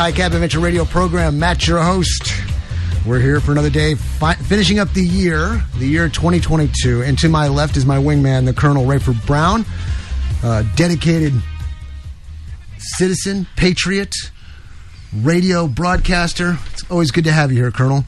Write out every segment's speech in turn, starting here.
High Cap Adventure Radio program. Matt, your host. We're here for another day, fi- finishing up the year, the year 2022. And to my left is my wingman, the Colonel Rayford Brown, uh, dedicated citizen, patriot, radio broadcaster. It's always good to have you here, Colonel.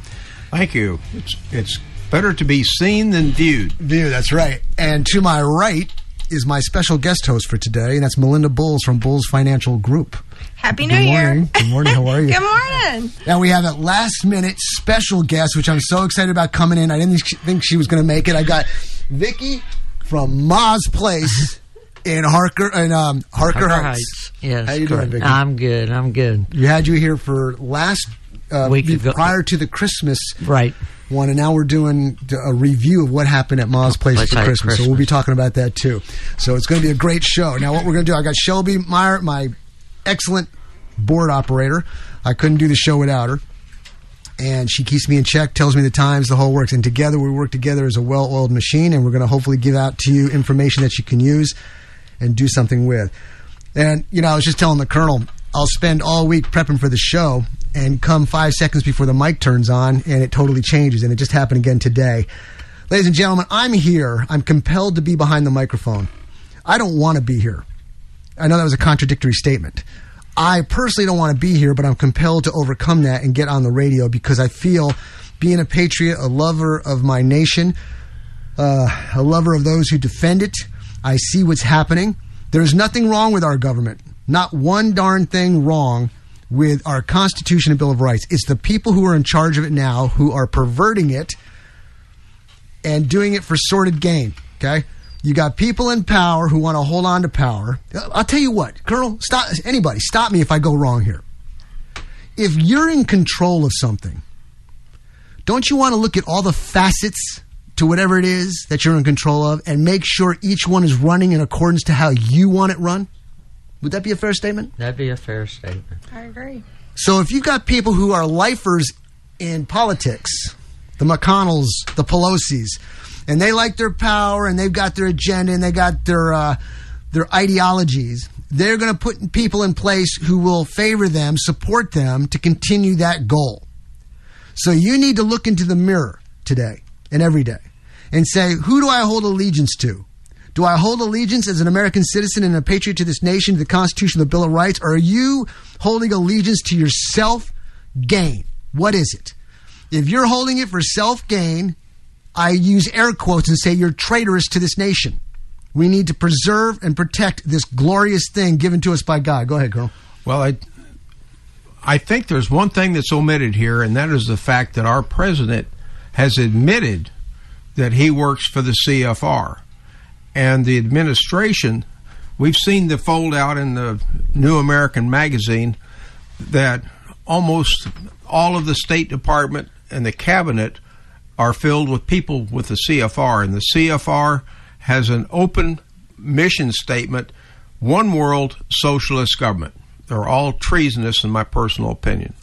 Thank you. It's it's better to be seen than viewed. View, that's right. And to my right is my special guest host for today, and that's Melinda Bulls from Bulls Financial Group. Happy New Good Year. morning. Good morning. How are you? Good morning. Now we have a last minute special guest, which I'm so excited about coming in. I didn't think she was going to make it. I got Vicky from Ma's Place in Harker in um, Harker, Harker Heights. Heights. Yes. How you doing. Vicky? I'm good. I'm good. You had you here for last uh, Week be- ago. prior to the Christmas Right. one, and now we're doing a review of what happened at Ma's Place Place for at Christmas. So we'll be talking about that too. So it's going to be a great show. Now, what we're going to do, I got Shelby Meyer, my excellent board operator. I couldn't do the show without her. And she keeps me in check, tells me the times, the whole works. And together we work together as a well oiled machine. And we're going to hopefully give out to you information that you can use and do something with. And, you know, I was just telling the Colonel, I'll spend all week prepping for the show and come five seconds before the mic turns on and it totally changes. And it just happened again today. Ladies and gentlemen, I'm here. I'm compelled to be behind the microphone. I don't want to be here. I know that was a contradictory statement. I personally don't want to be here, but I'm compelled to overcome that and get on the radio because I feel being a patriot, a lover of my nation, uh, a lover of those who defend it. I see what's happening. There's nothing wrong with our government. Not one darn thing wrong with our Constitution and Bill of Rights. It's the people who are in charge of it now who are perverting it and doing it for sordid gain. Okay? You got people in power who want to hold on to power. I'll tell you what, Colonel, stop anybody, stop me if I go wrong here. If you're in control of something, don't you want to look at all the facets to whatever it is that you're in control of and make sure each one is running in accordance to how you want it run? Would that be a fair statement? That'd be a fair statement. I agree. So if you've got people who are lifers in politics, the McConnells, the Pelosi's, and they like their power and they've got their agenda and they got their uh, their ideologies, they're going to put people in place who will favor them, support them to continue that goal. So you need to look into the mirror today and every day and say, who do I hold allegiance to? Do I hold allegiance as an American citizen and a patriot to this nation, to the Constitution, the Bill of Rights? Or are you holding allegiance to your self gain? What is it? If you're holding it for self gain, I use air quotes and say you're traitorous to this nation. We need to preserve and protect this glorious thing given to us by God. Go ahead, girl. Well, I I think there's one thing that's omitted here, and that is the fact that our president has admitted that he works for the CFR, and the administration. We've seen the fold out in the New American magazine that almost all of the State Department and the cabinet are filled with people with the CFR, and the CFR has an open mission statement one world socialist government. They're all treasonous, in my personal opinion.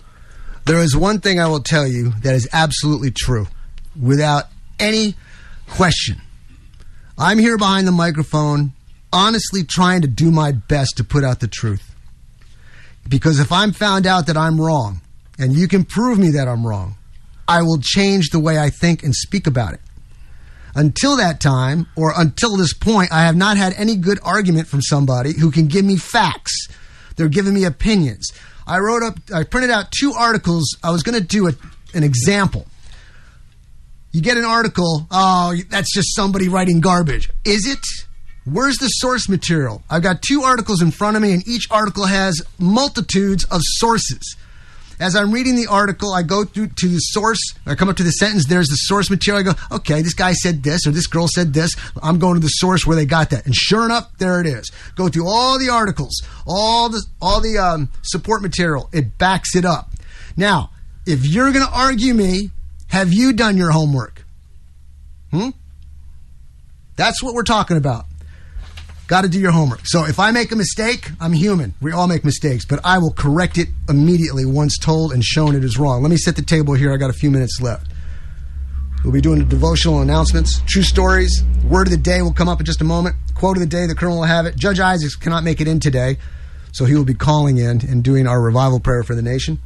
There is one thing I will tell you that is absolutely true, without any question. I'm here behind the microphone, honestly trying to do my best to put out the truth. Because if I'm found out that I'm wrong, and you can prove me that I'm wrong, I will change the way I think and speak about it. Until that time, or until this point, I have not had any good argument from somebody who can give me facts. They're giving me opinions. I wrote up, I printed out two articles. I was going to do a, an example. You get an article, oh, that's just somebody writing garbage. Is it? Where's the source material? I've got two articles in front of me, and each article has multitudes of sources. As I'm reading the article, I go through to the source. I come up to the sentence. There's the source material. I go, okay, this guy said this or this girl said this. I'm going to the source where they got that, and sure enough, there it is. Go through all the articles, all the all the um, support material. It backs it up. Now, if you're going to argue me, have you done your homework? Hmm. That's what we're talking about. Got to do your homework. So if I make a mistake, I'm human. We all make mistakes, but I will correct it immediately once told and shown it is wrong. Let me set the table here. I got a few minutes left. We'll be doing the devotional announcements, true stories. Word of the day will come up in just a moment. Quote of the day, the colonel will have it. Judge Isaacs cannot make it in today. So he will be calling in and doing our revival prayer for the nation.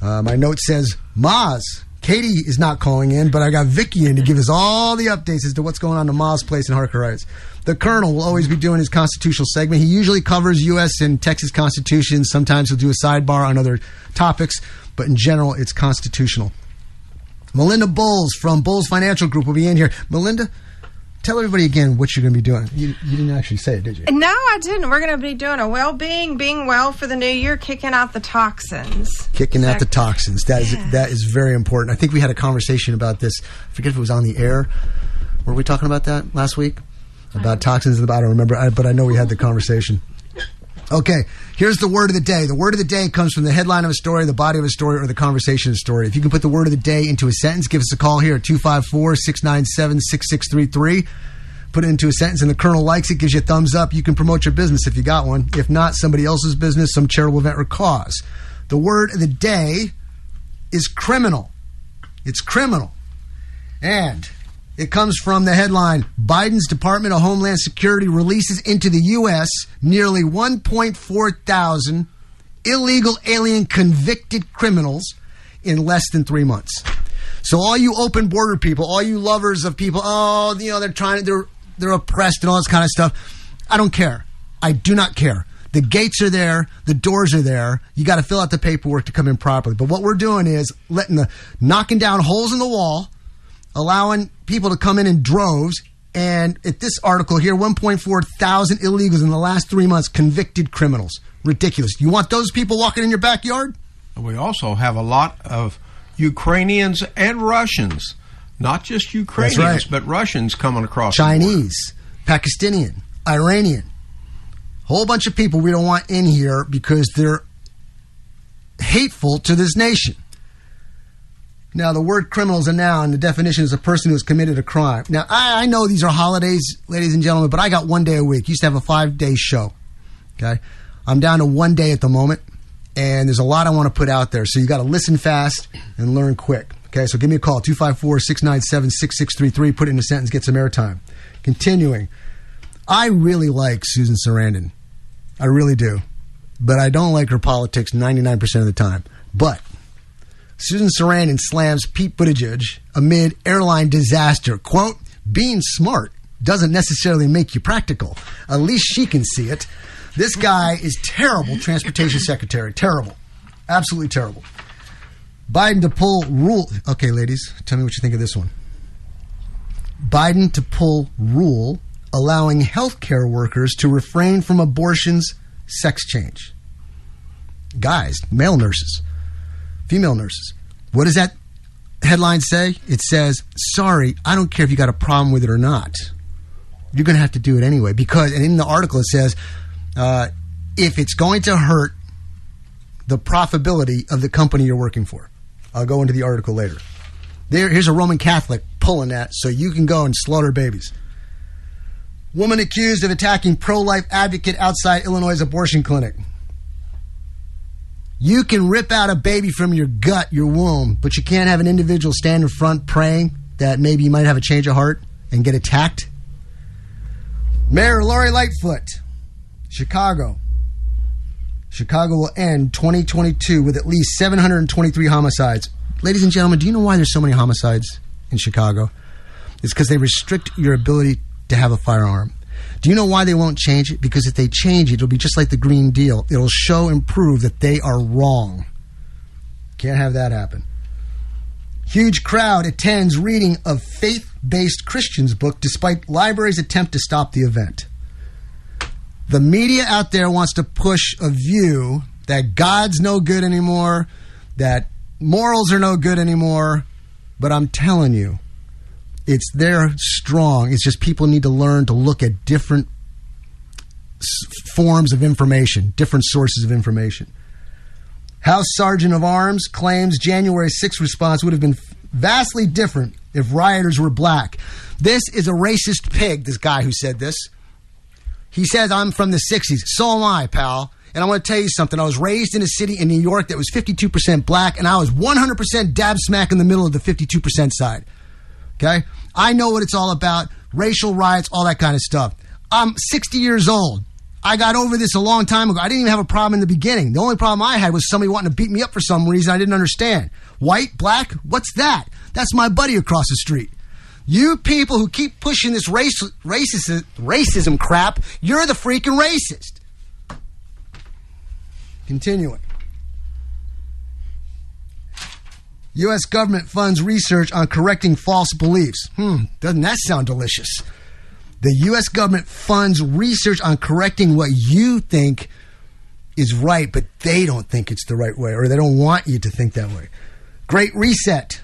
Uh, my note says, Ma's, Katie is not calling in, but I got Vicky in to give us all the updates as to what's going on in Ma's Place in Harker Heights. The Colonel will always be doing his constitutional segment. He usually covers U.S. and Texas constitutions. Sometimes he'll do a sidebar on other topics, but in general, it's constitutional. Melinda Bowles from Bowles Financial Group will be in here. Melinda, tell everybody again what you're going to be doing. You, you didn't actually say it, did you? No, I didn't. We're going to be doing a well-being, being well for the new year, kicking out the toxins. Kicking out the toxins. That is Yeah. that is very important. I think we had a conversation about this. I forget if it was on the air. Were we talking about that last week? About toxins? I don't remember, I- but I know we had the conversation. Okay, here's the word of the day. The word of the day comes from the headline of a story, the body of a story, or the conversation of a story. If you can put the word of the day into a sentence, give us a call here at 254 697 6633. Put it into a sentence, and the colonel likes it, gives you a thumbs up. You can promote your business if you got one. If not, somebody else's business, some charitable event or cause. The word of the day is criminal. It's criminal. And it comes from the headline Biden's Department of Homeland Security releases into the U.S. nearly 1.4 thousand illegal alien convicted criminals in less than three months. So all you open border people, all you lovers of people, oh, you know, they're trying they're, they're oppressed and all this kind of stuff. I don't care. I do not care. The gates are there, the doors are there. You got to fill out the paperwork to come in properly. But what we're doing is letting the knocking down holes in the wall, allowing people to come in in droves. And at this article here, 1.4 thousand illegals in the last three months, convicted criminals. Ridiculous. You want those people walking in your backyard? We also have a lot of Ukrainians and Russians, not just Ukrainians, right. but Russians coming across. Chinese, Pakistani, Iranian. Whole bunch of people we don't want in here because they're hateful to this nation. Now, the word criminal is a noun. The definition is a person who has committed a crime. Now, I, I know these are holidays, ladies and gentlemen, but I got one day a week. Used to have a five day show. Okay. I'm down to one day at the moment, and there's a lot I want to put out there. So you got to listen fast and learn quick. Okay. So give me a call 254 697 6633. Put it in a sentence, get some airtime. Continuing. I really like Susan Sarandon. I really do. But I don't like her politics 99% of the time. But Susan Sarandon slams Pete Buttigieg amid airline disaster. Quote, being smart doesn't necessarily make you practical. At least she can see it. This guy is terrible transportation secretary. Terrible. Absolutely terrible. Biden to pull rule. Okay, ladies, tell me what you think of this one. Biden to pull rule allowing healthcare workers to refrain from abortions, sex change. Guys, male nurses, female nurses. What does that headline say? It says, sorry, I don't care if you got a problem with it or not. You're going to have to do it anyway. Because, and in the article it says, uh, if it's going to hurt the profitability of the company you're working for. I'll go into the article later. There, here's a Roman Catholic pulling that so you can go and slaughter babies. Woman accused of attacking pro life advocate outside Illinois' abortion clinic. You can rip out a baby from your gut, your womb, but you can't have an individual stand in front praying that maybe you might have a change of heart and get attacked. Mayor Lori Lightfoot, Chicago. Chicago will end 2022 with at least 723 homicides. Ladies and gentlemen, do you know why there's so many homicides in Chicago? It's because they restrict your ability to have a firearm. Do you know why they won't change it? Because if they change it, it'll be just like the Green Deal. It'll show and prove that they are wrong. Can't have that happen. Huge crowd attends reading of faith based Christians book despite library's attempt to stop the event. The media out there wants to push a view that God's no good anymore, that morals are no good anymore, but I'm telling you, it's there strong. It's just people need to learn to look at different forms of information, different sources of information. House Sergeant of Arms claims January 6th response would have been vastly different if rioters were black. This is a racist pig, this guy who said this. He says, I'm from the 60s. So am I, pal. And I want to tell you something. I was raised in a city in New York that was 52% black, and I was 100% dab smack in the middle of the 52% side. Okay? I know what it's all about racial riots, all that kind of stuff. I'm 60 years old. I got over this a long time ago. I didn't even have a problem in the beginning. The only problem I had was somebody wanting to beat me up for some reason I didn't understand. White, black, what's that? That's my buddy across the street. You people who keep pushing this race, racist, racism crap, you're the freaking racist. Continuing. U.S. government funds research on correcting false beliefs. Hmm, doesn't that sound delicious? The U.S. government funds research on correcting what you think is right, but they don't think it's the right way, or they don't want you to think that way. Great reset.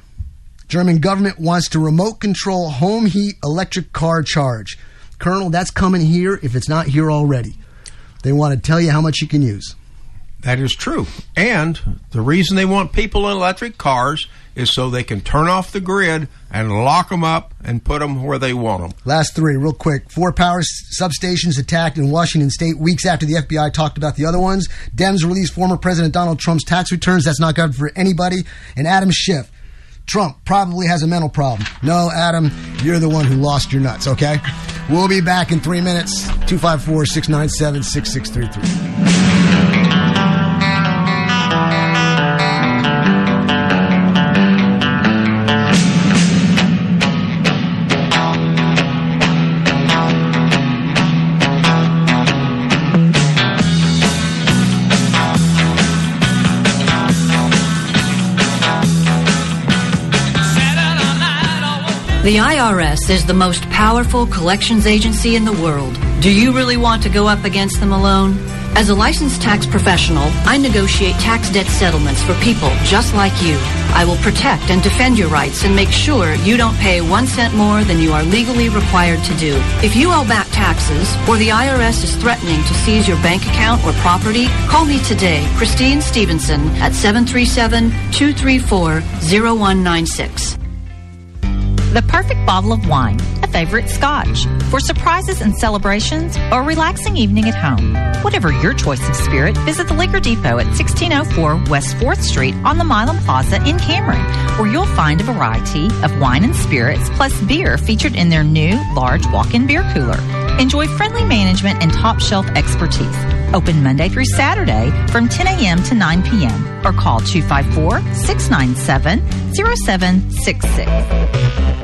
German government wants to remote control home heat electric car charge. Colonel, that's coming here if it's not here already. They want to tell you how much you can use. That is true. And the reason they want people in electric cars is so they can turn off the grid and lock them up and put them where they want them. Last three, real quick. Four power substations attacked in Washington state weeks after the FBI talked about the other ones. Dems released former President Donald Trump's tax returns. That's not good for anybody. And Adam Schiff. Trump probably has a mental problem. No, Adam, you're the one who lost your nuts, okay? We'll be back in three minutes. 254 697 6633. The IRS is the most powerful collections agency in the world. Do you really want to go up against them alone? As a licensed tax professional, I negotiate tax debt settlements for people just like you. I will protect and defend your rights and make sure you don't pay one cent more than you are legally required to do. If you owe back taxes or the IRS is threatening to seize your bank account or property, call me today, Christine Stevenson, at 737-234-0196 the perfect bottle of wine, a favorite scotch, for surprises and celebrations or a relaxing evening at home. Whatever your choice of spirit, visit the Liquor Depot at 1604 West 4th Street on the Milam Plaza in Cameron, where you'll find a variety of wine and spirits plus beer featured in their new large walk-in beer cooler. Enjoy friendly management and top shelf expertise. Open Monday through Saturday from 10 a.m. to 9 p.m. or call 254 697 0766.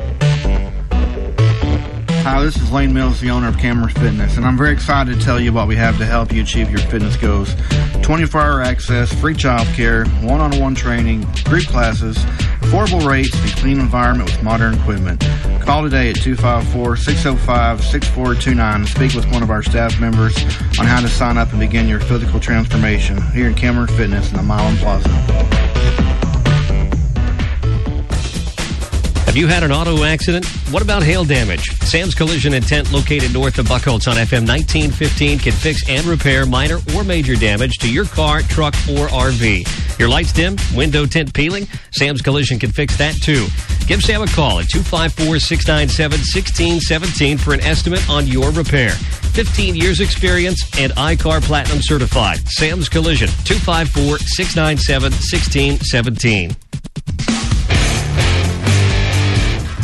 Hi, this is Lane Mills, the owner of Cameron Fitness, and I'm very excited to tell you what we have to help you achieve your fitness goals. 24 hour access, free child care, one on one training, group classes, affordable rates, and a clean environment with modern equipment. Call today at 254 605 6429 and speak with one of our staff members on how to sign up and begin your physical transformation here in Cameron Fitness in the Milam Plaza. Have you had an auto accident? What about hail damage? Sam's Collision and Tint, located north of Buckholts on FM 1915, can fix and repair minor or major damage to your car, truck, or RV. Your lights dim, window tint peeling? Sam's Collision can fix that too. Give Sam a call at 254 697 1617 for an estimate on your repair. 15 years experience and I-CAR Platinum certified. Sam's Collision, 254 697 1617.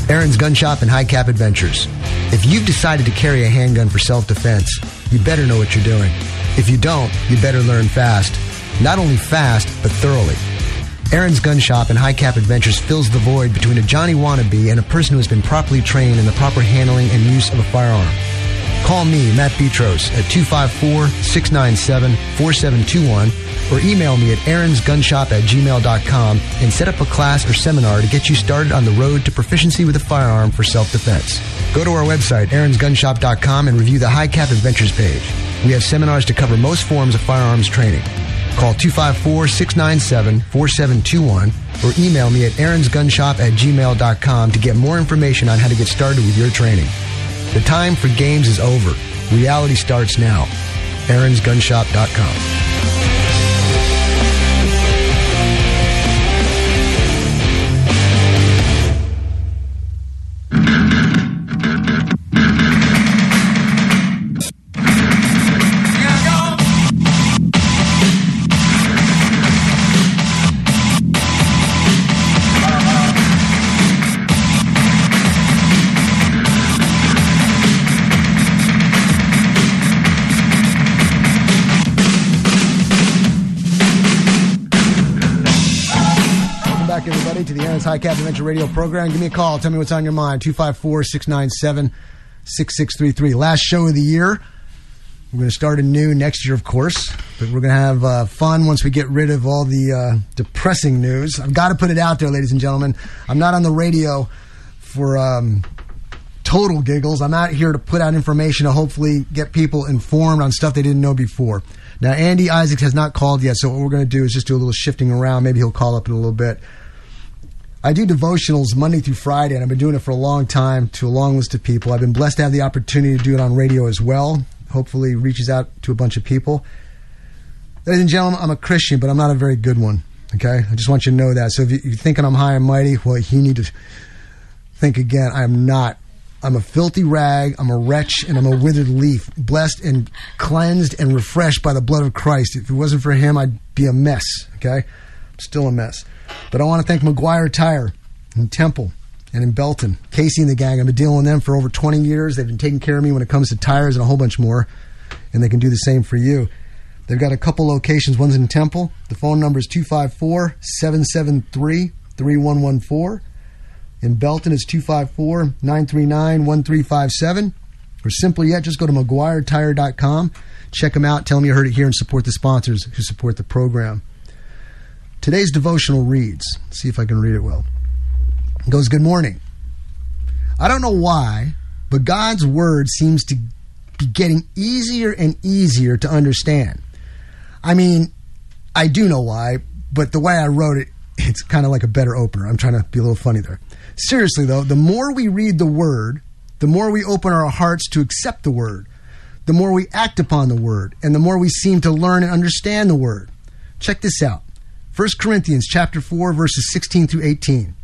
Aaron's Gun Shop and High Cap Adventures. If you've decided to carry a handgun for self defense, you better know what you're doing. If you don't, you better learn fast. Not only fast, but thoroughly. Aaron's Gun Shop and High Cap Adventures fills the void between a Johnny wannabe and a person who has been properly trained in the proper handling and use of a firearm. Call me, Matt Petros, at 254 697 4721 or email me at aaronsgunshop at gmail.com and set up a class or seminar to get you started on the road to proficiency with a firearm for self-defense. Go to our website, aaronsgunshop.com and review the High Cap Adventures page. We have seminars to cover most forms of firearms training. Call 254-697-4721 or email me at aaronsgunshop at gmail.com to get more information on how to get started with your training. The time for games is over. Reality starts now. aaronsgunshop.com. High Cap Adventure Radio program. Give me a call. Tell me what's on your mind. 254 697 6633. Last show of the year. We're going to start anew next year, of course, but we're going to have uh, fun once we get rid of all the uh, depressing news. I've got to put it out there, ladies and gentlemen. I'm not on the radio for um, total giggles. I'm out here to put out information to hopefully get people informed on stuff they didn't know before. Now, Andy Isaacs has not called yet, so what we're going to do is just do a little shifting around. Maybe he'll call up in a little bit. I do devotionals Monday through Friday, and I've been doing it for a long time to a long list of people. I've been blessed to have the opportunity to do it on radio as well. Hopefully, reaches out to a bunch of people. Ladies and gentlemen, I'm a Christian, but I'm not a very good one. Okay, I just want you to know that. So if you're thinking I'm high and mighty, well, you need to think again. I am not. I'm a filthy rag. I'm a wretch, and I'm a withered leaf, blessed and cleansed and refreshed by the blood of Christ. If it wasn't for Him, I'd be a mess. Okay, I'm still a mess. But I want to thank McGuire Tire in Temple and in Belton, Casey and the gang. I've been dealing with them for over 20 years. They've been taking care of me when it comes to tires and a whole bunch more, and they can do the same for you. They've got a couple locations. One's in Temple. The phone number is 254 773 3114. In Belton, it's 254 939 1357. Or simply yet, just go to McGuireTire.com. Check them out. Tell them you heard it here and support the sponsors who support the program. Today's devotional reads, see if I can read it well. It goes, Good morning. I don't know why, but God's word seems to be getting easier and easier to understand. I mean, I do know why, but the way I wrote it, it's kind of like a better opener. I'm trying to be a little funny there. Seriously, though, the more we read the word, the more we open our hearts to accept the word, the more we act upon the word, and the more we seem to learn and understand the word. Check this out. 1 Corinthians chapter 4 verses 16 through 18.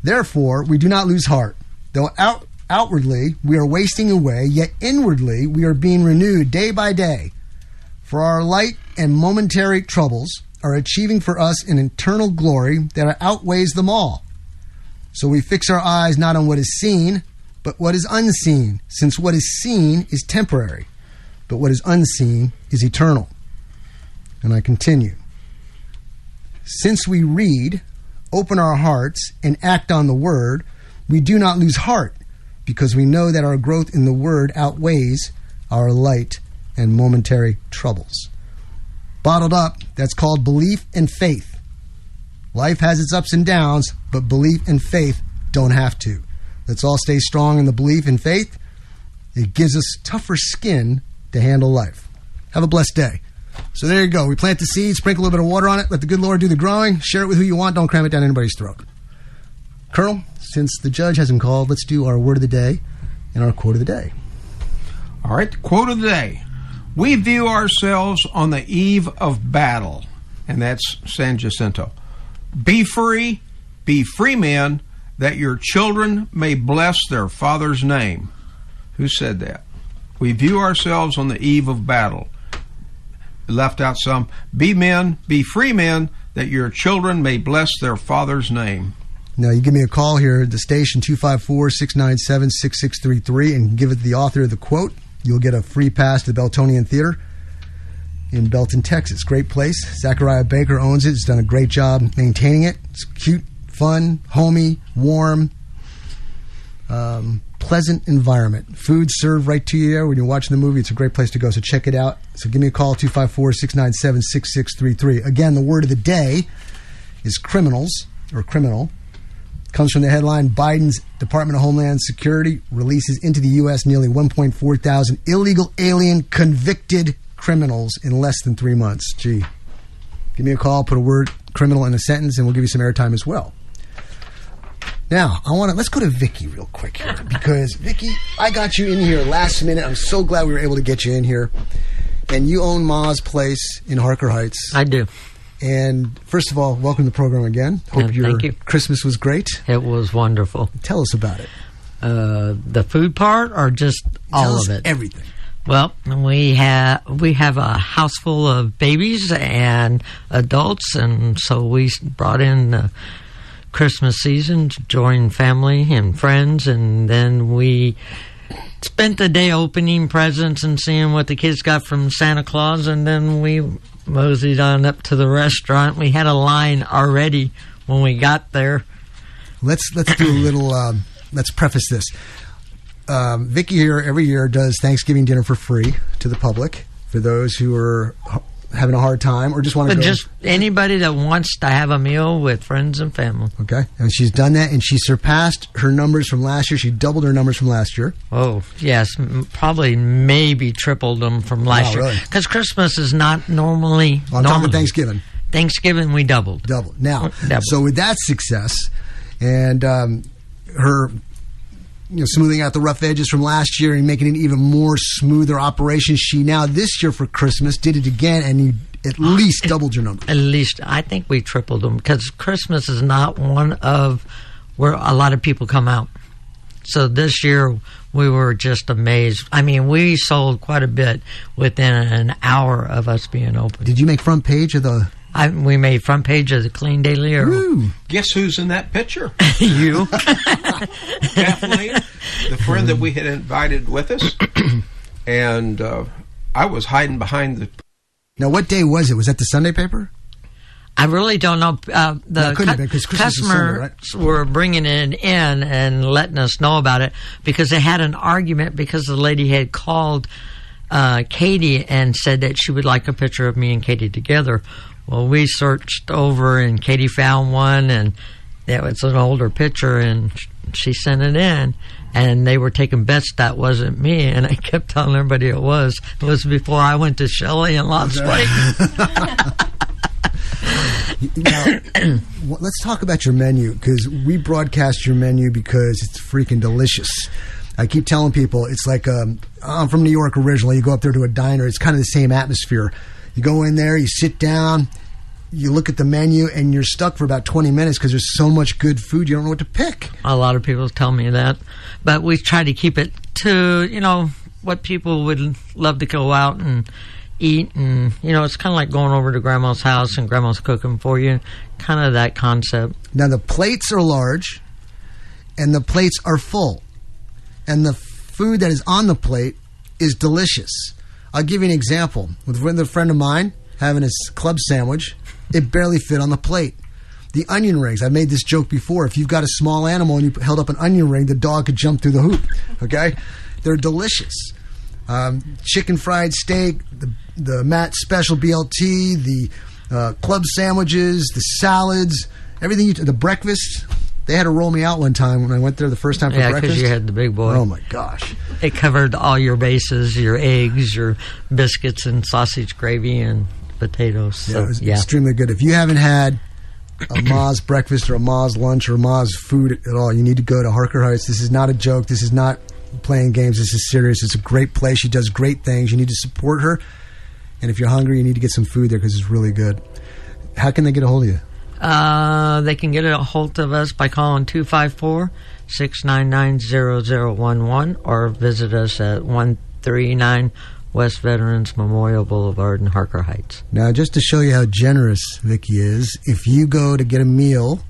Therefore, we do not lose heart. Though out, outwardly we are wasting away, yet inwardly we are being renewed day by day. For our light and momentary troubles are achieving for us an eternal glory that outweighs them all. So we fix our eyes not on what is seen, but what is unseen, since what is seen is temporary, but what is unseen is eternal. And I continue. Since we read, open our hearts, and act on the word, we do not lose heart, because we know that our growth in the word outweighs our light and momentary troubles. Bottled up, that's called belief and faith. Life has its ups and downs, but belief and faith don't have to. Let's all stay strong in the belief and faith. It gives us tougher skin to handle life. Have a blessed day. So there you go. We plant the seed, sprinkle a little bit of water on it, let the good Lord do the growing, share it with who you want, don't cram it down anybody's throat. Colonel, since the judge hasn't called, let's do our word of the day and our quote of the day. All right, quote of the day. We view ourselves on the eve of battle, and that's San Jacinto. Be free, be free men, that your children may bless their father's name. Who said that? We view ourselves on the eve of battle. Left out some. Be men, be free men, that your children may bless their father's name. Now, you give me a call here at the station, 254 697 6633, and give it the author of the quote. You'll get a free pass to the Beltonian Theater in Belton, Texas. Great place. Zachariah Baker owns it. He's done a great job maintaining it. It's cute, fun, homey, warm, um, pleasant environment. Food served right to you there when you're watching the movie. It's a great place to go. So check it out. So give me a call, 254 697 6633. Again, the word of the day is criminals or criminal. Comes from the headline Biden's Department of Homeland Security releases into the U.S. nearly 1.4 thousand illegal alien convicted criminals in less than three months. Gee. Give me a call, put a word criminal in a sentence, and we'll give you some airtime as well. Now, I want to let's go to Vicky real quick here because Vicky, I got you in here last minute. I'm so glad we were able to get you in here. And you own Ma's place in Harker Heights. I do. And first of all, welcome to the program again. Hope Yeah, your thank you. Christmas was great. It was wonderful. Tell us about it. Uh, the food part or just all Tell of it? Everything. Well, we have we have a house full of babies and adults, and so we brought in the Christmas season to join family and friends, and then we spent the day opening presents and seeing what the kids got from Santa Claus, and then we moseyed on up to the restaurant. We had a line already when we got there. Let's let's do a little. Um, let's preface this. Um, Vicky here every year does Thanksgiving dinner for free to the public for those who are having a hard time or just want to go. just anybody that wants to have a meal with friends and family. okay, and she's done that, and she surpassed her numbers from last year. She doubled her numbers from last year. Oh, yes, m- probably maybe tripled them from last Wow, year. really? Because Christmas is not normally. I'm normally. talking Thanksgiving. Thanksgiving, we doubled. doubled Now, Double. so with that success and um, her you know, smoothing out the rough edges from last year and making it even more smoother operation, she now this year for Christmas did it again and you at least doubled your number. At least I think we tripled them because Christmas is not one of where a lot of people come out. So this year we were just amazed. I mean, we sold quite a bit within an hour of us being open. Did you make front page of the? I, we made front page of the Killeen Daily Herald. Woo. Guess who's in that picture? you. Kathleen, the friend that we had invited with us, and uh, I was hiding behind the. Now, what day was it? Was that the Sunday paper? I really don't know. Uh, the No, it couldn't have been, 'cause Christmas is Sunday, customers were bringing it in and letting us know about it because they had an argument because the lady had called uh, Katie and said that she would like a picture of me and Katie together. Well, we searched over and Katie found one and it was an older picture and she sent it in. And they were taking bets that wasn't me, and I kept telling everybody it was. It was before I went to Shelley and Lost Lake. Now, let's talk about your menu because we broadcast your menu because it's freaking delicious. I keep telling people it's like um, I'm from New York originally. You go up there to a diner, it's kind of the same atmosphere. You go in there, you sit down, you look at the menu, and you're stuck for about 20 minutes because there's so much good food you don't know what to pick. A lot of people tell me that, but we try to keep it to you know what people would love to go out and eat, and you know it's kind of like going over to grandma's house and grandma's cooking for you, kind of that concept. Now the plates are large, and the plates are full, and the food that is on the plate is delicious. I'll give you an example. With a friend of mine having a s- club sandwich, it barely fit on the plate. The onion rings. I made this joke before. If you've got a small animal and you held up an onion ring, the dog could jump through the hoop. Okay, they're delicious. Um, chicken fried steak, the the Matt Special BLT, the uh, club sandwiches, the salads, everything. You the breakfast. They had to roll me out one time when I went there the first time for Yeah, breakfast. because you had the big boy. oh my gosh! It covered all your bases, your eggs, your biscuits, and sausage gravy and potatoes. Yeah, it was yeah, extremely good. If you haven't had a Ma's breakfast or a Ma's lunch or a Ma's food at all, you need to go to Harker Heights. This is not a joke. This is not playing games. This is serious. It's a great place. She does great things. You need to support her. And if you're hungry, you need to get some food there because it's really good. How can they get a hold of you? Uh, they can get a hold of us by calling 254 699 0011 or visit us at 139 West Veterans Memorial Boulevard in Harker Heights. Now, just to show you how generous Vicky is, if you go to get a meal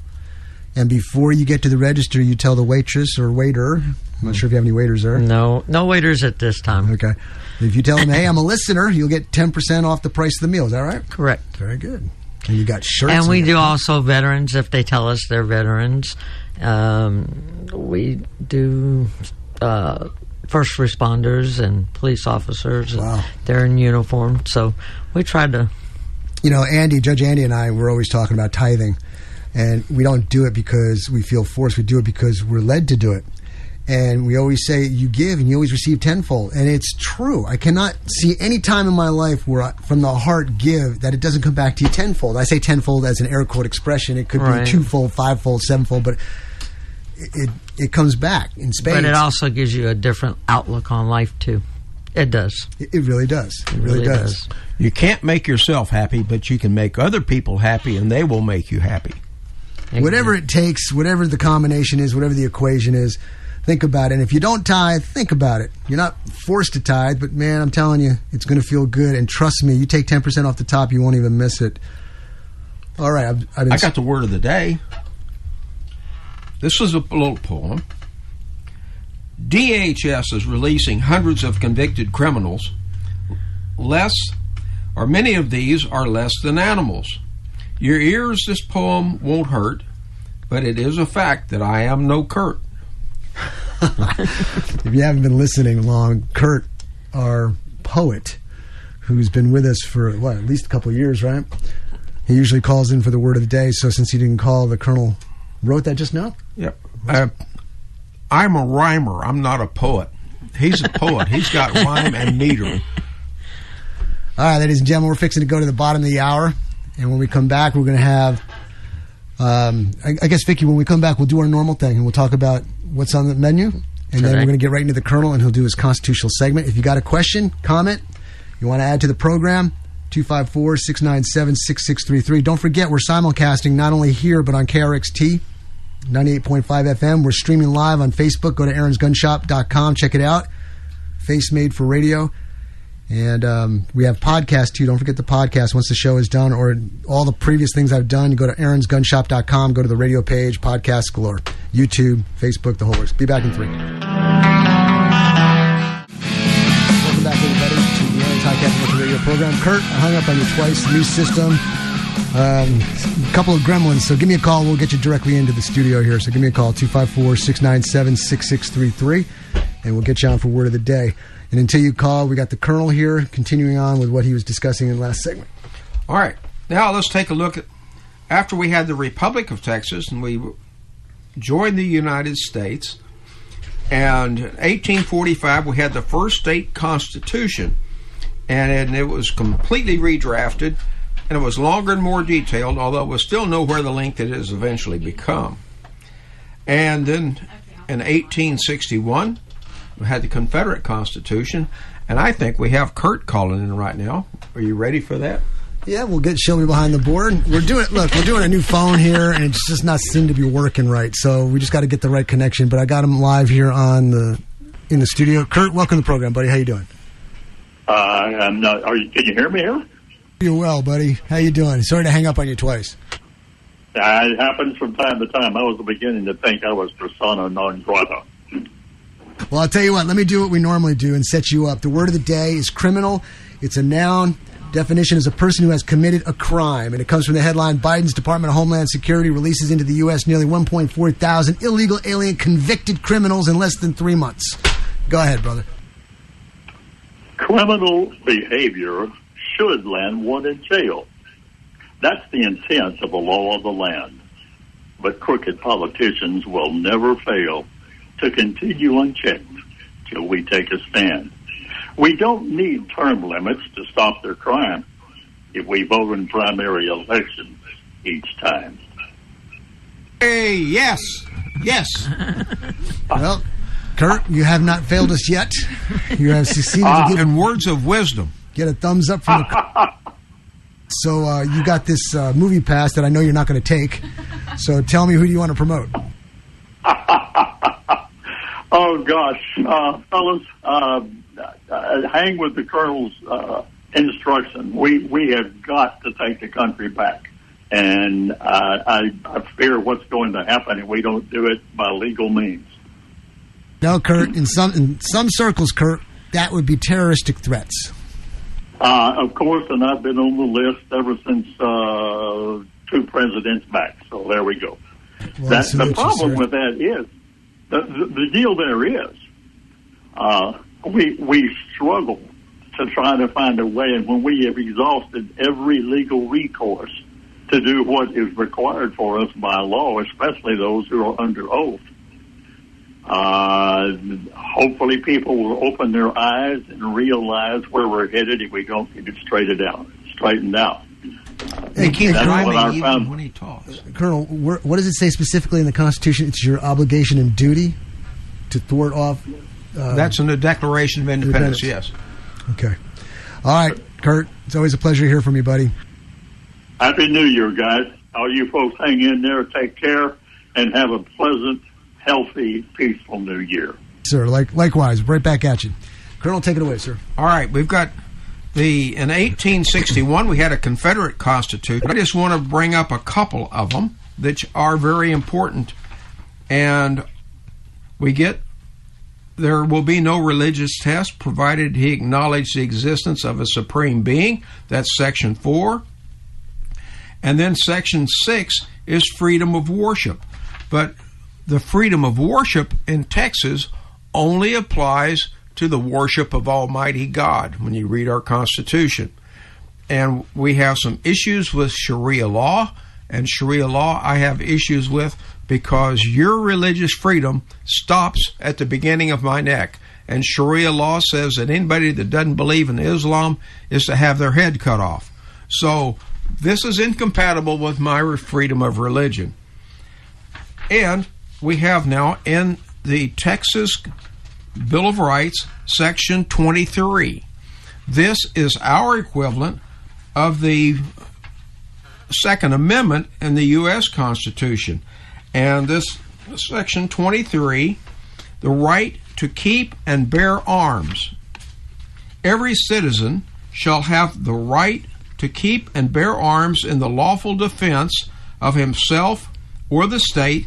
and before you get to the register, you tell the waitress or waiter, I'm not sure if you have any waiters there. No, no waiters at this time. Okay. If you tell them, hey, I'm a listener, you'll get 10% off the price of the meal. Is that right? Correct. Very good. And you got shirts. And we do also veterans if they tell us they're veterans. Um, we do uh, first responders and police officers. and Wow. They're in uniform, so we try to. You know, Andy, Judge Andy and I, we're always talking about tithing. And we don't do it because we feel forced. We do it because we're led to do it. And we always say, you give and you always receive tenfold. And it's true. I cannot see any time in my life where I, from the heart give that it doesn't come back to you tenfold. I say tenfold as an air quote expression. It could Right. be twofold, fivefold, sevenfold, but it, it, it comes back in spades. But it also gives you a different outlook on life too. It does. It, it really does. It, really, really does. does. You can't make yourself happy, but you can make other people happy, and they will make you happy. Whatever it takes, whatever the combination is, whatever the equation is, think about it. And if you don't tithe, think about it. You're not forced to tithe, but man, I'm telling you, it's going to feel good. And trust me, you take 10% off the top, you won't even miss it. All right, I've, I've I got the word of the day. This was a little poem. DHS is releasing hundreds of convicted criminals. Less, or many of these are less than animals. Your ears, this poem won't hurt, but it is a fact that I am no Kurt. If you haven't been listening long, Kurt, our poet, who's been with us for what at least a couple of years, right? He usually calls in for the word of the day. So since he didn't call, the colonel wrote that just now. Yep. Uh, I'm a rhymer. I'm not a poet. He's a poet. He's got rhyme and meter. All right, ladies and gentlemen, we're fixing to go to the bottom of the hour, and when we come back, we're going to have. Um, I, I, guess Vicky, when we come back, we'll do our normal thing, and we'll talk about what's on the menu, and then we're going to get right into the colonel, and he'll do his constitutional segment. If you got a question, comment, you want to add to the program, 254 697 6633. Don't forget, we're simulcasting not only here, but on KRXT 98.5 FM. We're streaming live on Facebook. Go to aaronsgunshop.com. Check it out. Face Made for Radio. And um, we have podcast too. Don't forget the podcast once the show is done, or all the previous things I've done. Go to aaronsgunshop.com, go to the radio page, podcast galore, YouTube, Facebook, the whole works. Be back in three. Welcome back, everybody, to the Aaron's High Radio program. Kurt, I hung up on you twice. New system. Um, a couple of gremlins. So give me a call. We'll get you directly into the studio here. So give me a call, 254 697 6633, and we'll get you on for word of the day. And until you call, we got the Colonel here continuing on with what he was discussing in the last segment. All right. Now let's take a look at after we had the Republic of Texas and we joined the United States. And in 1845, we had the first state constitution, and it was completely redrafted and it was longer and more detailed, although it was still nowhere the length it has eventually become. And then in 1861, we had the Confederate Constitution, and I think we have Kurt calling in right now. Are you ready for that? Yeah, we'll get Shelby behind the board. We're doing look, we're doing a new phone here, and it's just not seem to be working right. So we just got to get the right connection. But I got him live here on the in the studio. Kurt, welcome to the program, buddy. How you doing? Uh, I'm not. Are you? Can you hear me here? You're well, buddy. How you doing? Sorry to hang up on you twice. It happens from time to time. I was beginning to think I was persona non grata. Well, I'll tell you what. Let me do what we normally do and set you up. The word of the day is criminal. It's a noun. Definition is a person who has committed a crime, and it comes from the headline: Biden's Department of Homeland Security releases into the U.S. nearly 1.4 thousand illegal alien convicted criminals in less than three months. Go ahead, brother. Criminal behavior should land one in jail. That's the intent of the law of the land. But crooked politicians will never fail to continue unchecked till we take a stand. We don't need term limits to stop their crime if we vote in primary elections each time. Hey, yes, yes. well, Kurt, you have not failed us yet. You have succeeded. Uh, give, in words of wisdom, get a thumbs up from the. so uh, you got this uh, movie pass that I know you're not going to take. So tell me who do you want to promote? oh gosh, uh, fellas, uh, uh, hang with the colonel's uh, instruction. We we have got to take the country back, and I, I fear what's going to happen if we don't do it by legal means. No, Kurt. In some in some circles, Kurt, that would be terroristic threats. Uh, of course, and I've been on the list ever since uh, two presidents back. So there we go. Well, That's the problem with that is the, the, deal there is uh, we we struggle to try to find a way, and when we have exhausted every legal recourse to do what is required for us by law, especially those who are under oath, uh, hopefully, people will open their eyes and realize where we're headed if we don't get it straightened out. Straightened out. They keep driving even when he talks. Colonel, what does it say specifically in the Constitution? It's your obligation and duty to thwart off. Uh, That's in the Declaration of Independence. Independence. Yes. Okay. All right, Kurt. It's always a pleasure to hear from you, buddy. Happy New Year, guys. All you folks hang in there, take care, and have a pleasant healthy, peaceful new year. Sir, like likewise, right back at you. Colonel, take it away, sir. All right, we've got the in 1861 we had a Confederate Constitution. I just want to bring up a couple of them that are very important, and we get there will be no religious test provided he acknowledge the existence of a supreme being. That's section 4. And then section 6 is freedom of worship. But the freedom of worship in Texas only applies to the worship of Almighty God when you read our Constitution. And we have some issues with Sharia law, and Sharia law I have issues with because your religious freedom stops at the beginning of my neck. And Sharia law says that anybody that doesn't believe in Islam is to have their head cut off. So this is incompatible with my freedom of religion. And we have now in the Texas Bill of Rights, Section 23. This is our equivalent of the Second Amendment in the U.S. Constitution. And this Section 23, the right to keep and bear arms. Every citizen shall have the right to keep and bear arms in the lawful defense of himself or the state,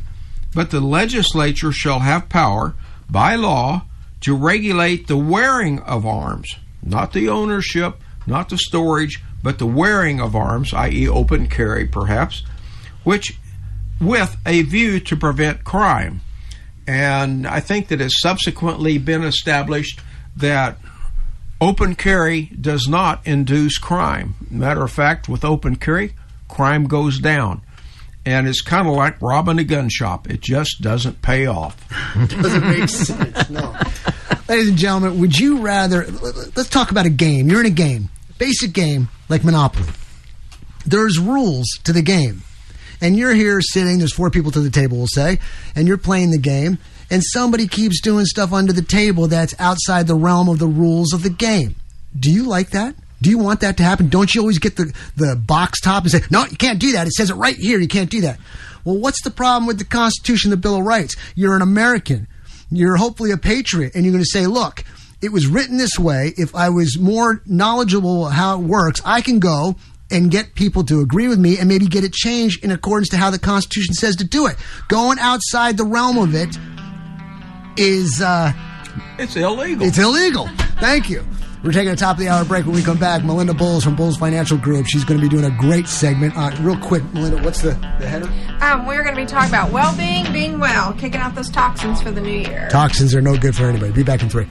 but the legislature shall have power by law to regulate the wearing of arms, not the ownership, not the storage, but the wearing of arms, i.e., open carry perhaps, which with a view to prevent crime. And I think that it's subsequently been established that open carry does not induce crime. Matter of fact, with open carry, crime goes down. And it's kind of like robbing a gun shop. It just doesn't pay off. doesn't make sense, no. Ladies and gentlemen, would you rather. Let's talk about a game. You're in a game, basic game like Monopoly. There's rules to the game and you're here sitting, there's four people to the table, we'll say, and you're playing the game, and somebody keeps doing stuff under the table that's outside the realm of the rules of the game. Do you like that? Do you want that to happen? Don't you always get the, the box top and say, no, you can't do that. It says it right here. You can't do that. Well, what's the problem with the Constitution, the Bill of Rights? You're an American. You're hopefully a patriot, and you're going to say, look, it was written this way. If I was more knowledgeable how it works, I can go and get people to agree with me and maybe get it changed in accordance to how the Constitution says to do it. Going outside the realm of it is uh, it's illegal. It's illegal. Thank you. We're taking a top of the hour break. When we come back, Melinda Bowles from Bowles Financial Group. She's going to be doing a great segment. Uh, real quick, Melinda, what's the, the header? Um, we're going to be talking about well-being, being well, kicking out those toxins for the new year. Toxins are no good for anybody. Be back in three.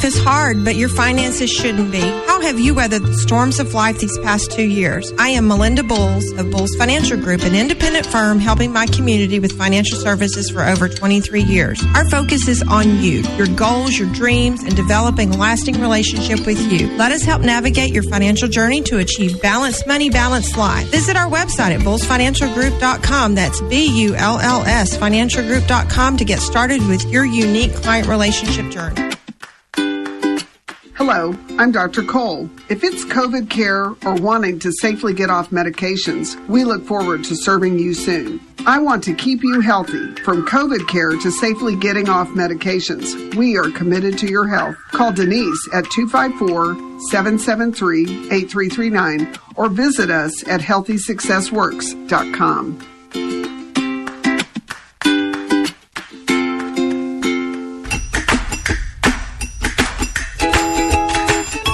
Life is hard, but your finances shouldn't be. How have you weathered the storms of life these past two years? I am Melinda Bowles of Bowles Financial Group, an independent firm helping my community with financial services for over 23 years. Our focus is on you, your goals, your dreams, and developing a lasting relationship with you. Let us help navigate your financial journey to achieve balanced money, balanced life. Visit our website at bullsfinancialgroup.com. That's B U L L S financialgroup.com to get started with your unique client relationship journey. Hello, I'm Dr. Cole. If it's COVID care or wanting to safely get off medications, we look forward to serving you soon. I want to keep you healthy. From COVID care to safely getting off medications, we are committed to your health. Call Denise at 254 773 8339 or visit us at healthysuccessworks.com.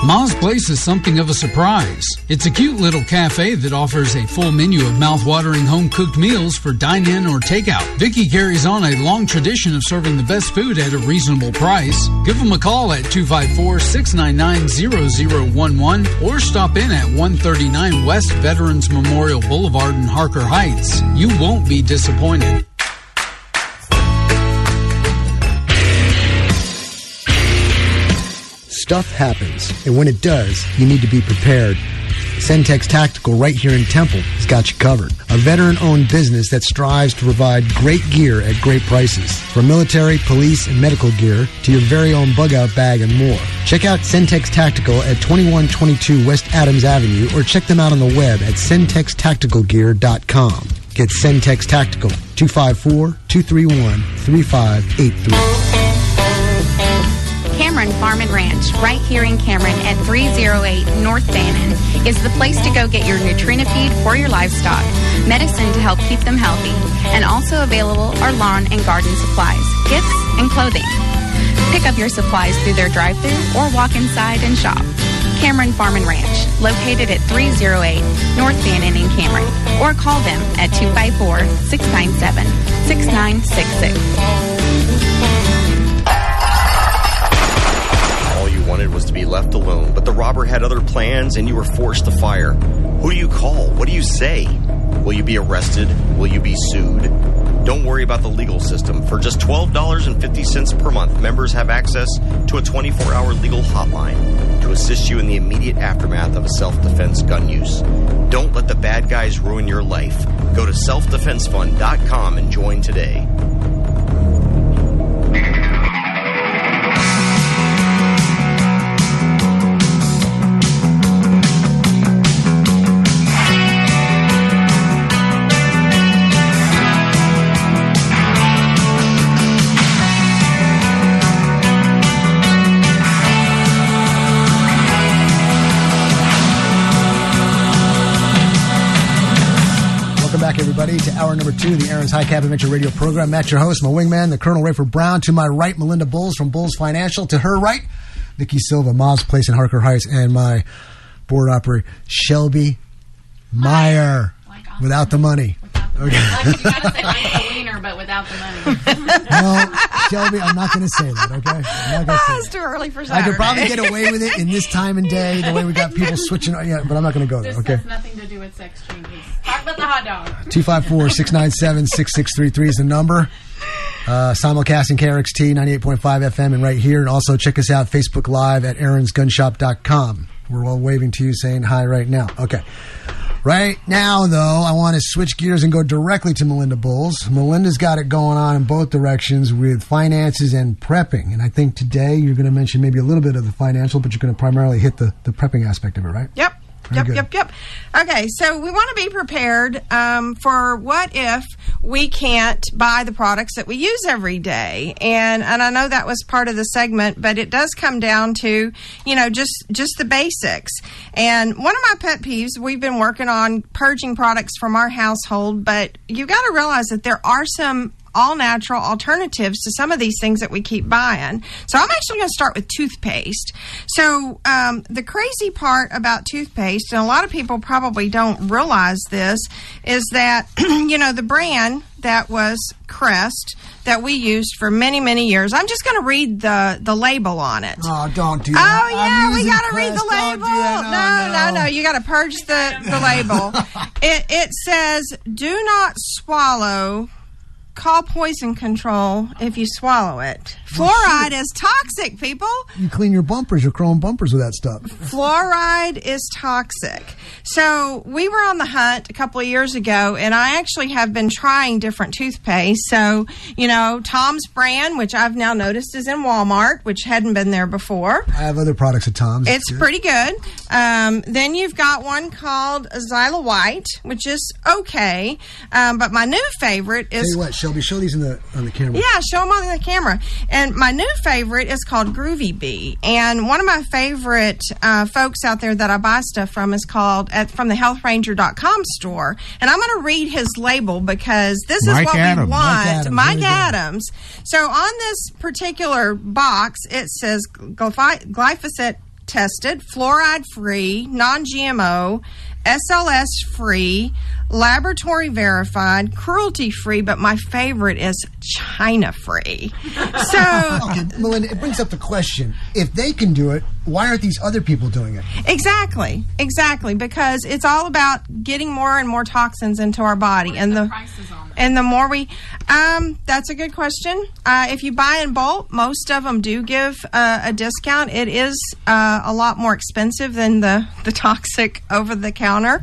Ma's Place is something of a surprise. It's a cute little cafe that offers a full menu of mouth-watering home-cooked meals for dine-in or takeout. Vicky carries on a long tradition of serving the best food at a reasonable price. Give them a call at 254-699-0011 or stop in at 139 West Veterans Memorial Boulevard in Harker Heights. You won't be disappointed. Stuff happens, and when it does, you need to be prepared. Centex Tactical right here in Temple has got you covered. A veteran owned business that strives to provide great gear at great prices. From military, police, and medical gear to your very own bug out bag and more. Check out Centex Tactical at 2122 West Adams Avenue or check them out on the web at centextacticalgear.com. Get Centex Tactical 254 231 3583. Cameron Farm and Ranch right here in Cameron at 308 North Bannon is the place to go get your Nutrena feed for your livestock, medicine to help keep them healthy, and also available are lawn and garden supplies, gifts, and clothing. Pick up your supplies through their drive-through or walk inside and shop. Cameron Farm and Ranch, located at 308 North Bannon in Cameron, or call them at 254 wanted was to be left alone, but the robber had other plans and you were forced to fire. Who do you call? What do you say? Will you be arrested? Will you be sued? Don't worry about the legal system. For just $12.50 per month, members have access to a 24 hour legal hotline to assist you in the immediate aftermath of a self defense gun use. Don't let the bad guys ruin your life. Go to selfdefensefund.com and join today. Everybody, to hour number two of the Aaron's High Cap Adventure Radio program. Matt, your host, my wingman, the Colonel Rayford Brown. To my right, Melinda Bowles from Bowles Financial. To her right, Nikki Silva, Ma's Place in Harker Heights, and my board operator, Shelby Meyer, oh without the money. Okay. say like a wiener, but without the money. no, Shelby, I'm not going to say that. Okay, I'm not going to say. it's too early for I could probably get away with it in this time and day, the way we got people switching. On, yeah, but I'm not going to go there. This Okay. has nothing to do with sex changes. Talk about the hot dog. 254 697 6633 is the number. Uh, simulcasting KRXT 98.5 FM and right here. And also check us out Facebook Live at aaronsgunshop.com. We're all waving to you saying hi right now. Okay. Right now, though, I want to switch gears and go directly to Melinda Bowles. Melinda's got it going on in both directions with finances and prepping. And I think today you're going to mention maybe a little bit of the financial, but you're going to primarily hit the, the prepping aspect of it, right? Yep. Very Yep, good. yep, yep. Okay, so we want to be prepared um, for what if we can't buy the products that we use every day, and and I know that was part of the segment, but it does come down to you know just just the basics. And one of my pet peeves, we've been working on purging products from our household, but you got to realize that there are some all natural alternatives to some of these things that we keep buying. So I'm actually going to start with toothpaste. So um, the crazy part about toothpaste, and a lot of people probably don't realize this, is that you know the brand that was Crest that we used for many many years. I'm just going to read the the label on it. Oh, don't do that. Oh yeah, we got to read the label. that. No, no, no, You got to purge the the label. it it says, "Do not swallow." Call poison control if you swallow it. Fluoride is toxic, people. You clean your bumpers, your chrome bumpers with that stuff. Fluoride is toxic. So we were on the hunt a couple of years ago, and I actually have been trying different toothpaste. So, you know, Tom's brand, which I've now noticed is in Walmart, which hadn't been there before. I have other products at Tom's. It's pretty good. Um, then you've got one called XyliWhite, which is okay. Um, but my new favorite is what, Shelby, show these in the on the camera. yeah, show them on the camera. And my new favorite is called Groovy Bee. And one of my favorite uh, folks out there that I buy stuff from is called at, from the healthranger.com store. And I'm going to read his label because this is what Adams. we Mike want. Adams, Mike. Adams. So on this particular box, it says glyph- glyphosate tested, fluoride free, non GMO, SLS free, laboratory verified, cruelty free, but my favorite is China free. So okay, Melinda, it brings up the question: if they can do it, why aren't these other people doing it? Exactly, exactly, because it's all about getting more and more toxins into our body, and the, and the more we, um, that's a good question. Uh, if you buy in bulk, most of them do give uh, a discount. It is uh, a lot more expensive than the the toxic over the counter,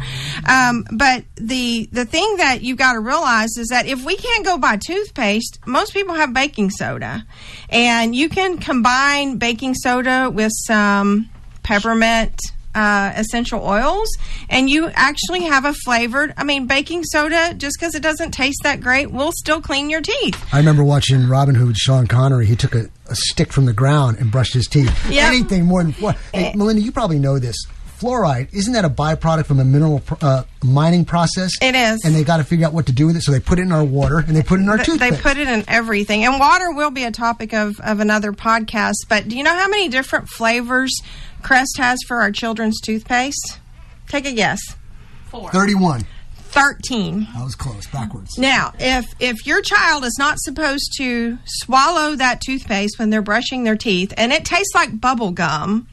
um, but the the thing that you've got to realize is that if we can't go buy toothpaste, most people have baking soda, and you can combine baking soda with some peppermint uh, essential oils, and you actually have a flavored. I mean, baking soda, just because it doesn't taste that great, will still clean your teeth. I remember watching Robin Hood with Sean Connery. He took a, a stick from the ground and brushed his teeth. Yep. Anything more than what? Hey, Melinda, you probably know this. Fluoride isn't that a byproduct from a mineral pr- uh, mining process? It is. and they got to figure out what to do with it. So they put it in our water and they put it in our Th- toothpaste. They put it in everything. And water will be a topic of, of another podcast. But do you know how many different flavors Crest has for our children's toothpaste? Take a guess. Four. Thirty-one. 13. I was close. Backwards. Now, if if your child is not supposed to swallow that toothpaste when they're brushing their teeth and it tastes like bubble gum,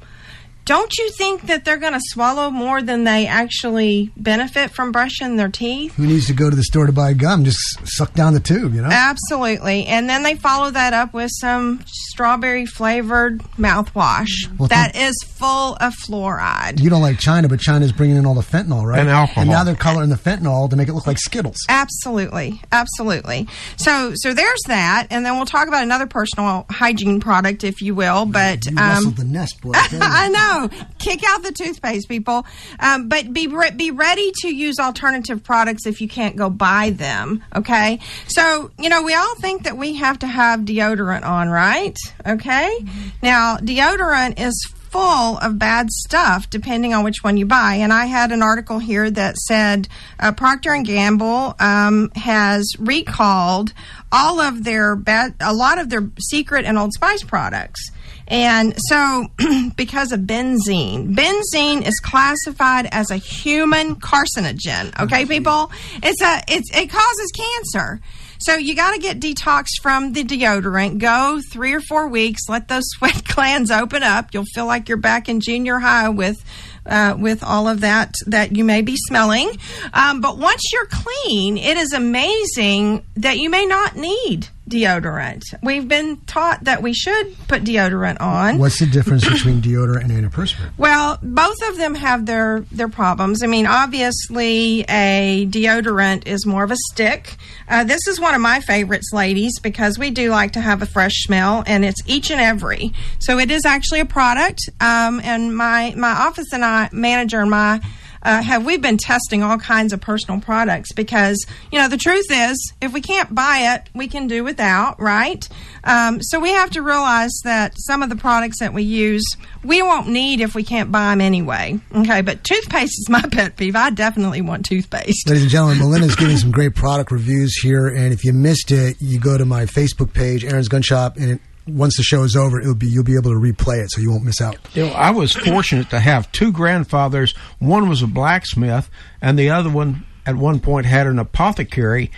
don't you think that they're going to swallow more than they actually benefit from brushing their teeth? Who needs to go to the store to buy gum? Just suck down the tube, you know. Absolutely. And then they follow that up with some strawberry flavored mouthwash Well, that is full of fluoride. You don't like China, but China's bringing in all the fentanyl, right? And alcohol. And now they're coloring the fentanyl to make it look like Skittles. Absolutely, absolutely. So, so there's that, and then we'll talk about another personal hygiene product, if you will. But You um, the nest, boy. I tell Kick out the toothpaste, people. Um, but be re- be ready to use alternative products if you can't go buy them. Okay. So you know we all think that we have to have deodorant on, right? Okay. Now deodorant is full of bad stuff depending on which one you buy and i had an article here that said uh, procter and gamble um, has recalled all of their bad a lot of their secret and old spice products and so, because of benzene, benzene is classified as a human carcinogen. Okay, people, it's a it's it causes cancer. So you got to get detoxed from the deodorant. Go three or four weeks. Let those sweat glands open up. You'll feel like you're back in junior high with uh, with all of that that you may be smelling. Um, but once you're clean, it is amazing that you may not need deodorant. We've been taught that we should put deodorant on. What's the difference between deodorant and antiperspirant? Well, both of them have their their problems. I mean, obviously, a deodorant is more of a stick. Uh, this is one of my favorites, ladies, because we do like to have a fresh smell, and it's each and every. So it is actually a product. Um, and my my office and I, manager and my uh, have we've been testing all kinds of personal products? Because you know the truth is if we can't buy it we can do without right? Um, so we have to realize that some of the products that we use we won't need if we can't buy them anyway okay? But toothpaste is my pet peeve. I definitely want toothpaste. Ladies and gentlemen, Melinda's giving some great product reviews here, and if you missed it, you go to my Facebook page, Aaron's Gun Shop, and it, once the show is over, it'll be you'll be able to replay it, so you won't miss out. You know, I was fortunate to have two grandfathers. One was a blacksmith, and the other one, at one point, had an apothecary,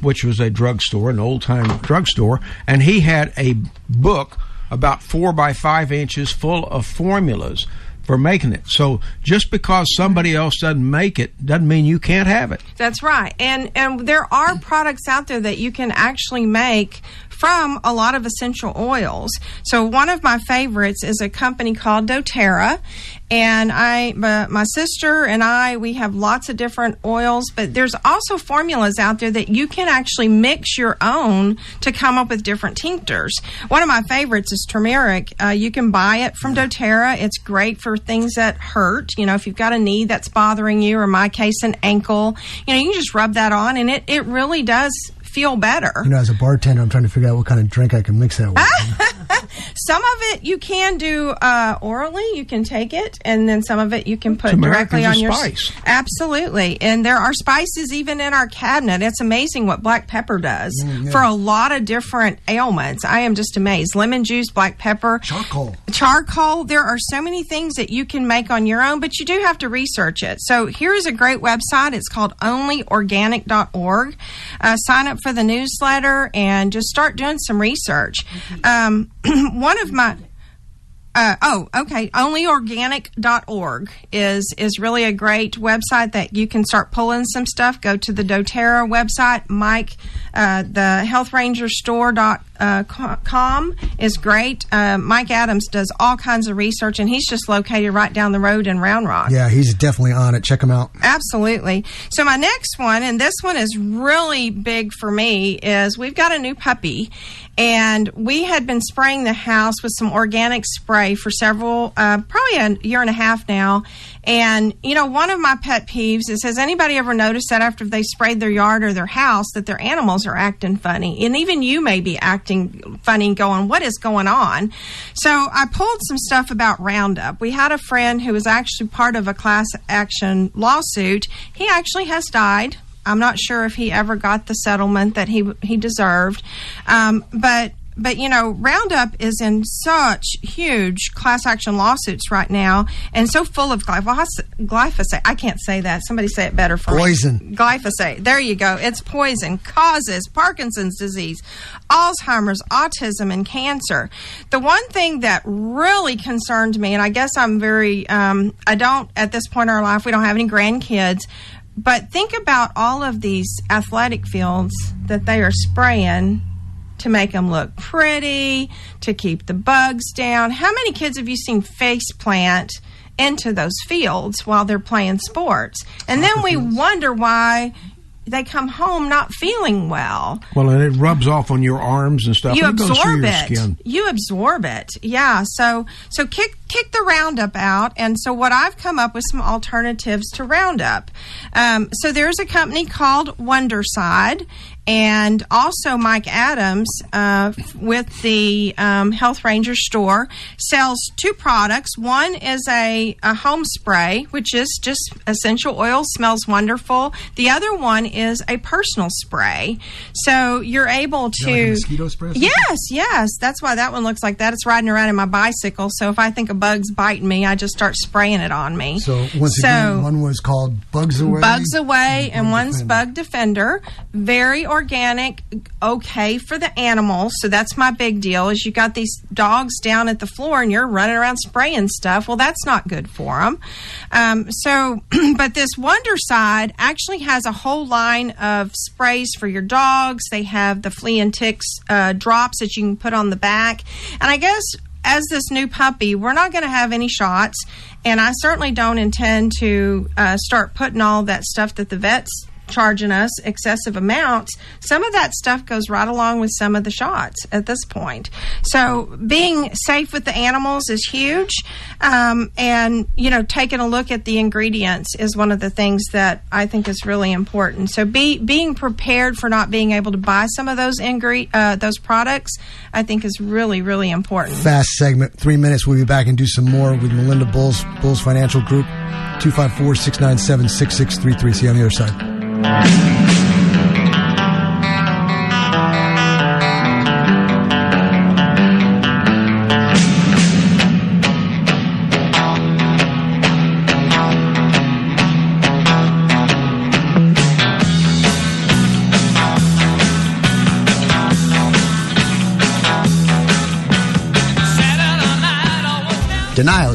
which was a drugstore, an old time drugstore, and he had a book about four by five inches full of formulas for making it. So just because somebody else doesn't make it doesn't mean you can't have it. That's right. And and there are products out there that you can actually make from a lot of essential oils. So one of my favorites is a company called doTERRA and I my, sister and I we have lots of different oils, but there's also formulas out there that you can actually mix your own to come up with different tinctures. One of my favorites is turmeric. Uh, you can buy it from doTERRA. It's great for things that hurt. You know, if you've got a knee that's bothering you, or my case, an ankle, you know, you can just rub that on, and it it really does feel better. You know, as a bartender, I'm trying to figure out what kind of drink I can mix that with. Some of it you can do uh, orally. You can take it, and then some of it you can put Turmeric directly on your spice. Absolutely, and there are spices even in our cabinet. It's amazing what black pepper does Mm, yeah. for a lot of different ailments. I am just amazed. Lemon juice, black pepper, charcoal. Charcoal. There are so many things that you can make on your own, but you do have to research it. So here is a great website. It's called onlyorganic.org. Uh, sign up for the newsletter and just start doing some research. Um, one of my uh, oh, okay. Onlyorganic.org is is really a great website that you can start pulling some stuff. Go to the DoTerra website, Mike, uh, the Health Ranger store dot uh, Com is great. Uh, Mike Adams does all kinds of research, and he's just located right down the road in Round Rock. Yeah, he's definitely on it. Check him out. Absolutely. So my next one, and this one is really big for me, is we've got a new puppy, and we had been spraying the house with some organic spray for several, uh, probably a year and a half now. And you know, one of my pet peeves is: Has anybody ever noticed that after they sprayed their yard or their house, that their animals are acting funny, and even you may be acting funny, going, "What is going on?" So I pulled some stuff about Roundup. We had a friend who was actually part of a class action lawsuit. He actually has died. I'm not sure if he ever got the settlement that he he deserved, um, but but you know, Roundup is in such huge class action lawsuits right now, and so full of glyphosate. glyphosate. I can't say that. Somebody say it better for Poison. me. Glyphosate. There you go. It's poison. Causes Parkinson's disease, Alzheimer's, autism, and cancer. The one thing that really concerned me, and I guess I'm very, um, I don't at this point in our life, we don't have any grandkids. But think about all of these athletic fields that they are spraying to make them look pretty, to keep the bugs down. How many kids have you seen face plant into those fields while they're playing sports? And then we wonder why they come home not feeling well. Well, and it rubs off on your arms and stuff. You and it goes through absorb it. skin. You absorb it. Yeah. So so kick kick the Roundup out. And so what I've come up with some alternatives to Roundup. Um, so there's a company called Wondercide. And also, Mike Adams uh, with the um, Health Ranger store sells two products. One is a, a home spray, which is just essential oil, smells wonderful. The other one is a personal spray. So you're able to. like a mosquito spray? Yes, yes. That's why that one looks like that. It's riding around in my bicycle. So if I think a bug's biting me, I just start spraying it on me. So once So- again, one was called Bugs Away. Bugs Away, and one's Bug Defender. Very organic, okay for the animals. So that's my big deal. Is you got these dogs down at the floor and you're running around spraying stuff. Well, that's not good for them. Um, so, but this Wondercide actually has a whole line of sprays for your dogs. They have the flea and ticks uh, drops that you can put on the back, and I guess as this new puppy, we're not going to have any shots, and I certainly don't intend to uh, start putting all that stuff that the vets charging us excessive amounts. Some of that stuff goes right along with some of the shots at this point. So being safe with the animals is huge, um, and you know taking a look at the ingredients is one of the things that I think is really important. So be being prepared for not being able to buy some of those ingre- uh, those products, I think is really really important. Fast segment, three minutes. We'll be back and do some more with Melinda Bulls, Bulls Financial Group, 254 697 6633. See you on the other side. Denials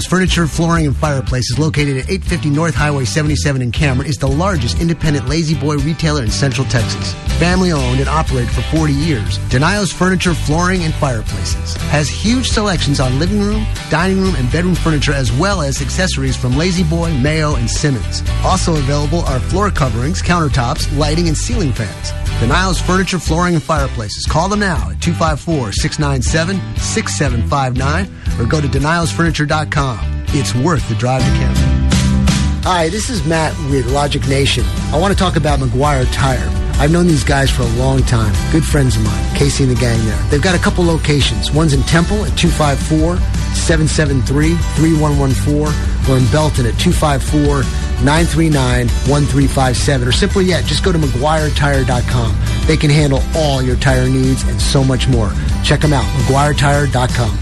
Furniture, Flooring, and Fireplace is located at 850 North Highway 77 in Cameron. is the largest independent La-Z-Boy retailer in Central Texas. Family owned and operated for 40 years. Denials Furniture, Flooring, and Fireplaces has huge selections on living room, dining room, and bedroom furniture, as well as accessories from La-Z-Boy, Mayo, and Simmons. Also available are floor coverings, countertops, lighting, and ceiling fans. Denials Furniture, Flooring, and Fireplaces. Call them now at 254 697 6759 or go to denialsfurniture.com. It's worth the drive to Cameron. Hi, this is Matt with Logic Nation. I want to talk about McGuire Tire. I've known these guys for a long time. Good friends of mine, Casey and the gang there. They've got a couple locations. One's in Temple at 254 773 3114 or in Belton at 254 939 1357. Or simply yet, just go to McGuireTire.com. They can handle all your tire needs and so much more. Check them out, McGuireTire.com.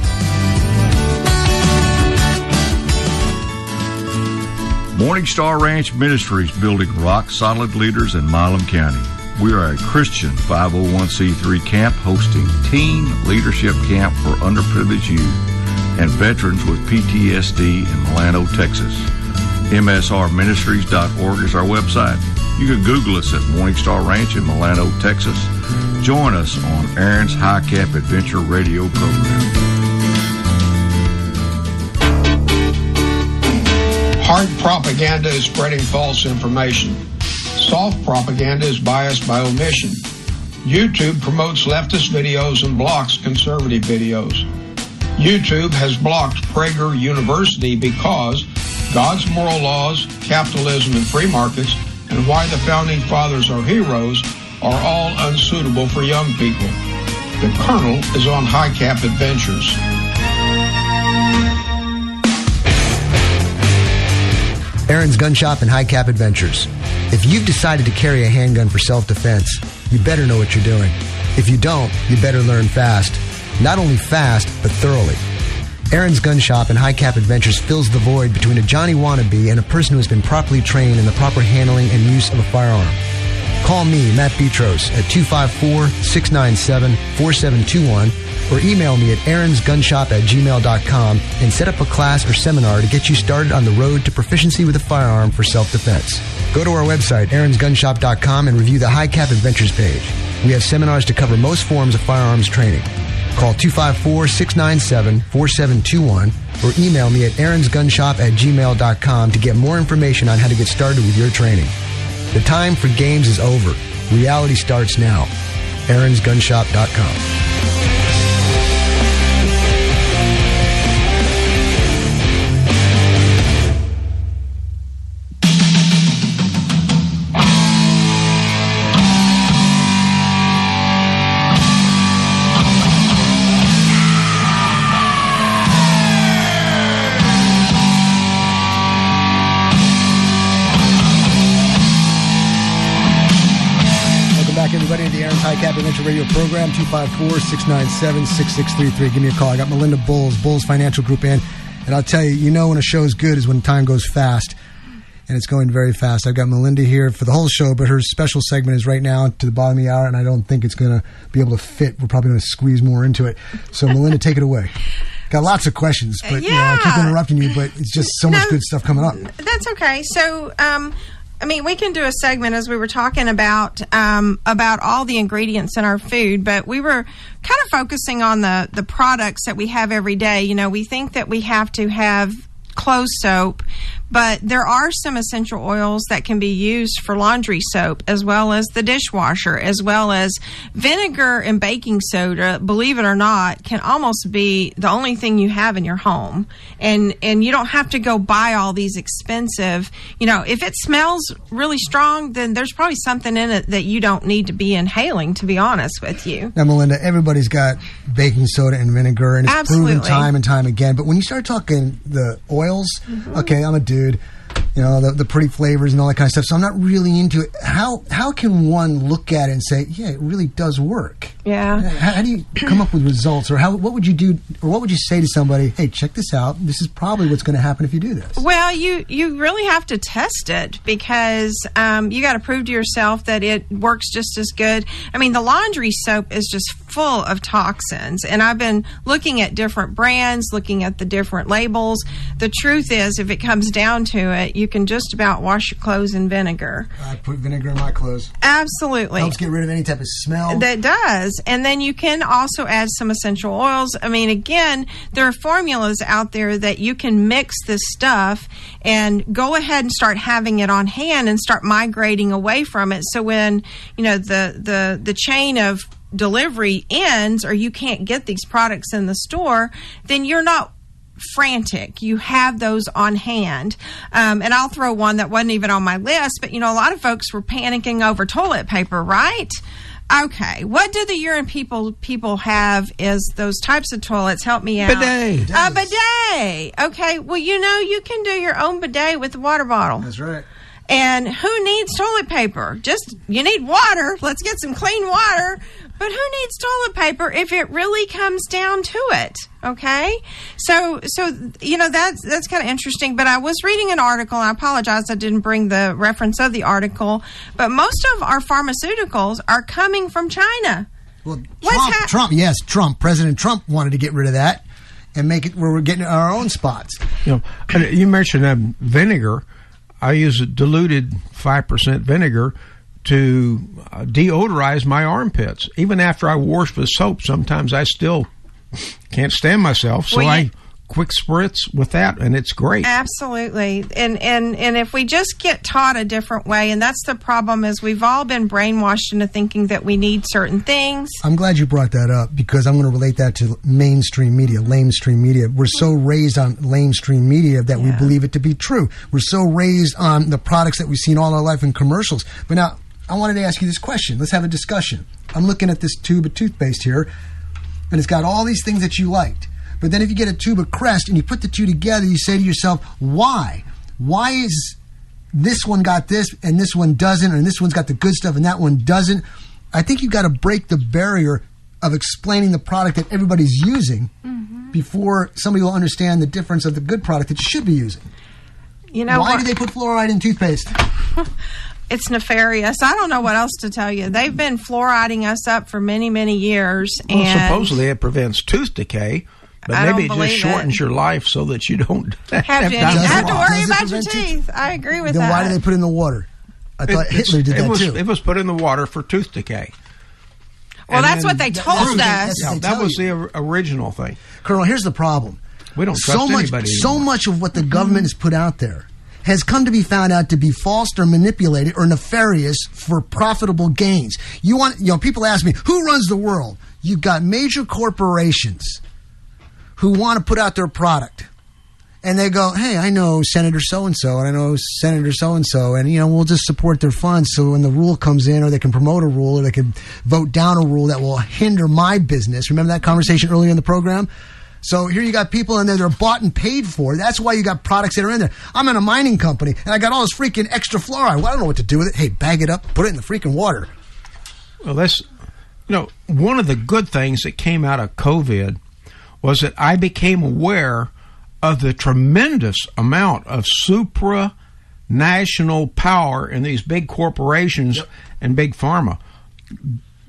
Morningstar Ranch Ministries building rock solid leaders in Milam County. We are a Christian 501c3 camp hosting teen leadership camp for underprivileged youth and veterans with PTSD in Milano, Texas. MSRministries.org is our website. You can Google us at Morningstar Ranch in Milano, Texas, Join us on Aaron's High Cap Adventure Radio program. Hard propaganda is spreading false information. Soft propaganda is biased by omission. YouTube promotes leftist videos and blocks conservative videos. YouTube has blocked Prager University because God's moral laws, capitalism, and free markets, and why the founding fathers are heroes are all unsuitable for young people. The Colonel is on High Cap Adventures. Aaron's Gun Shop and High Cap Adventures. If you've decided to carry a handgun for self defense, you better know what you're doing. If you don't, you better learn fast. Not only fast, but thoroughly. Aaron's Gun Shop and High Cap Adventures fills the void between a Johnny wannabe and a person who has been properly trained in the proper handling and use of a firearm. Call me, Matt Petros, at 254 697 4721 or email me at aaronsgunshop at gmail.com and set up a class or seminar to get you started on the road to proficiency with a firearm for self defense. Go to our website, aaronsgunshop.com, and review the High Cap Adventures page. We have seminars to cover most forms of firearms training. Call 254 697 4721 or email me at aaronsgunshop at gmail.com to get more information on how to get started with your training. The time for games is over. Reality starts now. aaronsgunshop.com. High Cap Adventure Radio program, 254-697-6633. Give me a call. I got Melinda Bulls, Bulls Financial Group in. And I'll tell you, you know when a show is good is when time goes fast. And it's going very fast. I've got Melinda here for the whole show, but her special segment is right now to the bottom of the hour, and I don't think it's going to be able to fit. We're probably going to squeeze more into it. So, Melinda, take it away. Got lots of questions, but you know, I keep interrupting you, but it's just so much No. good stuff coming up. That's okay. So, um, I mean, we can do a segment as we were talking about um, about all the ingredients in our food, but we were kind of focusing on the the products that we have every day. You know, we think that we have to have clothes soap, but there are some essential oils that can be used for laundry soap as well as the dishwasher, as well as vinegar and baking soda. Believe it or not, can almost be the only thing you have in your home, and and you don't have to go buy all these expensive. You know, if it smells really strong, then there's probably something in it that you don't need to be inhaling. To be honest with you. Now, Melinda, everybody's got baking soda and vinegar, and it's proven time and time again. But when you start talking the oils, Mm-hmm. okay, I'm a dude dude. You know the, the pretty flavors and all that kind of stuff. So I'm not really into it. How how can one look at it and say, yeah, it really does work? Yeah. How, how do you come up with results, or how what would you do, or what would you say to somebody? Hey, check this out. This is probably what's going to happen if you do this. Well, you you really have to test it because um, you got to prove to yourself that it works just as good. I mean, the laundry soap is just full of toxins, and I've been looking at different brands, looking at the different labels. The truth is, if it comes down to it, you can just about wash your clothes in vinegar. I put vinegar in my clothes. Absolutely. Helps get rid of any type of smell. That does. And then you can also add some essential oils. I mean, again, there are formulas out there that you can mix this stuff and go ahead and start having it on hand and start migrating away from it. So when, you know, the, the, the chain of delivery ends or you can't get these products in the store, then you're not frantic. You have those on hand. Um, and I'll throw one that wasn't even on my list, but you know, a lot of folks were panicking over toilet paper, right? Okay, what do the urine people people have is those types of toilets. Help me out. Bidet. A bidet. Okay, well, you know, you can do your own bidet with a water bottle. That's right. And who needs toilet paper? Just you need water. Let's get some clean water. But who needs toilet paper if it really comes down to it? Okay, so so you know that's that's kind of interesting. But I was reading an article. And I apologize I didn't bring the reference of the article. But most of our pharmaceuticals are coming from China. Well, What's Trump, hap- Trump, yes, Trump, President Trump wanted to get rid of that and make it where we're getting our own spots. You know, you mentioned that vinegar. I use a diluted five percent vinegar to uh, deodorize my armpits. Even after I wash with soap, sometimes I still can't stand myself. So Well, you- I quick spritz with that, and it's great. Absolutely. And and and if we just get taught a different way and that's the problem is we've all been brainwashed into thinking that we need certain things. I'm glad you brought that up because I'm going to relate that to mainstream media, lamestream media. We're so raised on lamestream media that we believe it to be true. We're so raised on the products that we've seen all our life in commercials. But now, I wanted to ask you this question. Let's have a discussion. I'm looking at this tube of toothpaste here, and it's got all these things that you liked. But then if you get a tube of Crest and you put the two together, you say to yourself, why? Why is this one got this and this one doesn't, and this one's got the good stuff and that one doesn't? I think you've got to break the barrier of explaining the product that everybody's using mm-hmm. before somebody will understand the difference of the good product that you should be using. You know Why what? do they put fluoride in toothpaste? it's nefarious. I don't know what else to tell you. They've been fluoriding us up for many, many years Well, and supposedly it prevents tooth decay, but I maybe it just shortens it. your life so that you don't have, have to, have to worry about your prevent teeth. I agree with then that. why do they put it in the water? I thought It- Hitler did it that was, too. It was put in the water for tooth decay. Well, And that's then- what they told us. Yeah, that was the original thing. Colonel, here's the problem. We don't so much, anybody so anymore. much of what the government has put out there has come to be found out to be false or manipulated or nefarious for profitable gains. You want, you know, people ask me, who runs the world? You've got major corporations who want to put out their product. And they go, hey, I know Senator so and so, and I know Senator so and so, and you know we'll just support their funds. So when the rule comes in, or they can promote a rule, or they can vote down a rule that will hinder my business. Remember that conversation earlier in the program? So here you got people in there they're bought and paid for. That's why you got products that are in there. I'm in a mining company and I got all this freaking extra fluoride. Well, I don't know what to do with it. Hey, bag it up, put it in the freaking water. Well, that's you know one of the good things that came out of COVID was that I became aware of the tremendous amount of supra national power in these big corporations and big pharma.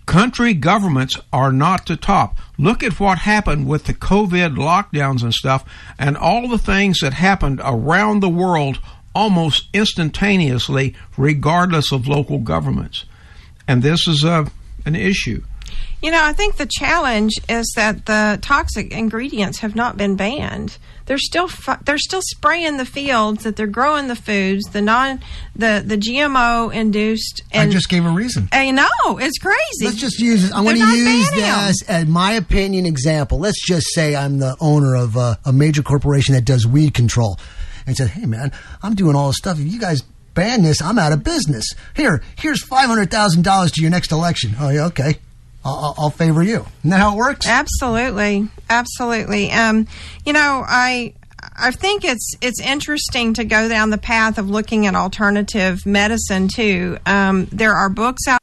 Country governments are not the top. Look at what happened with the COVID lockdowns and stuff, and all the things that happened around the world almost instantaneously, regardless of local governments. And this is a an issue. You know, I think the challenge is that the toxic ingredients have not been banned. They're still fu- they're still spraying the fields that they're growing the foods, the non the the GMO induced. And I just gave a reason. I know it's crazy. Let's just use They're going to use this as my opinion example. Let's just say I'm the owner of a, a major corporation that does weed control, and said, "Hey, man, I'm doing all this stuff. If you guys ban this, I'm out of business. Here, here's five hundred thousand dollars to your next election. Oh yeah, okay. I'll, I'll, favor you. Isn't that how it works? Absolutely, absolutely. Um, you know, I I think it's it's interesting to go down the path of looking at alternative medicine too. Um, there are books out.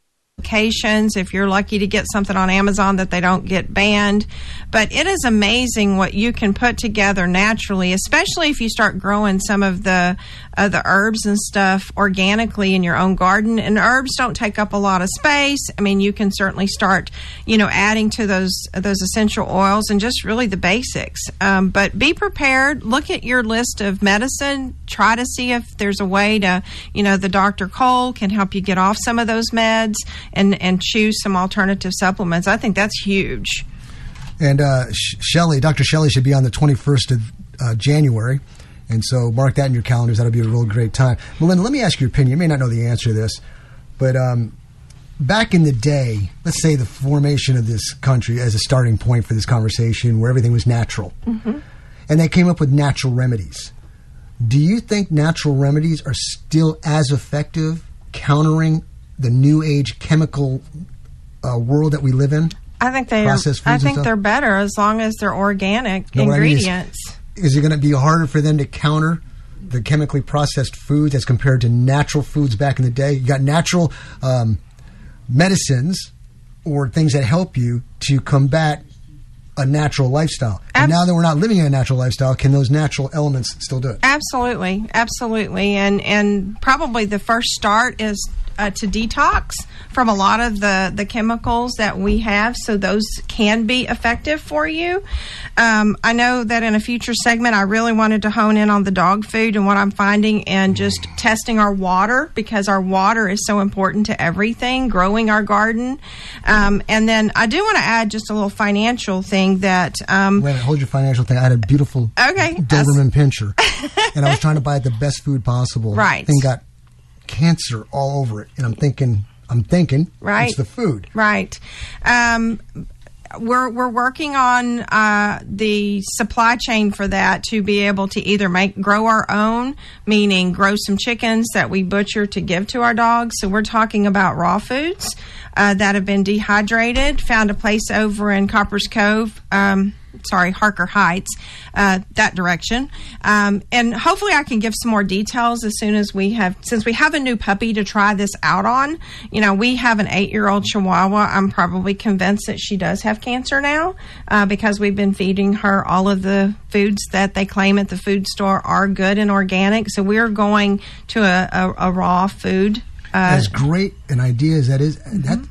Applications, if you're lucky to get something on Amazon that they don't get banned, but it is amazing what you can put together naturally, especially if you start growing some of the uh, the herbs and stuff organically in your own garden. And herbs don't take up a lot of space. I mean, you can certainly start, you know, adding to those those essential oils and just really the basics. Um, but be prepared. Look at your list of medicine. Try to see if there's a way to, you know, the Dr. Cole can help you get off some of those meds and and choose some alternative supplements. I think that's huge. And uh, Sh- Shelley, Dr. Shelley should be on the 21st of uh, January. And so mark that in your calendars. That'll be a real great time. Melinda, let me ask your opinion. You may not know the answer to this, but um, back in the day, let's say the formation of this country as a starting point for this conversation where everything was natural, Mm-hmm. and they came up with natural remedies. Do you think natural remedies are still as effective countering the new age chemical uh, world that we live in? I think they. Foods I think they're better as long as they're organic No, what I mean is- ingredients. is it going to be harder for them to counter the chemically processed foods as compared to natural foods back in the day? You got natural um, medicines or things that help you to combat a natural lifestyle. And now that we're not living in a natural lifestyle, can those natural elements still do it? Absolutely, absolutely, and and probably the first start is uh, to detox from a lot of the the chemicals that we have, so those can be effective for you. Um, I know that in a future segment, I really wanted to hone in on the dog food and what I'm finding and just testing our water because our water is so important to everything, growing our garden. Um, and then I do want to add just a little financial thing that. Um, Wait hold your financial thing. I had a beautiful Okay. Doberman Pinscher, and I was trying to buy the best food possible. Right. Thing got cancer all over it, and I'm thinking, I'm thinking, Right. it's the food. Right. Um, we're we're working on uh, the supply chain for that to be able to either make grow our own, meaning grow some chickens that we butcher to give to our dogs. So we're talking about raw foods uh, that have been dehydrated. Found a place over in Copperas Cove. Um, sorry, Harker Heights, uh, that direction. Um, and hopefully I can give some more details as soon as we have, since we have a new puppy to try this out on. You know, we have an eight year old Chihuahua. I'm probably convinced that she does have cancer now uh, because we've been feeding her all of the foods that they claim at the food store are good and organic. So we're going to a, a, a raw food. Uh, as great an idea as that is, that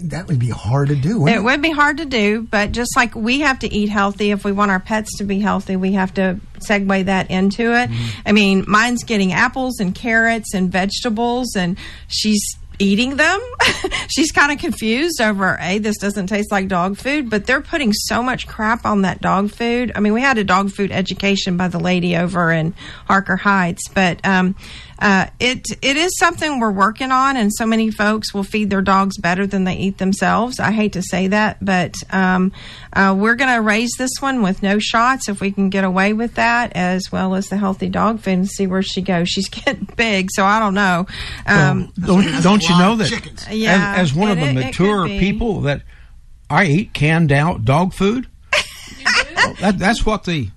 that would be hard to do. wouldn't It would be hard to do, but just like we have to eat healthy, if we want our pets to be healthy, we have to segue that into it. I mean, mine's getting apples and carrots and vegetables, and she's eating them. she's kind of confused over, hey, this doesn't taste like dog food, but they're putting so much crap on that dog food. I mean, we had a dog food education by the lady over in Harker Heights, but um, uh, it it is something we're working on, and so many folks will feed their dogs better than they eat themselves. I hate to say that, but um, uh, we're going to raise this one with no shots if we can get away with that, as well as the healthy dog food, and see where she goes. She's getting big, so I don't know. Um, don't don't you know that Yeah, as, as one of the it- it mature be. people that I eat canned out dog food. Well, that, that's what the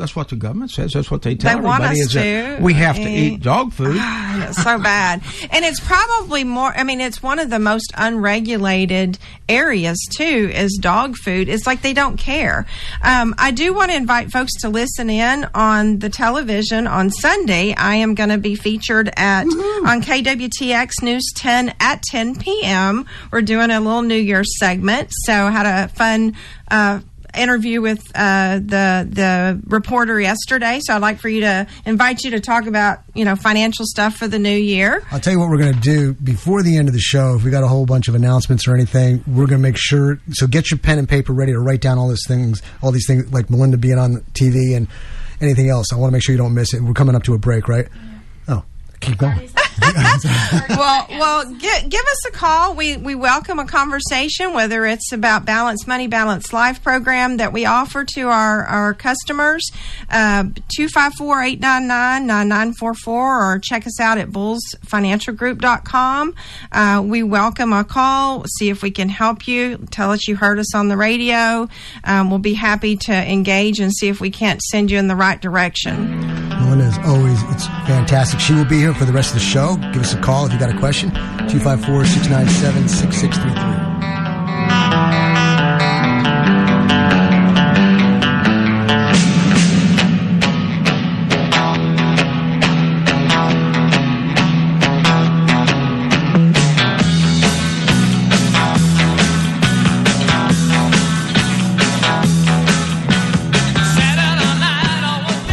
that's what the government says. That's what they tell They everybody us is that we have to Eh. eat dog food. it's so bad. And it's probably more, I mean, it's one of the most unregulated areas, too, is dog food. It's like they don't care. Um, I do want to invite folks to listen in on the television on Sunday. I am going to be featured at on KWTX News 10 at 10 p.m. We're doing a little New Year's segment. So had a fun, uh, interview with uh, the the reporter yesterday. So I'd like for you to invite you to talk about you know financial stuff for the new year. I'll tell you what we're going to do before the end of the show. If we got a whole bunch of announcements or anything, we're going to make sure. So get your pen and paper ready to write down all these things, all these things like Melinda being on TV and anything else. I want to make sure you don't miss it. We're coming up to a break, right? Oh, keep going. Well, well, gi- give us a call. We we welcome a conversation, whether it's about Balance Money, Balance Life program that we offer to our our customers. uh, Two five four eight nine nine nine nine four four, or check us out at bullsfinancialgroup.com. Uh, we welcome a call. See if we can help you. Tell us you heard us on the radio. Um, we'll be happy to engage and see if we can't send you in the right direction. Melinda, as always, it's fantastic. She will be here for the rest of the show. Give us a call if you got a question. 254 697 6633.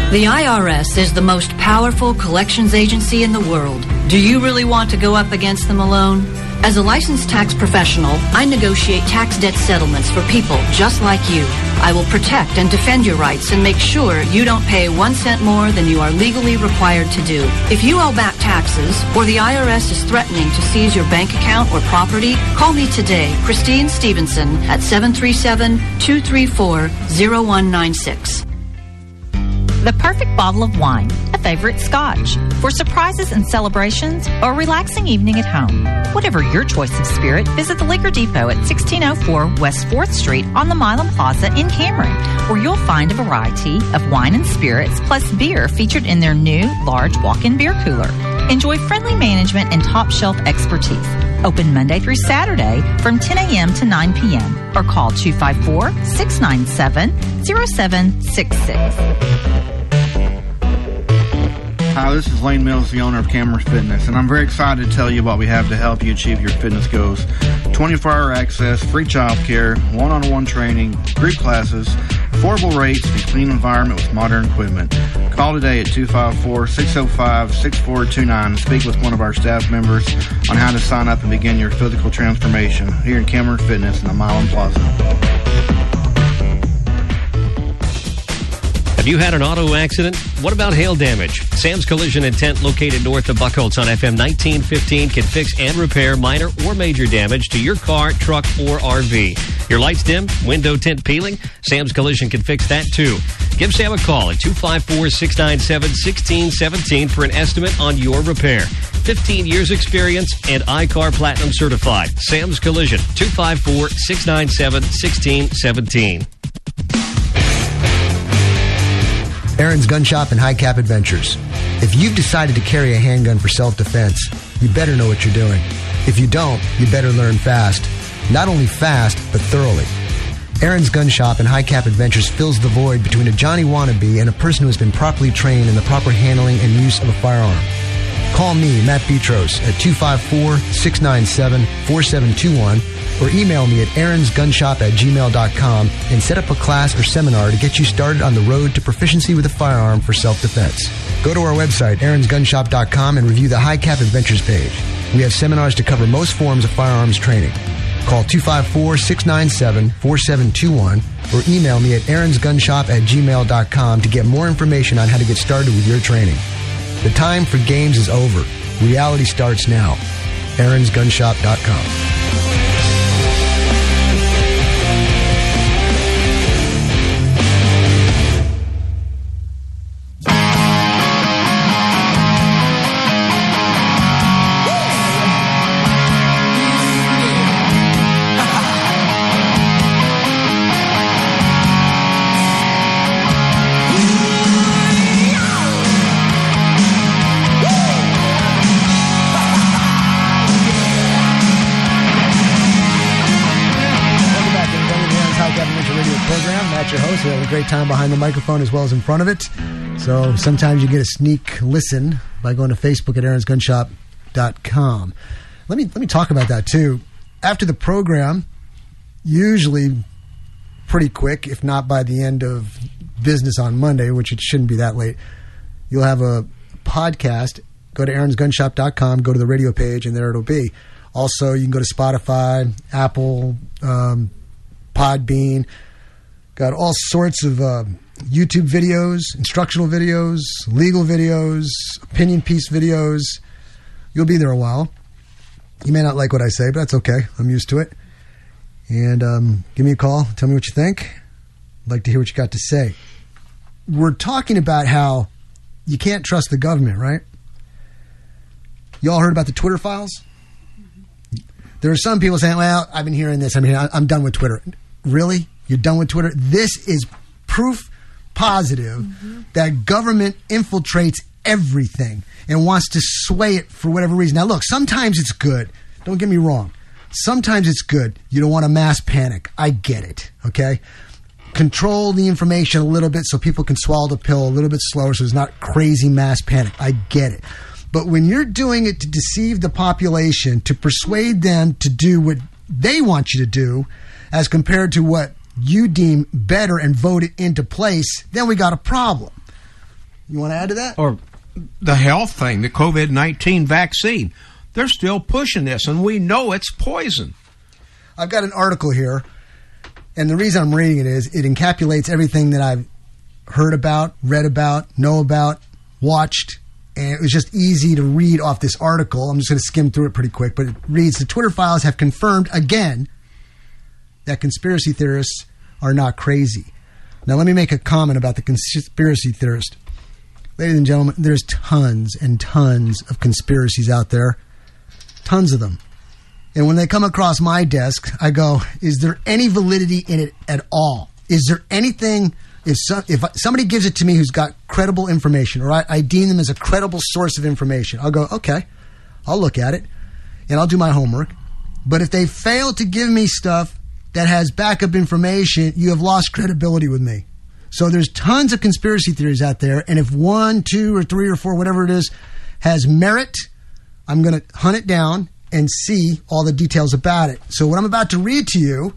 The IRS is the most powerful collections agency in the world. Do you really want to go up against them alone? As a licensed tax professional, I negotiate tax debt settlements for people just like you. I will protect and defend your rights and make sure you don't pay one cent more than you are legally required to do. If you owe back taxes or the IRS is threatening to seize your bank account or property, call me today, Christine Stevenson, at 737 234 0196. The perfect bottle of wine, a favorite scotch, for surprises and celebrations or a relaxing evening at home. Whatever your choice of spirit, visit the Liquor Depot at 1604 West 4th Street on the Milam Plaza in Cameron, where you'll find a variety of wine and spirits plus beer featured in their new large walk-in beer cooler. Enjoy friendly management and top shelf expertise. Open Monday through Saturday from 10 a.m. to 9 p.m. or call 254 697 0766. Hi, this is Lane Mills, the owner of Cameron Fitness, and I'm very excited to tell you what we have to help you achieve your fitness goals. 24 hour access, free child care, one on one training, group classes, affordable rates, and clean environment with modern equipment. Call today at 254 605 6429 and speak with one of our staff members on how to sign up and begin your physical transformation here in Cameron Fitness in the Milam Plaza. Have you had an auto accident? What about hail damage? Sam's Collision and Tint, located north of Buckholts on FM 1915, can fix and repair minor or major damage to your car, truck, or RV. Your lights dim, window tint peeling? Sam's Collision can fix that too. Give Sam a call at 254 697 1617 for an estimate on your repair. 15 years experience and I-CAR Platinum certified. Sam's Collision, 254 697 1617. Aaron's Gun Shop and High Cap Adventures. If you've decided to carry a handgun for self defense, you better know what you're doing. If you don't, you better learn fast. Not only fast, but thoroughly. Aaron's Gun Shop and High Cap Adventures fills the void between a Johnny wannabe and a person who has been properly trained in the proper handling and use of a firearm. Call me, Matt Petros, at 254 697 4721 or email me at aaronsgunshop at gmail.com and set up a class or seminar to get you started on the road to proficiency with a firearm for self defense. Go to our website, aaronsgunshop.com, and review the High Cap Adventures page. We have seminars to cover most forms of firearms training. Call 254 697 4721 or email me at aaronsgunshop at gmail.com to get more information on how to get started with your training. The time for games is over. Reality starts now. aaronsgunshop.com. great time behind the microphone as well as in front of it. So sometimes you get a sneak listen by going to Facebook at aaronsgunshop.com. Let me let me talk about that too. After the program, usually pretty quick, if not by the end of business on Monday, which it shouldn't be that late, you'll have a podcast. Go to aaronsgunshop.com, go to the radio page, and there it'll be. Also, you can go to Spotify, Apple, um, Podbean. Got all sorts of uh, YouTube videos, instructional videos, legal videos, opinion piece videos. You'll be there a while. You may not like what I say, but that's okay. I'm used to it. And um, give me a call. Tell me what you think. I'd like to hear what you got to say. We're talking about how you can't trust the government, right? You all heard about the Twitter files? There are some people saying, well, I've been hearing this. I mean, I'm done with Twitter. Really? You're done with Twitter? This is proof positive that government infiltrates everything and wants to sway it for whatever reason. Now, look, sometimes it's good. Don't get me wrong. Sometimes it's good. You don't want a mass panic. I get it. Okay? Control the information a little bit so people can swallow the pill a little bit slower so it's not crazy mass panic. I get it. But when you're doing it to deceive the population, to persuade them to do what they want you to do, as compared to what you deem better and vote it into place, then we got a problem. You want to add to that? Or the health thing, the COVID 19 vaccine. They're still pushing this, and we know it's poison. I've got an article here, and the reason I'm reading it is it encapsulates everything that I've heard about, read about, know about, watched, and it was just easy to read off this article. I'm just going to skim through it pretty quick, but it reads The Twitter files have confirmed again that conspiracy theorists are not crazy. Now, let me make a comment about the conspiracy theorist. Ladies and gentlemen, there's tons and tons of conspiracies out there, tons of them. And when they come across my desk, I go, is there any validity in it at all? Is there anything, if, if somebody gives it to me who's got credible information, or I, I deem them as a credible source of information, I'll go, okay, I'll look at it and I'll do my homework. But if they fail to give me stuff that has backup information, you have lost credibility with me. So there's tons of conspiracy theories out there, and if one, two, or three, or four, whatever it is, has merit, I'm going to hunt it down and see all the details about it. So what I'm about to read to you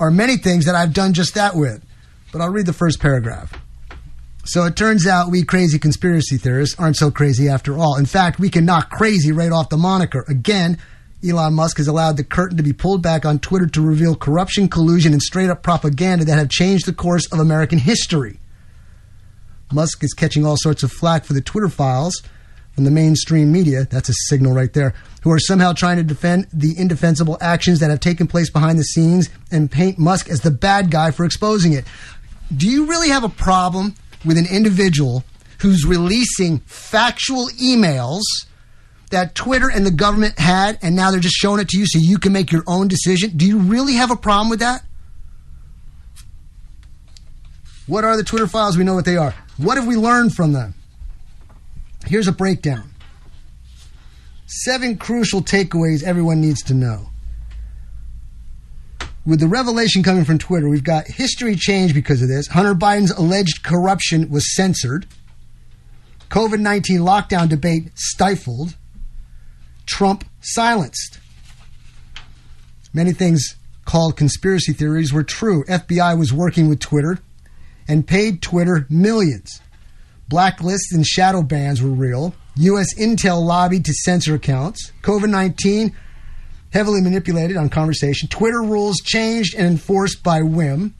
are many things that I've done just that with. But I'll read the first paragraph. So it turns out we crazy conspiracy theorists aren't so crazy after all. In fact, we can knock crazy right off the moniker. Again, Elon Musk has allowed the curtain to be pulled back on Twitter to reveal corruption, collusion, and straight up propaganda that have changed the course of American history. Musk is catching all sorts of flack for the Twitter files from the mainstream media. That's a signal right there. Who are somehow trying to defend the indefensible actions that have taken place behind the scenes and paint Musk as the bad guy for exposing it. Do you really have a problem with an individual who's releasing factual emails? That Twitter and the government had, and now they're just showing it to you so you can make your own decision. Do you really have a problem with that? What are the Twitter files? We know what they are. What have we learned from them? Here's a breakdown seven crucial takeaways everyone needs to know. With the revelation coming from Twitter, we've got history change because of this. Hunter Biden's alleged corruption was censored. COVID 19 lockdown debate stifled. Trump silenced. Many things called conspiracy theories were true. FBI was working with Twitter and paid Twitter millions. Blacklists and shadow bans were real. U.S. Intel lobbied to censor accounts. COVID 19 heavily manipulated on conversation. Twitter rules changed and enforced by whim.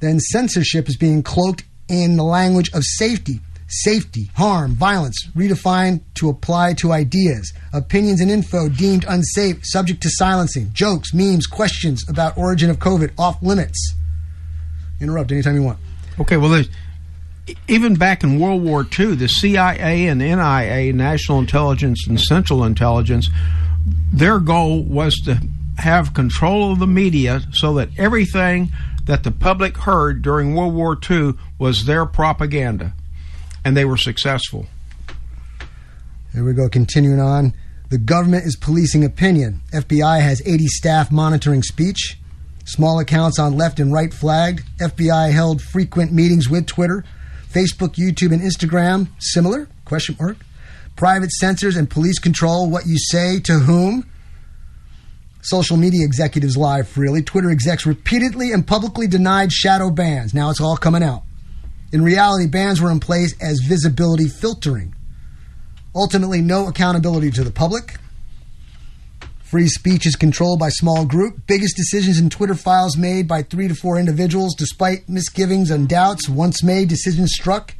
Then censorship is being cloaked in the language of safety safety, harm, violence, redefined to apply to ideas, opinions and info deemed unsafe, subject to silencing, jokes, memes, questions about origin of COVID off limits. Interrupt anytime you want. Okay, well, even back in World War II, the CIA and NIA, National Intelligence and Central Intelligence, their goal was to have control of the media so that everything that the public heard during World War II was their propaganda and they were successful. Here we go, continuing on. The government is policing opinion. FBI has 80 staff monitoring speech. Small accounts on left and right flagged. FBI held frequent meetings with Twitter. Facebook, YouTube, and Instagram similar? Question mark. Private censors and police control what you say to whom. Social media executives lie freely. Twitter execs repeatedly and publicly denied shadow bans. Now it's all coming out. In reality, bans were in place as visibility filtering. Ultimately, no accountability to the public. Free speech is controlled by small group. Biggest decisions in Twitter files made by three to four individuals, despite misgivings and doubts. Once made, decisions struck.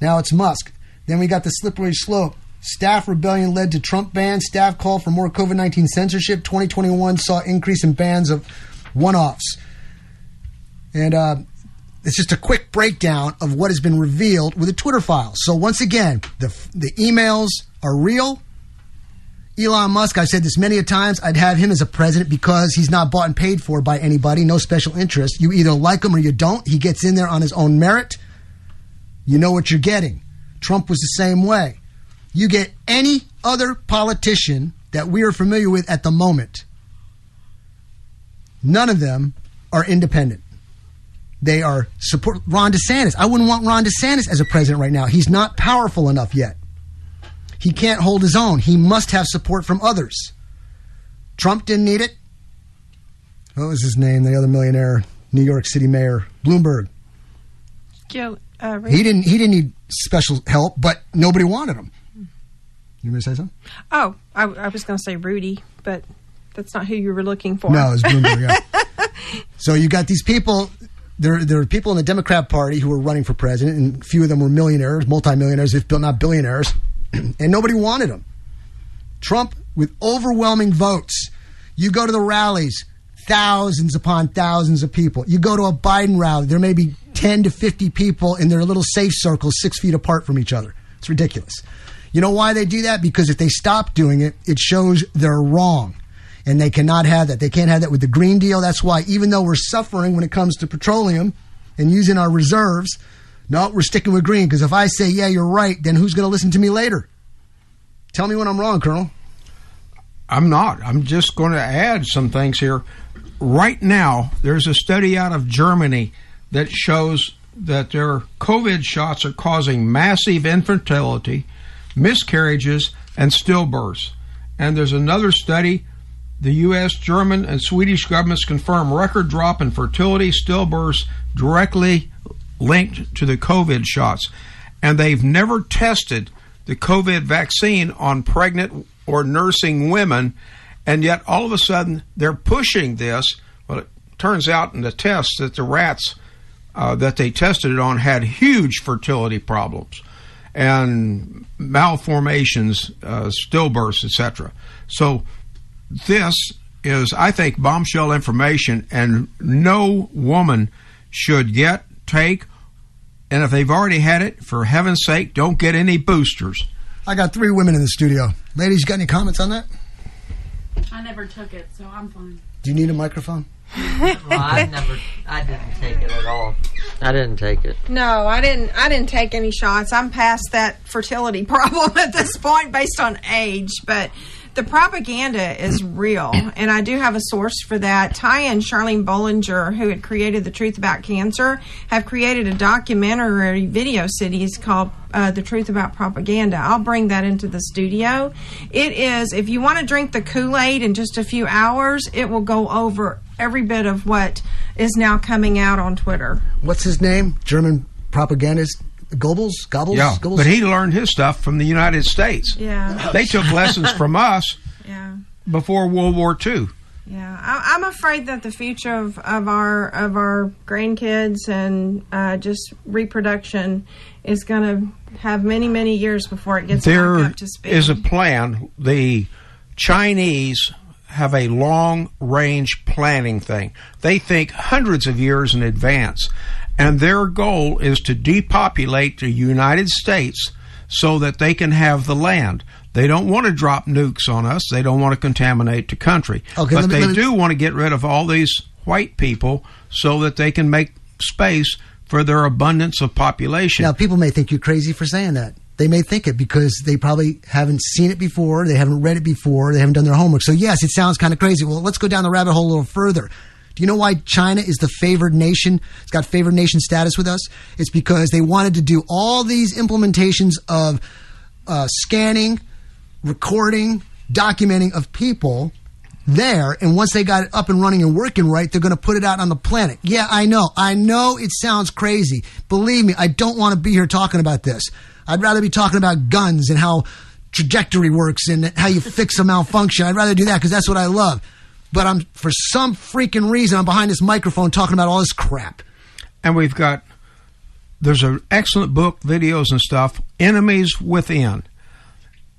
Now it's Musk. Then we got the slippery slope. Staff rebellion led to Trump ban. Staff call for more COVID 19 censorship. 2021 saw increase in bans of one offs. And uh, it's just a quick breakdown of what has been revealed with the Twitter files. So once again, the the emails are real. Elon Musk, I've said this many a times, I'd have him as a president because he's not bought and paid for by anybody, no special interest. You either like him or you don't. He gets in there on his own merit. You know what you're getting. Trump was the same way. You get any other politician that we are familiar with at the moment, none of them are independent. They are support Ron DeSantis. I wouldn't want Ron DeSantis as a president right now. He's not powerful enough yet. He can't hold his own. He must have support from others. Trump didn't need it. What was his name? The other millionaire, New York City mayor, Bloomberg. Joe, uh, he didn't. He didn't need special help, but nobody wanted him. You going to say something? Oh, I, I was going to say Rudy, but that's not who you were looking for. No, it was Bloomberg. yeah. so you got these people there there are people in the Democrat Party who were running for president, and a few of them were millionaires, multimillionaires, if not billionaires, and nobody wanted them. Trump, with overwhelming votes, you go to the rallies, thousands upon thousands of people. You go to a Biden rally, there may be 10 to 50 people in their little safe circles, six feet apart from each other. It's ridiculous. You know why they do that? Because if they stop doing it, it shows they're wrong and they cannot have that. They can't have that with the Green Deal. That's why, even though we're suffering when it comes to petroleum and using our reserves, no, we're sticking with green because if I say, yeah, you're right, then who's going to listen to me later? Tell me when I'm wrong, Colonel. I'm not. I'm just going to add some things here. Right now, there's a study out of Germany that shows that their COVID shots are causing massive infertility, miscarriages, and stillbirths. And there's another study. The U.S., German, and Swedish governments confirm record drop in fertility, stillbirths directly linked to the COVID shots. And they've never tested the COVID vaccine on pregnant or nursing women. And yet, all of a sudden, they're pushing this. Well, it turns out in the tests that the rats uh, that they tested it on had huge fertility problems and malformations, uh, stillbirths, etc. So this is, I think, bombshell information, and no woman should get, take, and if they've already had it, for heaven's sake, don't get any boosters. I got three women in the studio. Ladies, you got any comments on that? I never took it, so I'm fine. Do you need a microphone? well, I never, I didn't take it at all. I didn't take it. No, I didn't. I didn't take any shots. I'm past that fertility problem at this point, based on age. But the propaganda is real, and I do have a source for that. Ty and Charlene Bollinger, who had created the Truth About Cancer, have created a documentary video series called uh, "The Truth About Propaganda." I'll bring that into the studio. It is if you want to drink the Kool Aid in just a few hours, it will go over every bit of what is now coming out on Twitter. What's his name? German propagandist Goebbels? Goebbels? Yeah, Goebbels? but he learned his stuff from the United States. Yeah. They took lessons from us Yeah. before World War II. Yeah, I, I'm afraid that the future of, of our of our grandkids and uh, just reproduction is going to have many many years before it gets There back up to speed. is a plan. The Chinese have a long range planning thing. They think hundreds of years in advance. And their goal is to depopulate the United States so that they can have the land. They don't want to drop nukes on us. They don't want to contaminate the country. Okay, but me- they me- do want to get rid of all these white people so that they can make space for their abundance of population. Now, people may think you're crazy for saying that. They may think it because they probably haven't seen it before, they haven't read it before, they haven't done their homework. So, yes, it sounds kind of crazy. Well, let's go down the rabbit hole a little further. Do you know why China is the favored nation? It's got favored nation status with us. It's because they wanted to do all these implementations of uh, scanning, recording, documenting of people there. And once they got it up and running and working right, they're going to put it out on the planet. Yeah, I know. I know it sounds crazy. Believe me, I don't want to be here talking about this. I'd rather be talking about guns and how trajectory works and how you fix a malfunction. I'd rather do that because that's what I love. But I'm for some freaking reason I'm behind this microphone talking about all this crap. and we've got there's an excellent book, videos and stuff, Enemies Within.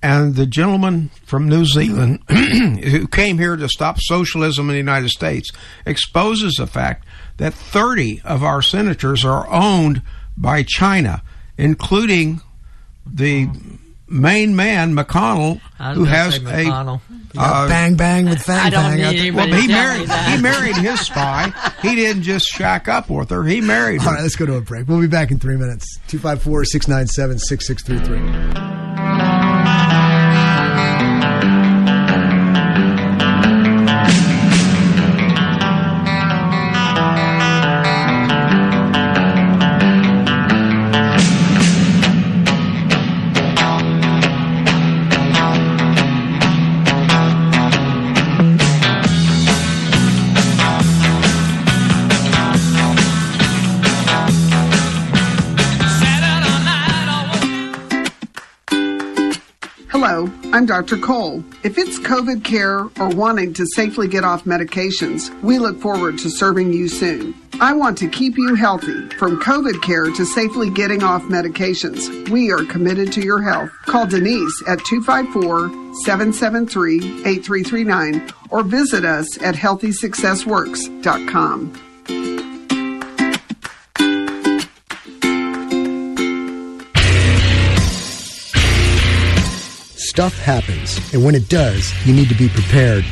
And the gentleman from New Zealand who came here to stop socialism in the United States exposes the fact that 30 of our senators are owned by China, including the main man, McConnell, who has say a uh, bang bang with Fang I don't Fang. need out there. well, he tell married me that. he married his spy. He didn't just shack up with her. He married her. All right, let's go to a break. We'll be back in three minutes. 254 697 6633. I'm Dr. Cole. If it's COVID care or wanting to safely get off medications, we look forward to serving you soon. I want to keep you healthy. From COVID care to safely getting off medications, we are committed to your health. Call Denise at 254 773 8339 or visit us at healthysuccessworks.com. Stuff happens, and when it does, you need to be prepared.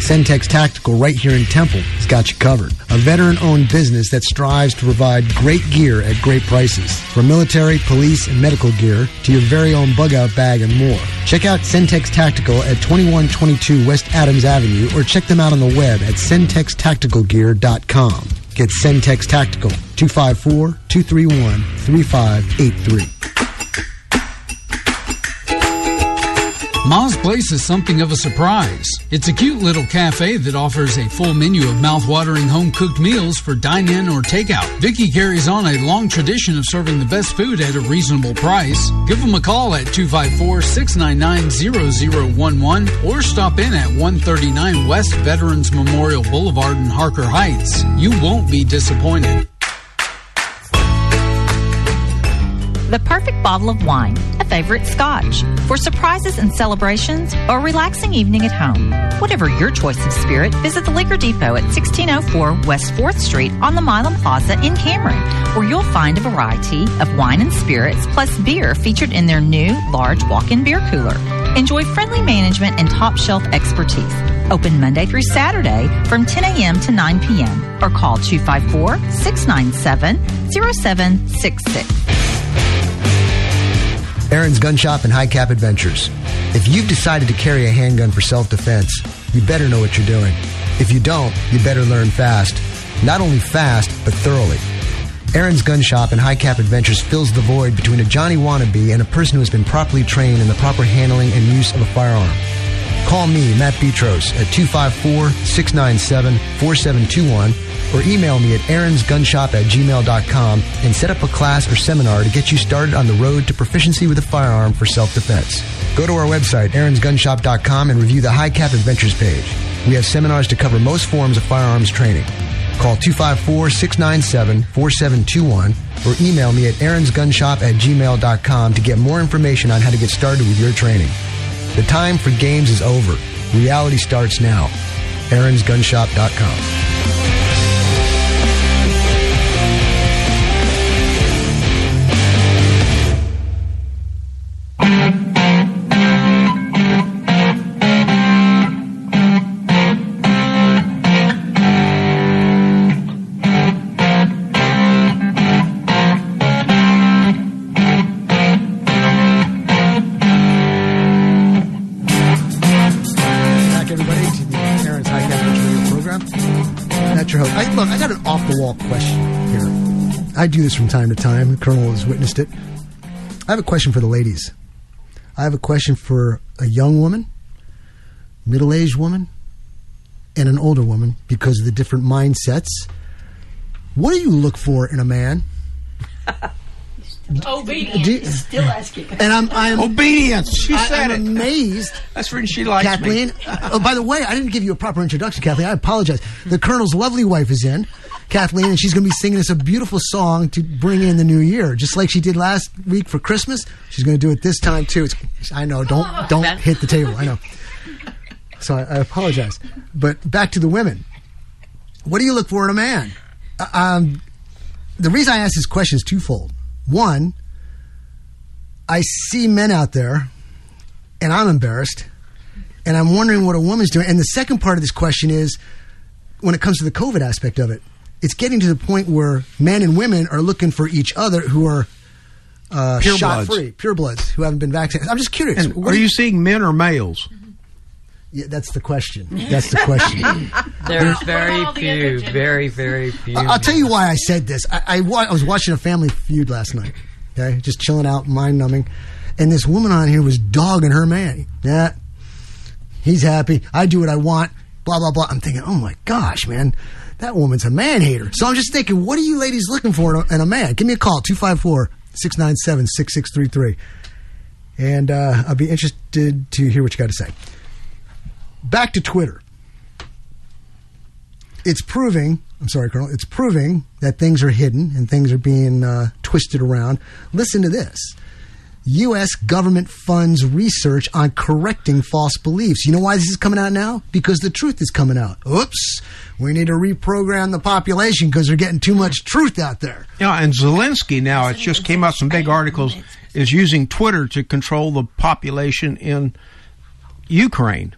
Centex Tactical right here in Temple has got you covered. A veteran owned business that strives to provide great gear at great prices. From military, police, and medical gear to your very own bug out bag and more. Check out Centex Tactical at 2122 West Adams Avenue or check them out on the web at centextacticalgear.com. Get Centex Tactical 254 231 3583. Ma's Place is something of a surprise. It's a cute little cafe that offers a full menu of mouth-watering home-cooked meals for dine-in or takeout. Vicky carries on a long tradition of serving the best food at a reasonable price. Give them a call at 254-699-0011 or stop in at 139 West Veterans Memorial Boulevard in Harker Heights. You won't be disappointed. The perfect bottle of wine, a favorite scotch, for surprises and celebrations or a relaxing evening at home. Whatever your choice of spirit, visit the Liquor Depot at 1604 West 4th Street on the Milam Plaza in Cameron, where you'll find a variety of wine and spirits plus beer featured in their new large walk-in beer cooler. Enjoy friendly management and top shelf expertise. Open Monday through Saturday from 10 a.m. to 9 p.m. or call 254 697 0766. Aaron's Gun Shop and High Cap Adventures. If you've decided to carry a handgun for self defense, you better know what you're doing. If you don't, you better learn fast. Not only fast, but thoroughly. Aaron's Gun Shop and High Cap Adventures fills the void between a Johnny wannabe and a person who has been properly trained in the proper handling and use of a firearm. Call me, Matt Petros, at 254 697 4721 or email me at aaronsgunshop at gmail.com and set up a class or seminar to get you started on the road to proficiency with a firearm for self defense. Go to our website, aaronsgunshop.com, and review the High Cap Adventures page. We have seminars to cover most forms of firearms training. Call 254 697 4721 or email me at aaronsgunshop at gmail.com to get more information on how to get started with your training. The time for games is over. Reality starts now. aaronsgunshop.com. I do this from time to time. The Colonel has witnessed it. I have a question for the ladies. I have a question for a young woman, middle aged woman, and an older woman because of the different mindsets. What do you look for in a man? Obedience. Do- Still asking. And I'm, I'm Obedience. She I, said I'm it. amazed. That's when she likes Kathleen. me. oh, by the way, I didn't give you a proper introduction, Kathleen. I apologize. The Colonel's lovely wife is in, Kathleen, and she's going to be singing us a beautiful song to bring in the new year, just like she did last week for Christmas. She's going to do it this time too. It's, I know. Don't don't hit the table. I know. So I, I apologize. But back to the women. What do you look for in a man? Uh, Um, the reason I ask this question is twofold. One, I see men out there, and I'm embarrassed, and I'm wondering what a woman's doing. And the second part of this question is when it comes to the COVID aspect of it, it's getting to the point where men and women are looking for each other who are uh, Pure shot bloods. free, pure bloods who haven't been vaccinated. I'm just curious. And are do you seeing men or males? Yeah, that's the question. That's the question. There's very few, very, very few. I- I'll tell you why I said this. I, I, wa- I was watching a Family Feud last night. Okay, just chilling out, mind numbing, and this woman on here was dogging her man. Yeah, he's happy. I do what I want. Blah blah blah. I'm thinking, oh my gosh, man, that woman's a man hater. So I'm just thinking, what are you ladies looking for in a, in a man? Give me a call 254 697 6633. And uh, I'll be interested to hear what you got to say. Back to Twitter it's proving i'm sorry colonel it's proving that things are hidden and things are being uh, twisted around listen to this u.s government funds research on correcting false beliefs you know why this is coming out now because the truth is coming out oops we need to reprogram the population because they're getting too much truth out there Yeah, and Zelensky now, it just came out some big articles, is using Twitter to control the population in Ukraine.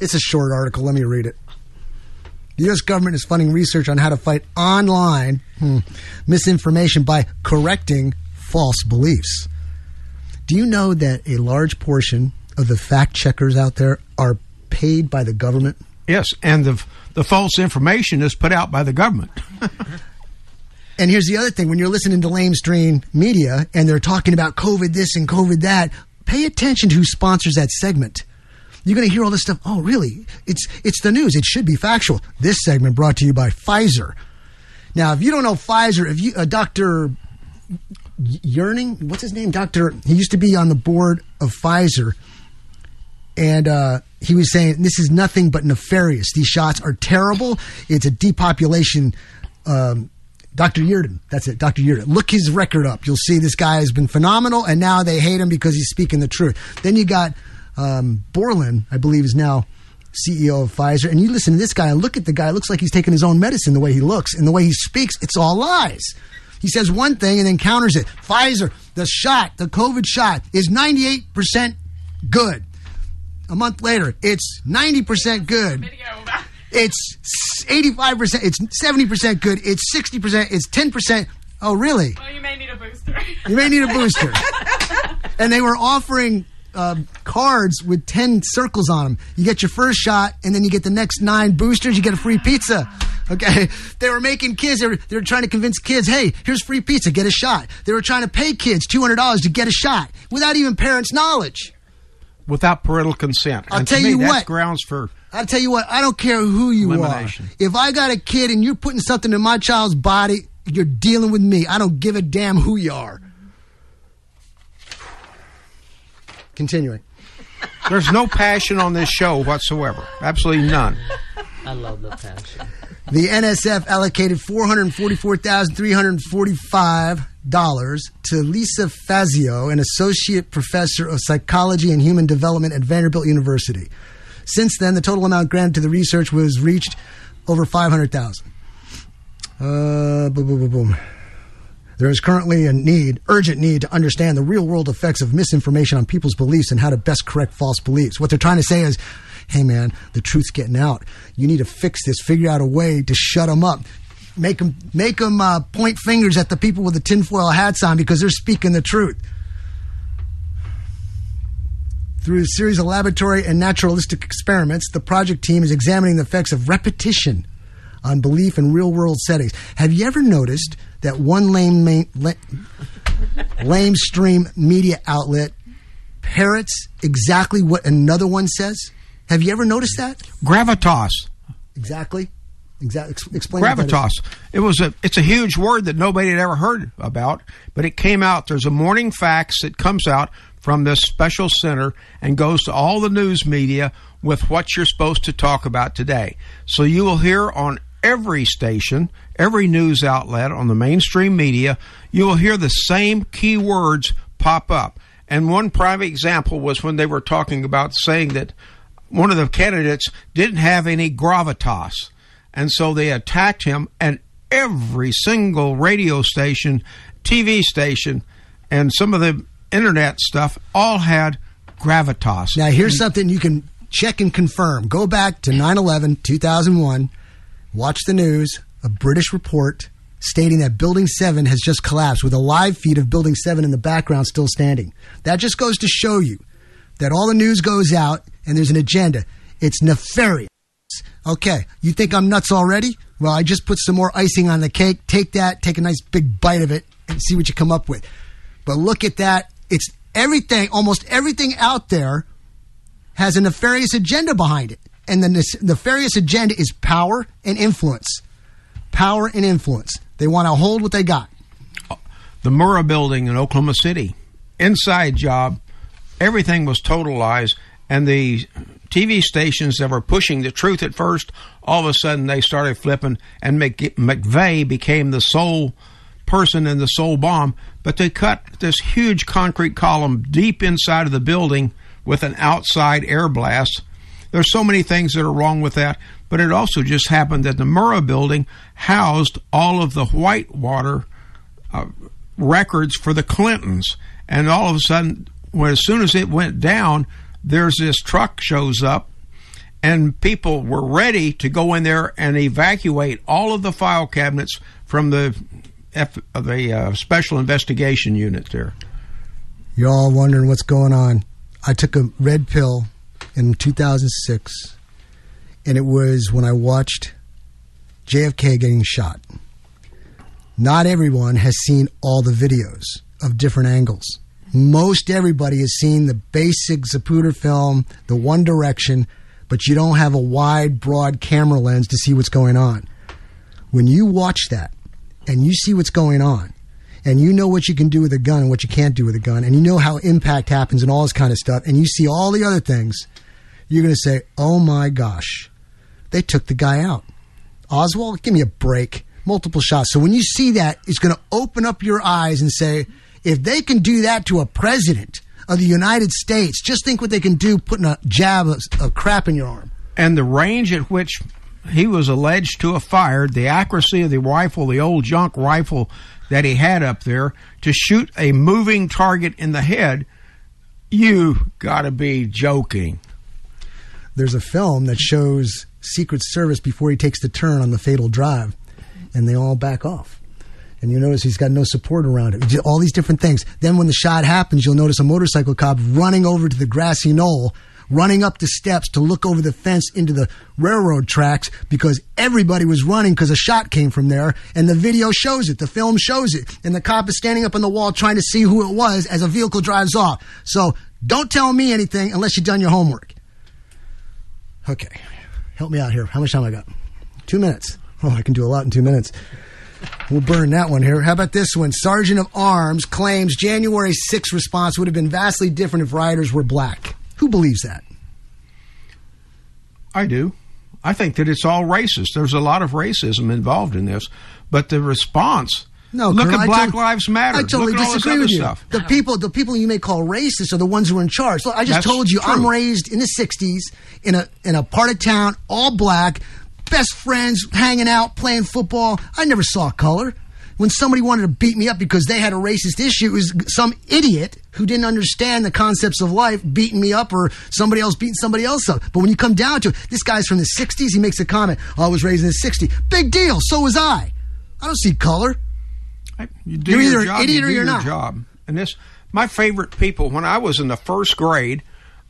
It's a short article. Let me read it. The U.S. government is funding research on how to fight online hmm, misinformation by correcting false beliefs. Do you know that a large portion of the fact checkers out there are paid by the government Yes, and the the false information is put out by the government. And here's the other thing: when you're listening to lamestream media and they're talking about COVID this and COVID that, pay attention to who sponsors that segment. You're going to hear all this stuff. Oh, really? It's it's the news. It should be factual. This segment brought to you by Pfizer. Now, if you don't know Pfizer, if you uh, Doctor Yearning, what's his name? Doctor. He used to be on the board of Pfizer, and uh, he was saying this is nothing but nefarious. These shots are terrible. It's a depopulation. Um, Dr. Yeadon, that's it, Dr. Yeadon. Look his record up. You'll see this guy has been phenomenal, and now they hate him because he's speaking the truth. Then you got um, Borland, I believe, is now CEO of Pfizer, and you listen to this guy and look at the guy. It looks like he's taking his own medicine the way he looks and the way he speaks. It's all lies. He says one thing and then counters it. Pfizer, the shot, the COVID shot, is 98% good. A month later, it's 90% good. It's 85%, it's 70% good, it's 60%, it's 10%. Oh, really? Well, you may need a booster. You may need a booster. and they were offering uh, cards with 10 circles on them. You get your first shot, and then you get the next nine boosters, you get a free pizza. Okay, they were making kids. They were, they were trying to convince kids, "Hey, here's free pizza. Get a shot." They were trying to pay kids two hundred dollars to get a shot without even parents' knowledge. Without parental consent. I'll and tell to me, you that's what. grounds for I'll tell you what. I don't care who you Elimination. are. If I got a kid and you're putting something in my child's body, you're dealing with me. I don't give a damn who you are. Continuing. There's no passion on this show whatsoever. Absolutely none. I love the passion. The NSF allocated $444,345 to Lisa Fazio, an associate professor of psychology and human development at Vanderbilt University. Since then, the total amount granted to the research was reached over 500,000. Uh, boom, boom, boom, boom. There is currently a need, urgent need, to understand the real world effects of misinformation on people's beliefs and how to best correct false beliefs. What they're trying to say is, hey man, the truth's getting out. You need to fix this. Figure out a way to shut them up. Make them, make them uh, point fingers at the people with the tinfoil hats on because they're speaking the truth. Through a series of laboratory and naturalistic experiments, the project team is examining the effects of repetition on belief in real world settings. Have you ever noticed that one lame, main, la- lame stream media outlet parrots exactly what another one says? Have you ever noticed that? Gravitas. Exactly. Exactly. Explain what that is. Gravitas. It was a. It's a huge word that nobody had ever heard about, but it came out. There's a morning fax that comes out from this special center and goes to all the news media with what you're supposed to talk about today. So you will hear on every station, every news outlet on the mainstream media, you will hear the same key words pop up. And one prime example was when they were talking about saying that one of the candidates didn't have any gravitas. And so they attacked him, and every single radio station, TV station, and some of the internet stuff all had gravitas. Now, here's something you can check and confirm. Go back to 9 11, 2001, watch the news, a British report stating that Building 7 has just collapsed with a live feed of Building 7 in the background still standing. That just goes to show you that all the news goes out and there's an agenda. It's nefarious. Okay, you think I'm nuts already? Well, I just put some more icing on the cake. Take that, take a nice big bite of it, and see what you come up with. But look at that. It's everything, almost everything out there has a nefarious agenda behind it. And the nefarious agenda is power and influence. Power and influence. They want to hold what they got. the Murrah building in Oklahoma City. Inside job, everything was total lies, and the TV stations that were pushing the truth at first, all of a sudden they started flipping, and Mc, McVeigh became the sole person in the sole bomb. But they cut this huge concrete column deep inside of the building with an outside air blast. There's so many things that are wrong with that, but it also just happened that the Murrah building housed all of the Whitewater uh, records for the Clintons, and all of a sudden, when as soon as it went down, there's this truck shows up, and people were ready to go in there and evacuate all of the file cabinets from the F, uh, the uh, special investigation unit there. You're all wondering what's going on. I took a red pill in 2006. and it was when I watched JFK getting shot. Not everyone has seen all the videos of different angles. Most everybody has seen the basic Zapruder film, the One Direction, but you don't have a wide, broad camera lens to see what's going on. When you watch that and you see what's going on, and you know what you can do with a gun and what you can't do with a gun, and you know how impact happens and all this kind of stuff, and you see all the other things, you're going to say, oh my gosh, they took the guy out. Oswald, give me a break. Multiple shots. So when you see that, it's going to open up your eyes and say, if they can do that to a president of the United States, just think what they can do putting a jab of, of crap in your arm. And the range at which he was alleged to have fired, the accuracy of the rifle, the old junk rifle that he had up there, to shoot a moving target in the head, you got to be joking. There's a film that shows Secret Service before he takes the turn on the fatal drive, and they all back off. And you notice he's got no support around it. All these different things. Then when the shot happens, you'll notice a motorcycle cop running over to the grassy knoll, running up the steps to look over the fence into the railroad tracks because everybody was running because a shot came from there. And the video shows it. The film shows it. And the cop is standing up on the wall trying to see who it was as a vehicle drives off. So don't tell me anything unless you've done your homework. Okay. Help me out here. How much time I got? Two minutes. Oh, I can do a lot in two minutes. We'll burn that one here. How about this one? Sergeant of Arms claims January 6th response would have been vastly different if rioters were black. Who believes that? I do. I think that it's all racist. There's a lot of racism involved in this, but the response. No, look Colonel, at I Black tot- Lives Matter. I totally look at all this disagree with you. stuff. The people, the people you may call racist are the ones who are in charge. Look, I just That's told you I'm raised in the '60s in a in a part of town, all black, best friends, hanging out, playing football. I never saw color. When somebody wanted to beat me up because they had a racist issue, it was some idiot who didn't understand the concepts of life beating me up or somebody else beating somebody else up. But when you come down to it, this guy's from the 60s. He makes a comment, oh, I was raised in the 60s. Big deal. So was I. I don't see color. You do You're your either an job, idiot you or you're your not. Job. And this, my favorite people. When I was in the first grade,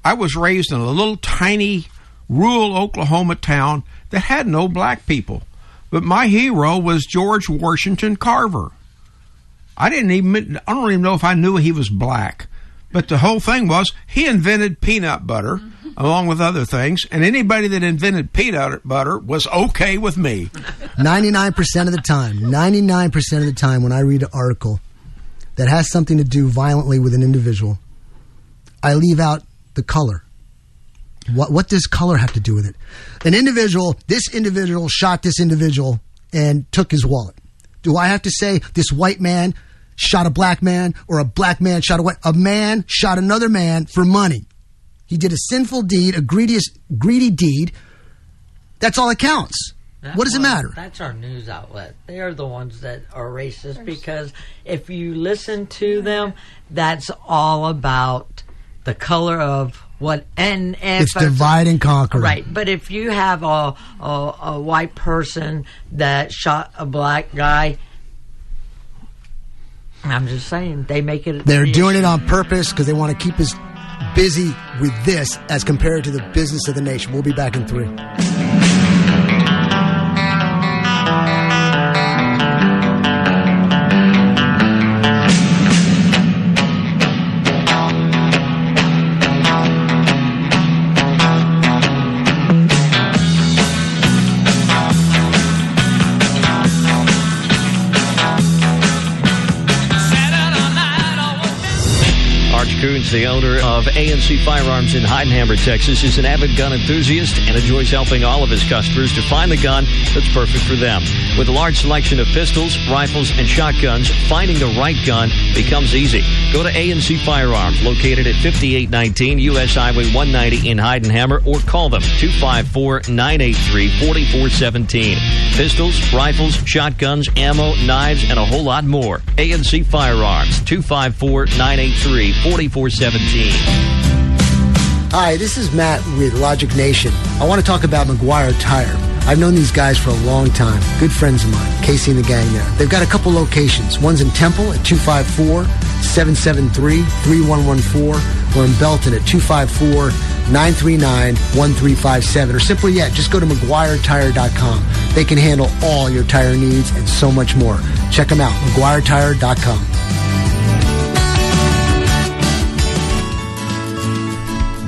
I was raised in a little tiny rural Oklahoma town that had no black people. But my hero was George Washington Carver. I didn't even. I don't even know if I knew he was black. But the whole thing was he invented peanut butter mm-hmm. along with other things, and anybody that invented peanut butter was okay with me. 99% of the time, 99% of the time when I read an article that has something to do violently with an individual, I leave out the color. What, what does color have to do with it? An individual, this individual shot this individual and took his wallet. Do I have to say this white man shot a black man or a black man shot a white? A man shot another man for money. He did a sinful deed, a greedy, greedy deed. That's all that counts. what does it matter? That's our news outlet. They are the ones that are racist because if you listen to them, that's all about the color of what and if It's divide and conquer. Right, but if you have a, a a white person that shot a black guy, I'm just saying they make it. They're the doing it on purpose because they want to keep us busy with this as compared to the business of the nation. We'll be back in three. Coons, the owner of ANC Firearms in Heidenheimer, Texas, is an avid gun enthusiast and enjoys helping all of his customers to find the gun that's perfect for them. With a large selection of pistols, rifles, and shotguns, finding the right gun becomes easy. Go to ANC Firearms, located at 5819 U.S. Highway 190 in Heidenheimer, or call them 254 983 4417. Pistols, rifles, shotguns, ammo, knives, and a whole lot more. ANC Firearms, 254 983 4417. Hi, this is Matt with Logic Nation. I want to talk about McGuire Tire. I've known these guys for a long time. Good friends of mine, Casey and the gang there. They've got a couple locations. One's in Temple at 254 773 3114, or in Belton at 254 939 1357. Or simply yet, just go to McGuireTire.com. They can handle all your tire needs and so much more. Check them out, McGuireTire.com.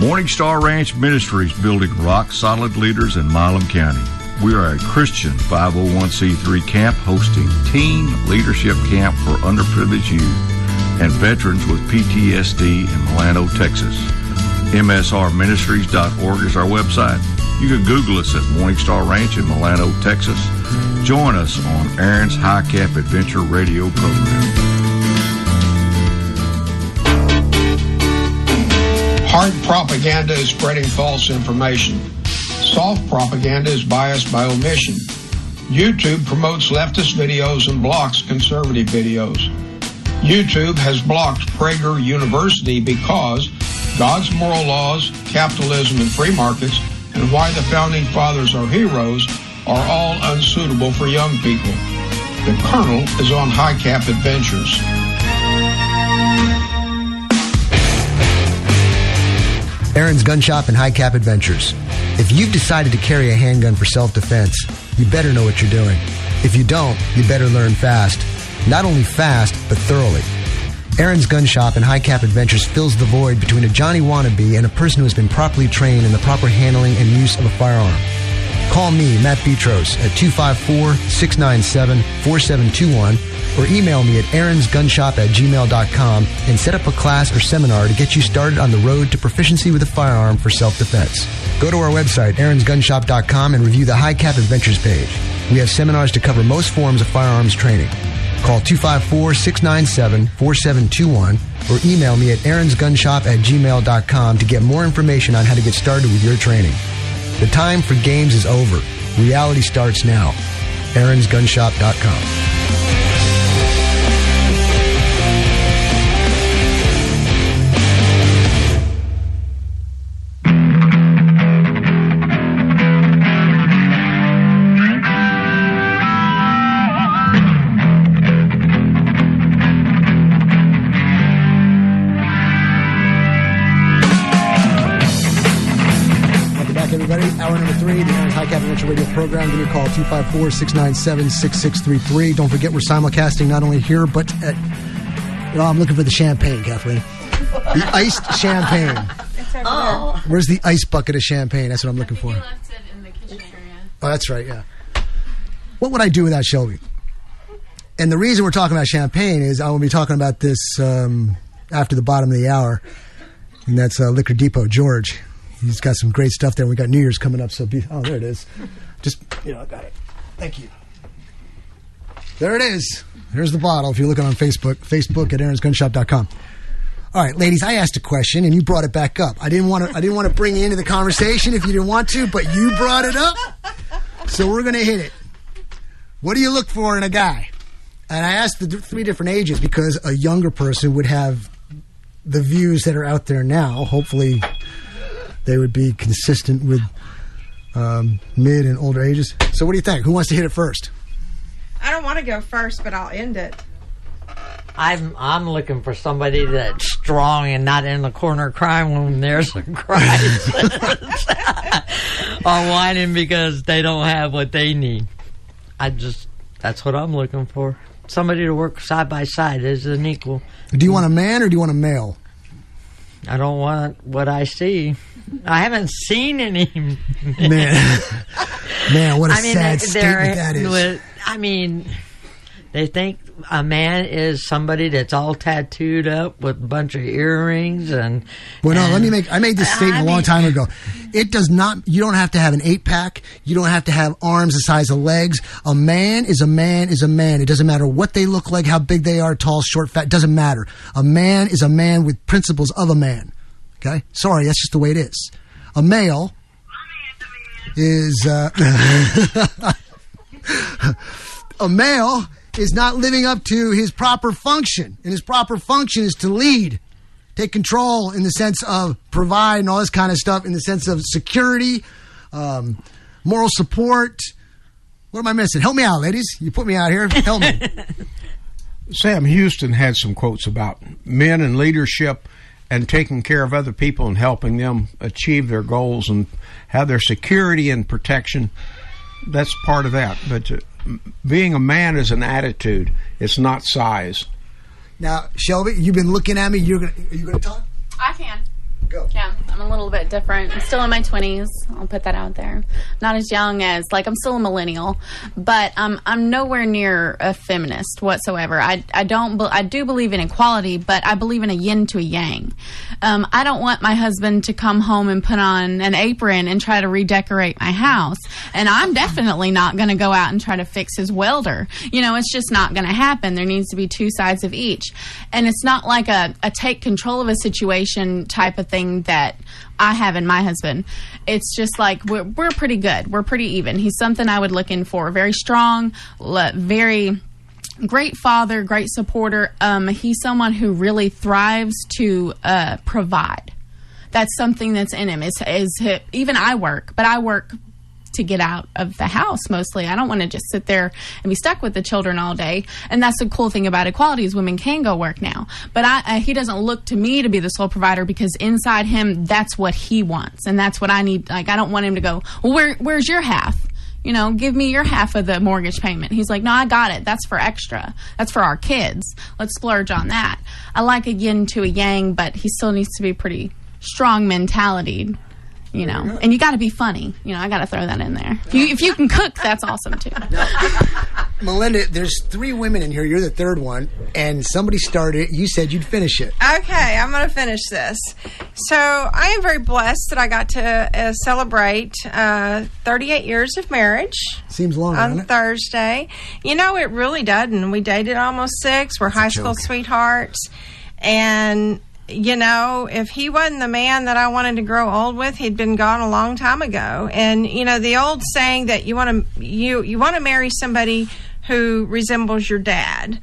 Morning Star Ranch Ministries building rock solid leaders in Milam County. We are a Christian 501c3 camp hosting teen leadership camp for underprivileged youth and veterans with PTSD in Milano, Texas. MSRministries.org is our website. You can Google us at Morningstar Ranch in Milano, Texas. Join us on Aaron's High Cap Adventure Radio program. Hard propaganda is spreading false information. Soft propaganda is biased by omission. YouTube promotes leftist videos and blocks conservative videos. YouTube has blocked Prager University because God's moral laws, capitalism, and free markets, and why the founding fathers are heroes are all unsuitable for young people. The Colonel is on High Cap Adventures. Aaron's Gun Shop and High Cap Adventures. If you've decided to carry a handgun for self defense, you better know what you're doing. If you don't, you better learn fast. Not only fast, but thoroughly. Aaron's Gun Shop and High Cap Adventures fills the void between a Johnny wannabe and a person who has been properly trained in the proper handling and use of a firearm. Call me, Matt Petros, at 254 697 4721 or email me at aaronsgunshop at gmail.com and set up a class or seminar to get you started on the road to proficiency with a firearm for self-defense. Go to our website, aaronsgunshop.com and review the High Cap Adventures page. We have seminars to cover most forms of firearms training. Call 254-697-4721 or email me at aaronsgunshop at gmail.com to get more information on how to get started with your training. The time for games is over. Reality starts now. aaronsgunshop.com. three, the Aaron's High Cap Adventure Radio program. Give me a call, 254-697-6633. Don't forget, we're simulcasting not only here, but at... Oh, I'm looking for the champagne, Kathleen. The iced champagne. Oh. Where's the ice bucket of champagne? That's what I'm looking for. left it in the kitchen area. Oh, that's right, yeah. What would I do without Shelby? And the reason we're talking about champagne is I will be talking about this um, after the bottom of the hour, and that's uh, Liquor Depot George. He's got some great stuff there. We got New Year's coming up, so be oh, there it is. Just you know, I got it. Thank you. There it is. Here's the bottle. If you're looking on Facebook, Facebook at aaronsgunshop.com. All right, ladies, I asked a question and you brought it back up. I didn't want to. I didn't want to bring you into the conversation if you didn't want to, but you brought it up, so we're to hit it. What do you look for in a guy? And I asked the three different ages because a younger person would have the views that are out there now. Hopefully, they would be consistent with um, mid and older ages. So, what do you think? Who wants to hit it first? I don't want to go first, but I'll end it. I'm I'm looking for somebody that's strong and not in the corner crying when there's a crisis, or whining because they don't have what they need. I just that's what I'm looking for. Somebody to work side by side as an equal. Do you want a man or do you want a male? I don't want what I see. I haven't seen any. Man, man, what a I mean, sad statement that is. I mean, they think a man is somebody that's all tattooed up with a bunch of earrings and. Well, no, let me make. I made this I statement a long time ago. It does not. You don't have to have an eight pack. You don't have to have arms the size of legs. A man is a man is a man. It doesn't matter what they look like, how big they are, tall, short, fat. Doesn't matter. A man is a man with principles of a man. Okay, sorry, that's just the way it is. A male is uh, a male is not living up to his proper function, and his proper function is to lead take control in the sense of provide and all this kind of stuff in the sense of security, um, moral support. What am I missing? Help me out, ladies. You put me out here. Help me. Sam Houston had some quotes about men and leadership, and taking care of other people and helping them achieve their goals and have their security and protection. That's part of that. But uh, being a man is an attitude. It's not size. Now, Shelby, you've been looking at me. You're gonna. Are you gonna talk? I can. Yeah, I'm a little bit different. I'm still in my 20s. I'll put that out there. Not as young as like I'm still a millennial, but um, I'm nowhere near a feminist whatsoever. I I don't I do believe in equality, but I believe in a yin to a yang. Um, I don't want my husband to come home and put on an apron and try to redecorate my house, and I'm definitely not going to go out and try to fix his welder. You know, it's just not going to happen. There needs to be two sides of each, and it's not like a, a take control of a situation type of thing that I have in my husband. It's just like we're, we're pretty good. We're pretty even. He's something I would look in for. Very strong, very great father, great supporter. Um, he's someone who really thrives to uh, provide. That's something that's in him. Is is even I work, but I work to get out of the house mostly. I don't want to just sit there and be stuck with the children all day. And that's the cool thing about equality is women can go work now. But I, uh, he doesn't look to me to be the sole provider because inside him, that's what he wants. And that's what I need. Like, I don't want him to go, well, where, where's your half? You know, give me your half of the mortgage payment. He's like, no, I got it. That's for extra. That's for our kids. Let's splurge on that. I like a yin to a yang, but he still needs to be pretty strong mentality you know, and you got to be funny. You know, I got to throw that in there. If you, if you can cook, that's awesome too. Melinda, there's three women in here. You're the third one, and somebody started. You said you'd finish it. Okay, I'm going to finish this. So I am very blessed that I got to uh, celebrate uh, 38 years of marriage. Seems long on Thursday. You know, it really doesn't. We dated almost six. We're high school sweethearts, and you know, if he wasn't the man that I wanted to grow old with, he'd been gone a long time ago. And you know, the old saying that you want to you you want to marry somebody who resembles your dad.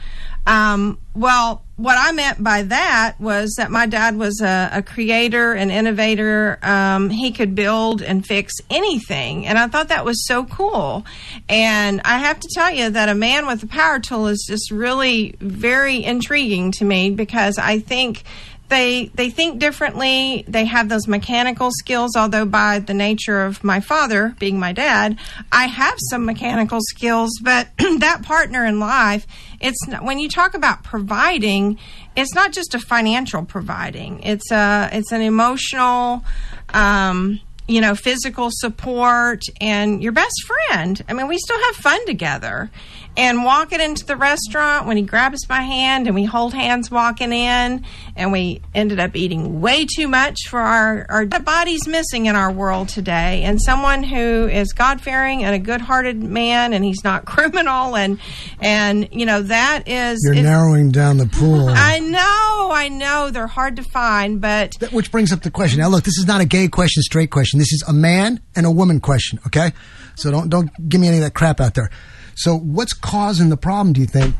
Um, well, what I meant by that was that my dad was a, a creator, an innovator. Um, he could build and fix anything. And I thought that was so cool. And I have to tell you that a man with a power tool is just really very intriguing to me because I think they they think differently. They have those mechanical skills although by the nature of my father being my dad i have some mechanical skills but that partner in life it's not, when you talk about providing it's not just a financial providing. It's a it's an emotional um, you know physical support and your best friend. I mean we still have fun together and walking into the restaurant when he grabs my hand and we hold hands walking in and we ended up eating way too much for our our body's missing in our world today. And someone who is god-fearing and a good-hearted man and he's not criminal and and you know that is you're narrowing down the pool. I know i know they're hard to find but which brings up the question. Now look this is not a gay question straight question. This is a man and a woman question okay? So don't don't give me any of that crap out there so, what's causing the problem, do you think,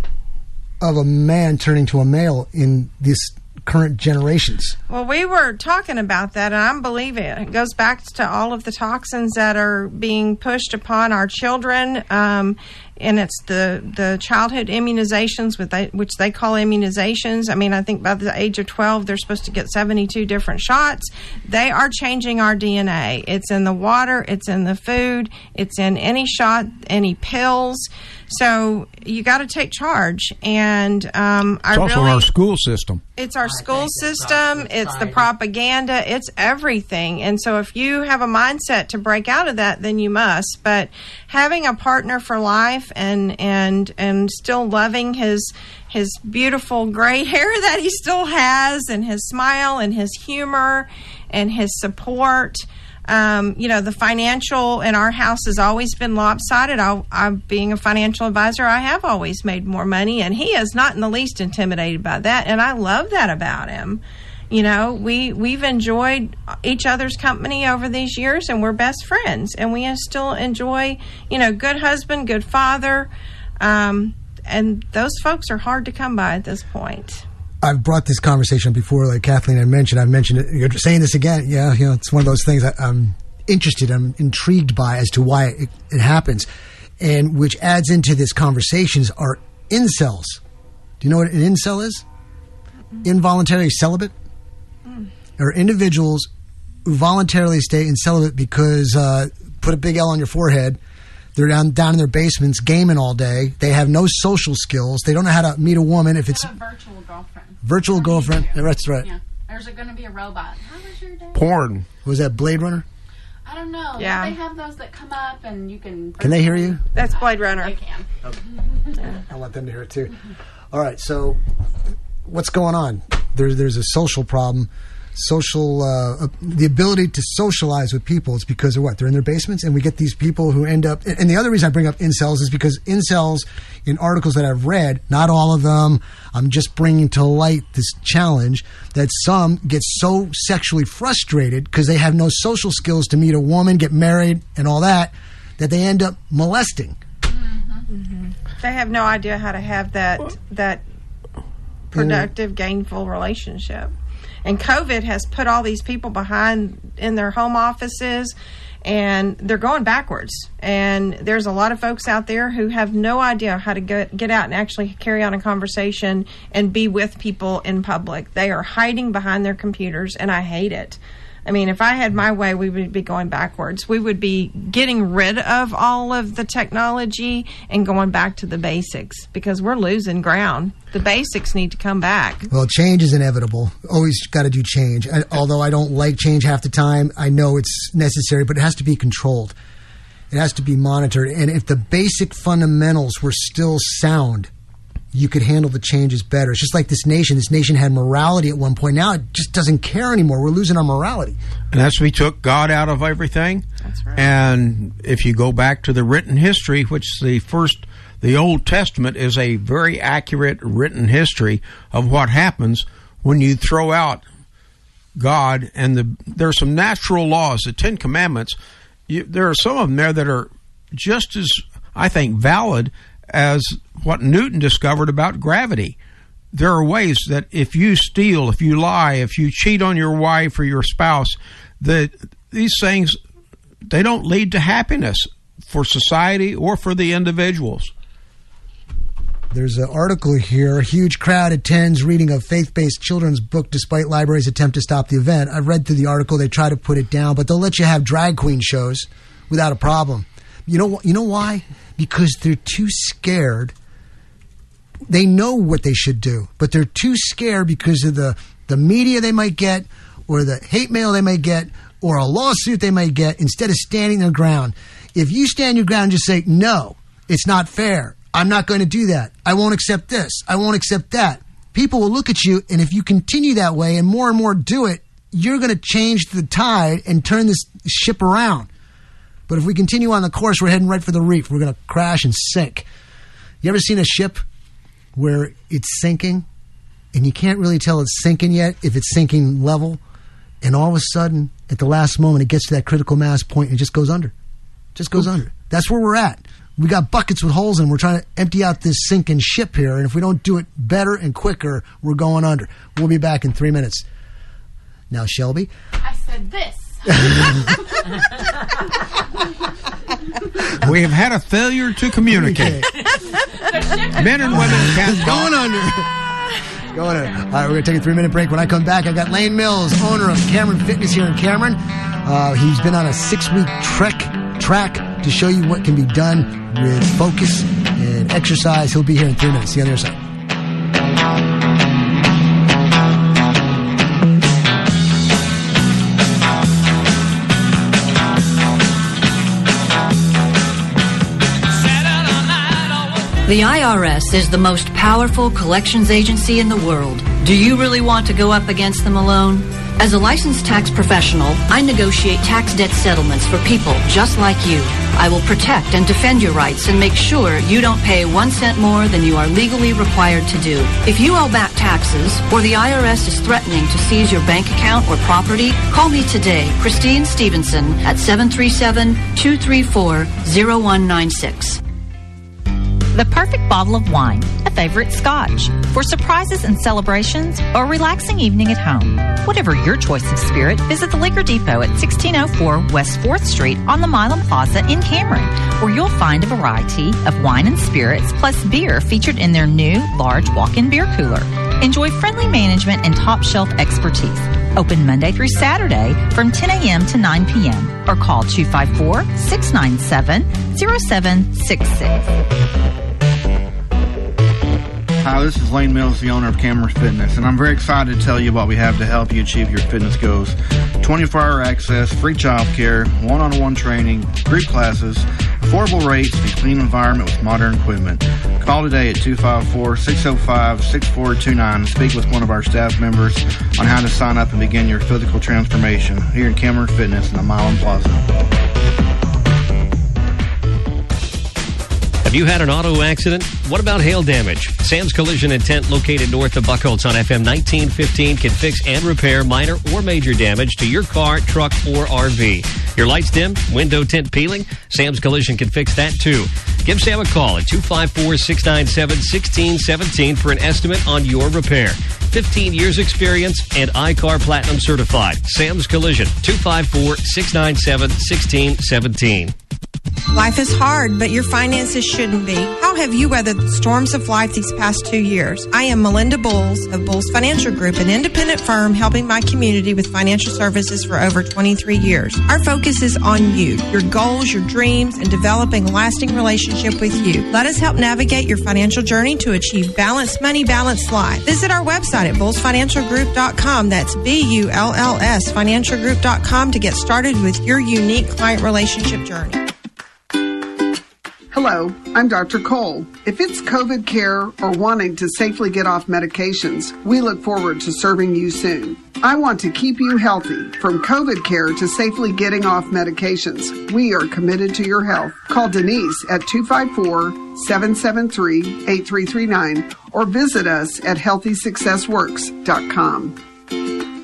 of a man turning to a male in this current generations? Well, we were talking about that, and I believe it. It goes back to all of the toxins that are being pushed upon our children. Um, and it's the, the childhood immunizations, with they, which they call immunizations. I mean, I think by the age of 12, they're supposed to get 72 different shots. They are changing our DNA. It's in the water, it's in the food, it's in any shot, any pills. So you got to take charge. And um, I also really, our school system. It's our school system. It's the propaganda. It's everything. And so if you have a mindset to break out of that, then you must. But having a partner for life and and and still loving his his beautiful gray hair that he still has and his smile and his humor and his support um, you know, the financial in our house has always been lopsided. I, I, being a financial advisor, I have always made more money, and he is not in the least intimidated by that, and I love that about him. You know, we we've enjoyed each other's company over these years, and we're best friends, and we still enjoy, you know, good husband, good father, um, and those folks are hard to come by at this point. I've brought this conversation before, like Kathleen had mentioned. I've mentioned it. You're saying this again. Yeah, you know, it's one of those things I, am interested, I'm intrigued by as to why it, it, happens, and which adds into this conversations are incels. Do you know what an incel is? Involuntary celibate. are individuals who voluntarily stay in celibate because uh, put a big L on your forehead. They're down down in their basements gaming all day. They have no social skills. They don't know how to meet a woman if it's a virtual girlfriend. Virtual girlfriend. That's right. Yeah. Or is it going to be a robot? How was your day? Porn. Was that Blade Runner? I don't know. Yeah. They have those that come up and you can. Can they hear you? That's Blade Runner. I can. Oh. I want them to hear it too. All right, so what's going on? There's there's a social problem. Social, uh, uh, the ability to socialize with people is because of what? They're in their basements, and we get these people who end up. And the other reason I bring up incels is because incels, in articles that I've read, not all of them, I'm just bringing to light this challenge that some get so sexually frustrated because they have no social skills to meet a woman, get married, and all that, that they end up molesting. They have no idea how to have that that productive, gainful relationship. And COVID has put all these people behind in their home offices and they're going backwards. And there's a lot of folks out there who have no idea how to get, get out and actually carry on a conversation and be with people in public. They are hiding behind their computers, and I hate it. I mean, if I had my way, we would be going backwards. We would be getting rid of all of the technology and going back to the basics because we're losing ground. The basics need to come back. Well, change is inevitable. Always got to do change. I, although I don't like change half the time, I know it's necessary, but it has to be controlled. It has to be monitored. And if the basic fundamentals were still sound, you could handle the changes better. It's just like this nation. This nation had morality at one point. Now it just doesn't care anymore. We're losing our morality. And that's we took God out of everything. That's right. And if you go back to the written history, which the first, the Old Testament is a very accurate written history of what happens when you throw out God. And the, there are some natural laws, the Ten Commandments. You, there are some of them there that are just as, I think, valid as what Newton discovered about gravity. There are ways that if you steal, if you lie, if you cheat on your wife or your spouse, that these things they don't lead to happiness for society or for the individuals. There's an article here. A huge crowd attends reading of faith based children's book despite libraries' attempt to stop the event. I've read through the article. They try to put it down, but they'll let you have drag queen shows without a problem. You know, you know why? Because they're too scared. They know what they should do, but they're too scared because of the, the media they might get, or the hate mail they might get, or a lawsuit they might get, instead of standing their ground. If you stand your ground and just say, no, it's not fair. I'm not going to do that. I won't accept this. I won't accept that. People will look at you, and if you continue that way and more and more do it, you're going to change the tide and turn this ship around. But if we continue on the course, we're heading right for the reef. We're going to crash and sink. You ever seen a ship where it's sinking and you can't really tell it's sinking yet if it's sinking level? And all of a sudden, at the last moment, it gets to that critical mass point and it just goes under. Just goes under. That's where we're at. We got buckets with holes in. 'em. We're trying to empty out this sinking ship here, and if we don't do it better and quicker, we're going under. We'll be back in three minutes. Now, Shelby, I said this. We have had a failure to communicate. Men and women can't going under. Going under. All right, we're going to take a three minute break. When I come back, I got Lane Mills, owner of Cameron Fitness here in Cameron. Uh, he's been on a six week trek track to show you what can be done with focus and exercise. He'll be here in three minutes. See you on the other side. The IRS is the most powerful collections agency in the world. Do you really want to go up against them alone? As a licensed tax professional, I negotiate tax debt settlements for people just like you. I will protect and defend your rights and make sure you don't pay one cent more than you are legally required to do. If you owe back taxes or the IRS is threatening to seize your bank account or property, call me today, Christine Stevenson, at 737 234 0196. The perfect bottle of wine, a favorite scotch, for surprises and celebrations or a relaxing evening at home. Whatever your choice of spirit, visit the Liquor Depot at 1604 West 4th Street on the Milam Plaza in Cameron, where you'll find a variety of wine and spirits plus beer featured in their new large walk-in beer cooler. Enjoy friendly management and top shelf expertise. Open Monday through Saturday from 10 a.m. to 9 p.m. or call 254 697 0766. Hi, this is Lane Mills, the owner of Cameron Fitness, and I'm very excited to tell you what we have to help you achieve your fitness goals. 24 hour access, free child care, one on one training, group classes, affordable rates, and clean environment with modern equipment. Call today at 254 605 6429 and speak with one of our staff members on how to sign up and begin your physical transformation here in Cameron Fitness in the Milam Plaza. Have you had an auto accident? What about hail damage? Sam's Collision and Tint, located north of Buckholts on FM 1915, can fix and repair minor or major damage to your car, truck, or RV. Your lights dim, window tint peeling? Sam's Collision can fix that too. Give Sam a call at 254 697 1617 for an estimate on your repair. 15 years experience and I-CAR Platinum certified. Sam's Collision, 254 697 1617. Life is hard, but your finances shouldn't be. How have you weathered the storms of life these past two years? I am Melinda Bulls of Bulls Financial Group, an independent firm helping my community with financial services for over 23 years. Our focus is on you, your goals, your dreams, and developing a lasting relationship with you. Let us help navigate your financial journey to achieve balanced money, balanced life. Visit our website at bullsfinancialgroup.com. That's B U L L S financialgroup.com to get started with your unique client relationship journey. Hello, I'm Dr. Cole. If it's COVID care or wanting to safely get off medications, we look forward to serving you soon. I want to keep you healthy. From COVID care to safely getting off medications, we are committed to your health. Call Denise at 254 773 8339 or visit us at healthysuccessworks.com.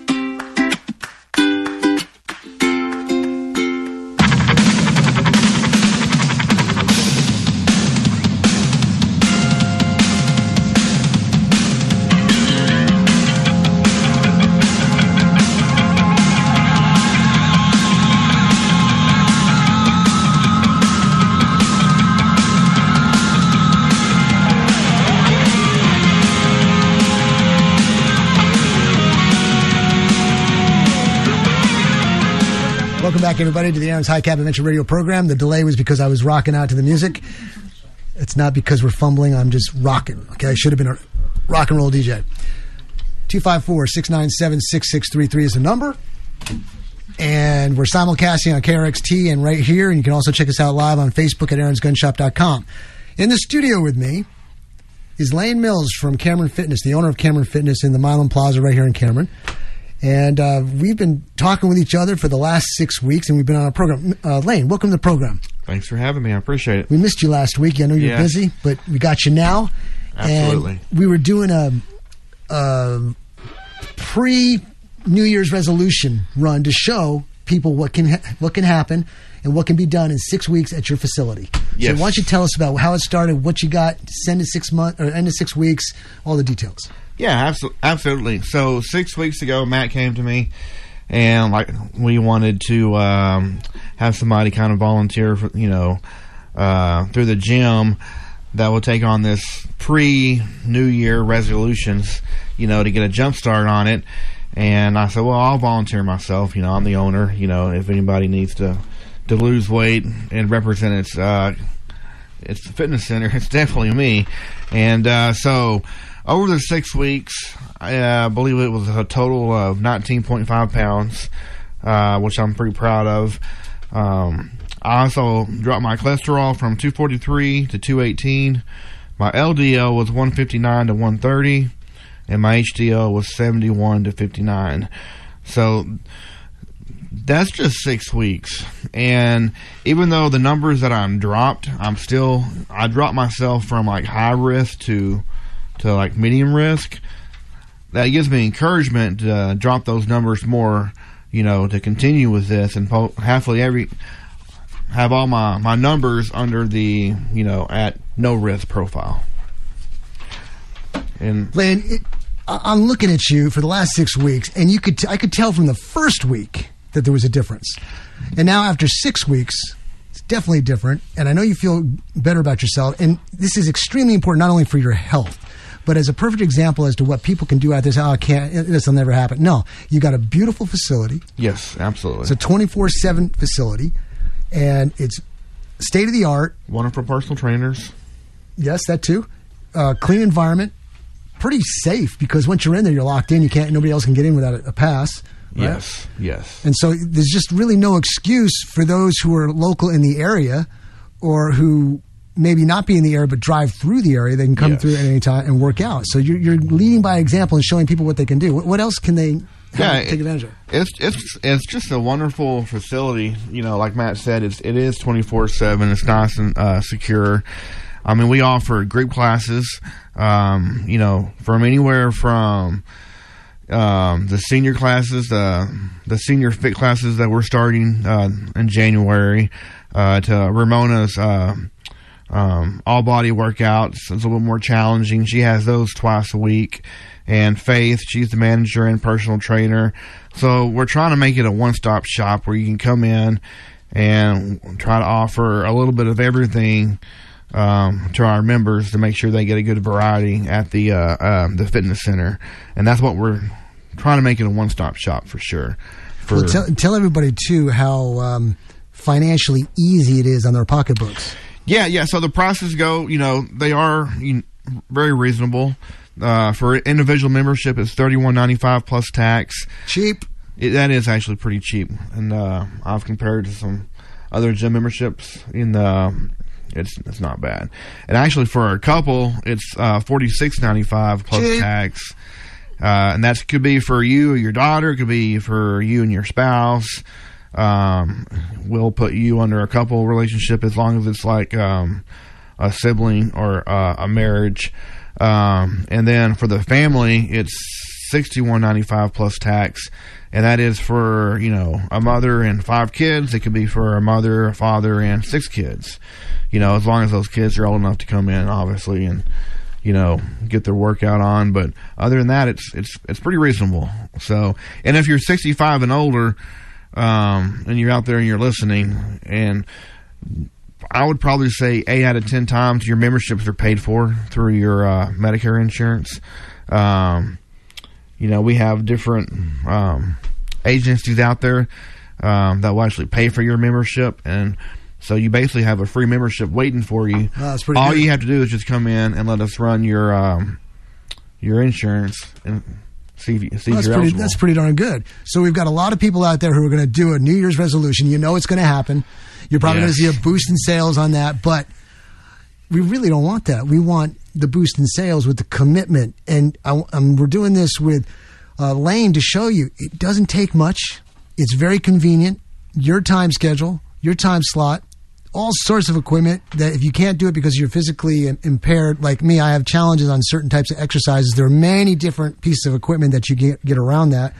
back, everybody, to the Aaron's High Cap Adventure Radio program. The delay was because I was rocking out to the music. It's not because we're fumbling. I'm just rocking. Okay, I should have been a rock and roll DJ. 254 697 6633 is the number. And we're simulcasting on KRXT and right here. And you can also check us out live on Facebook at aaronsgunshop.com. In the studio with me is Lane Mills from Cameron Fitness, the owner of Cameron Fitness in the Milam Plaza right here in Cameron. And uh, we've been talking with each other for the last six weeks, and we've been on a program. Uh, Lane, welcome to the program. Thanks for having me. I appreciate it. We missed you last week. I know you're Yeah. busy, but we got you now. Absolutely. And we were doing a, a pre New Year's resolution run to show people what can ha- what can happen and what can be done in six weeks at your facility. Yes. So why don't you tell us about how it started, what you got, send to six months or end of six weeks, all the details. Yeah, absolutely. So six weeks ago, Matt came to me, and like we wanted to um, have somebody kind of volunteer for you know uh, through the gym that will take on this pre New Year resolutions, you know, to get a jump start on it. And I said, well, I'll volunteer myself. You know, I'm the owner. You know, if anybody needs to to lose weight and represent its uh, it's fitness center. It's definitely me. And uh, so over the six weeks, I uh, believe it was a total of 19.5 pounds, uh, which I'm pretty proud of. Um, I also dropped my cholesterol from 243 to 218. My LDL was 159 to 130, and my HDL was 71 to 59. So that's just six weeks. And even though the numbers that I'm dropped, I'm still I dropped myself from like high risk to to like medium risk. That gives me encouragement to uh, drop those numbers more, you know, to continue with this and po- hopefully every have all my my numbers under the you know at no risk profile. And Lynn, it, I'm looking at you for the last six weeks, and you could t- I could tell from the first week that there was a difference, and now after six weeks, it's definitely different. And I know you feel better about yourself, and this is extremely important not only for your health, But as a perfect example as to what people can do out there, say, oh, I can't, this will never happen. No, you got a beautiful facility. Yes, absolutely. It's a 24 7 facility, and it's state of the art. Wonderful personal trainers. Yes, that too. Uh, clean environment. Pretty safe because once you're in there, you're locked in. You can't. Nobody else can get in without a, a pass. right? Yes, yes. And so there's just really no excuse for those who are local in the area or who maybe not be in the area but drive through the area. They can come Yes. through at any time and work out. So you're, you're leading by example and showing people what they can do. What, what else can they Yeah, take advantage of? It's it's it's just a wonderful facility. You know, like Matt said, it's it is twenty four seven. It's nice and uh, secure. I mean, we offer group classes. Um, you know, from anywhere from um, the senior classes, the the senior fit classes that we're starting uh, in January, uh, to Ramona's uh, um, all body workouts. It's a little more challenging. She has those twice a week. And Faith, she's the manager and personal trainer. So we're trying to make it a one stop shop where you can come in and try to offer a little bit of everything um, to our members to make sure they get a good variety at the uh, uh, the fitness center. And that's what we're trying to make it a one stop shop for sure. For Well, tell, tell everybody too how um, financially easy it is on their pocketbooks. Yeah, yeah. So the prices go, you know, they are very reasonable. Uh, for individual membership, it's thirty one ninety five plus tax. Cheap. It, that is actually pretty cheap, and uh, I've compared to some other gym memberships. In the, it's it's not bad. And actually, for a couple, it's uh, forty six ninety five plus Cheap. tax. Uh, and that could be for you or your daughter. It could be for you and your spouse. Um, we'll put you under a couple relationship as long as it's like um, a sibling or uh, a marriage. Um, and then for the family, it's sixty one ninety five plus tax, and that is for you know a mother and five kids. It could be for a mother, a father, and six kids. You know, as long as those kids are old enough to come in, obviously, and you know get their workout on. But other than that, it's it's it's pretty reasonable. So, and if you're sixty five and older, um, and you're out there and you're listening, and I would probably say eight out of ten times your memberships are paid for through your uh, Medicare insurance. Um, you know, we have different um, agencies out there um, that will actually pay for your membership, and so you basically have a free membership waiting for you. All good. you have to do is just come in and let us run your um, your insurance and see if you see Well, that's pretty. That's pretty darn good. So we've got a lot of people out there who are going to do a New Year's resolution. You know it's going to happen. You're probably Yes. going to see a boost in sales on that, but we really don't want that. We want the boost in sales with the commitment, and I, we're doing this with uh, Lane to show you it doesn't take much. It's very convenient. Your time schedule, your time slot, all sorts of equipment that if you can't do it because you're physically impaired, like me, I have challenges on certain types of exercises. There are many different pieces of equipment that you get, get around that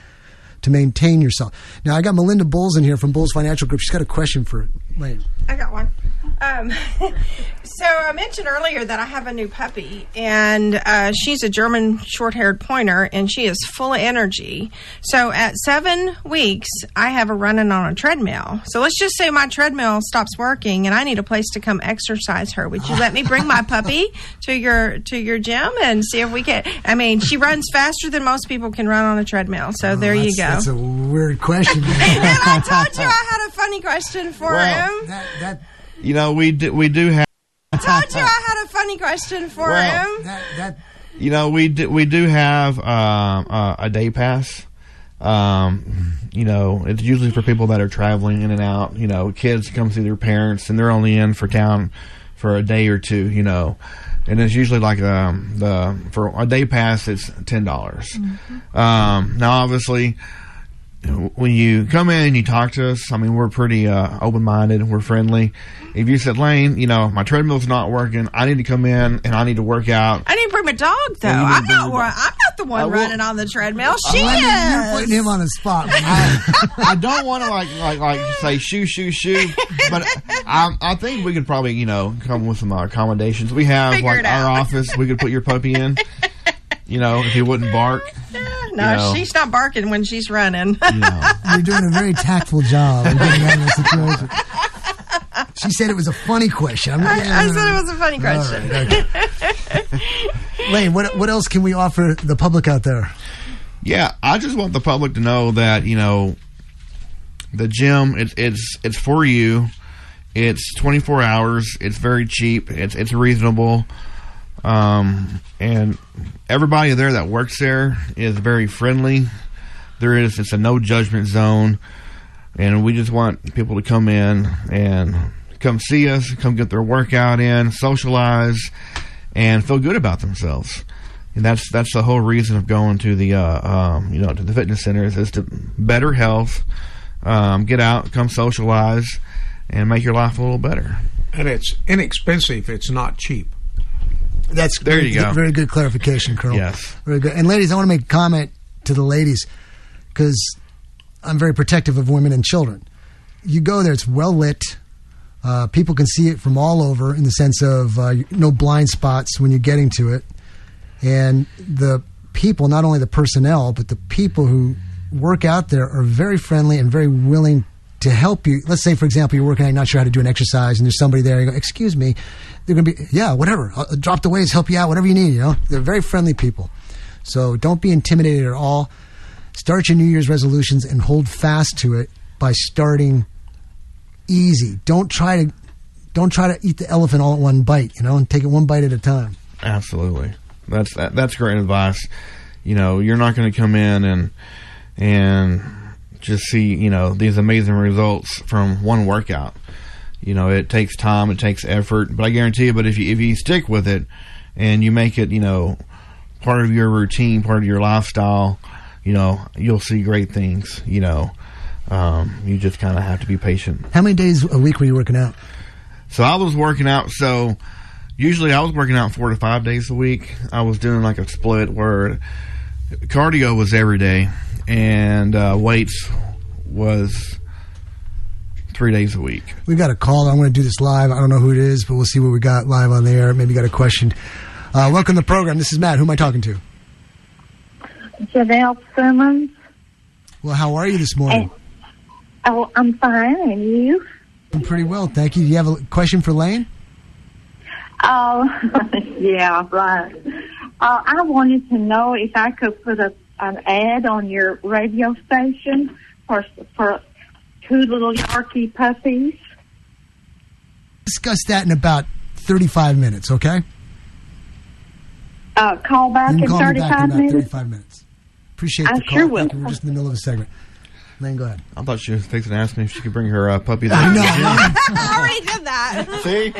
to maintain yourself. Now, I got Melinda Bulls in here from Bulls Financial Group. She's got a question for Lane. I got one. Um, so I mentioned earlier that I have a new puppy, and uh, she's a German short-haired pointer, and she is full of energy. So at seven weeks, I have her running on a treadmill. So let's just say my treadmill stops working, and I need a place to come exercise her. Would you let me bring my puppy to your to your gym and see if we can? I mean, she runs faster than most people can run on a treadmill. So there you go. That's a weird question. and I told you I had a funny question for Well, him. That, that you know, we do, we do have. I told you I had a funny question for Well, him. that, that You know, we do, we do have um, uh, a day pass. Um, you know, it's usually for people that are traveling in and out. You know, kids come see their parents, and they're only in for town for a day or two. You know, and it's usually like um, the for a day pass, it's ten dollars. Um, now, obviously, when you come in and you talk to us, I mean, we're pretty uh, open minded. and We're friendly. If you said, Lane, you know, my treadmill's not working, I need to come in and I need to work out. I didn't bring my dog though. Well, I'm didn't bring one. I'm not the one I will- running on the treadmill. She Melinda, is. you're putting him on the spot. I don't want to like like like say shoo shoo shoo, but I, I think we could probably you know come with some uh, accommodations. We have Figure like our office. We could put your puppy in. You know, if he wouldn't bark. no, you know. she's not barking when she's running. You know. You're doing a very tactful job of getting out of the situation. She said it was a funny question. I'm, I, I said it was a funny question. Lane, what what else can we offer the public out there? Yeah, I just want the public to know that you know the gym it's it's it's for you. It's 24 hours. It's very cheap. It's it's reasonable. Um, and everybody there that works there is very friendly. There is it's a no judgment zone, and we just want people to come in and come see us, come get their workout in, socialize, and feel good about themselves. And that's that's the whole reason of going to the uh, um, you know to the fitness centers is to better health, um, get out, come socialize, and make your life a little better. And it's inexpensive. It's not cheap. That's There very, you go. Very good clarification, Colonel. Yes. Very good. And ladies, I want to make a comment to the ladies because I'm very protective of women and children. You go there; it's well lit. Uh, people can see it from all over in the sense of uh, no blind spots when you're getting to it. And the people, not only the personnel, but the people who work out there are very friendly and very willing to help you. Let's say, for example, you're working you're not sure how to do an exercise, and there's somebody there. You go, "Excuse me," they're going to be, "Yeah, whatever. I'll drop the weights, help you out, whatever you need." You know, they're very friendly people. So don't be intimidated at all. Start your New Year's resolutions and hold fast to it by starting easy. Don't try to don't try to eat the elephant all at one bite. You know, and take it one bite at a time. Absolutely. That's that, that's great advice. You know, you're not going to come in and and just see you know these amazing results from one workout. You know, it takes time, it takes effort, but I guarantee you. But if you if you stick with it and you make it, you know, part of your routine, part of your lifestyle, you know, you'll see great things. You know, um, you just kind of have to be patient. How many days a week were you working out? So I was working out. So usually I was working out four to five days a week. I was doing like a split where cardio was every day and uh, weights was three days a week. We got a call. I'm going to do this live. I don't know who it is, but we'll see what we got live on the air. Maybe you got a question. Uh, welcome to the program. This is Matt. Who am I talking to? Janelle Simmons. Well, how are you this morning? Oh, I'm fine, and you? I'm pretty well, thank you. Do you have a question for Lane? Oh, yeah, right. Uh, I wanted to know if I could put a, an ad on your radio station for for two little Yorkie puppies. Discuss that in about 35 minutes, okay? Uh, call back you can in call me back in 35 about minutes. 35 minutes. Appreciate I the call. sure will. Thank. We're just in the middle of a segment. Lane, go ahead. I thought she was fixing to ask me if she could bring her uh, puppy. I know. I already did that. See?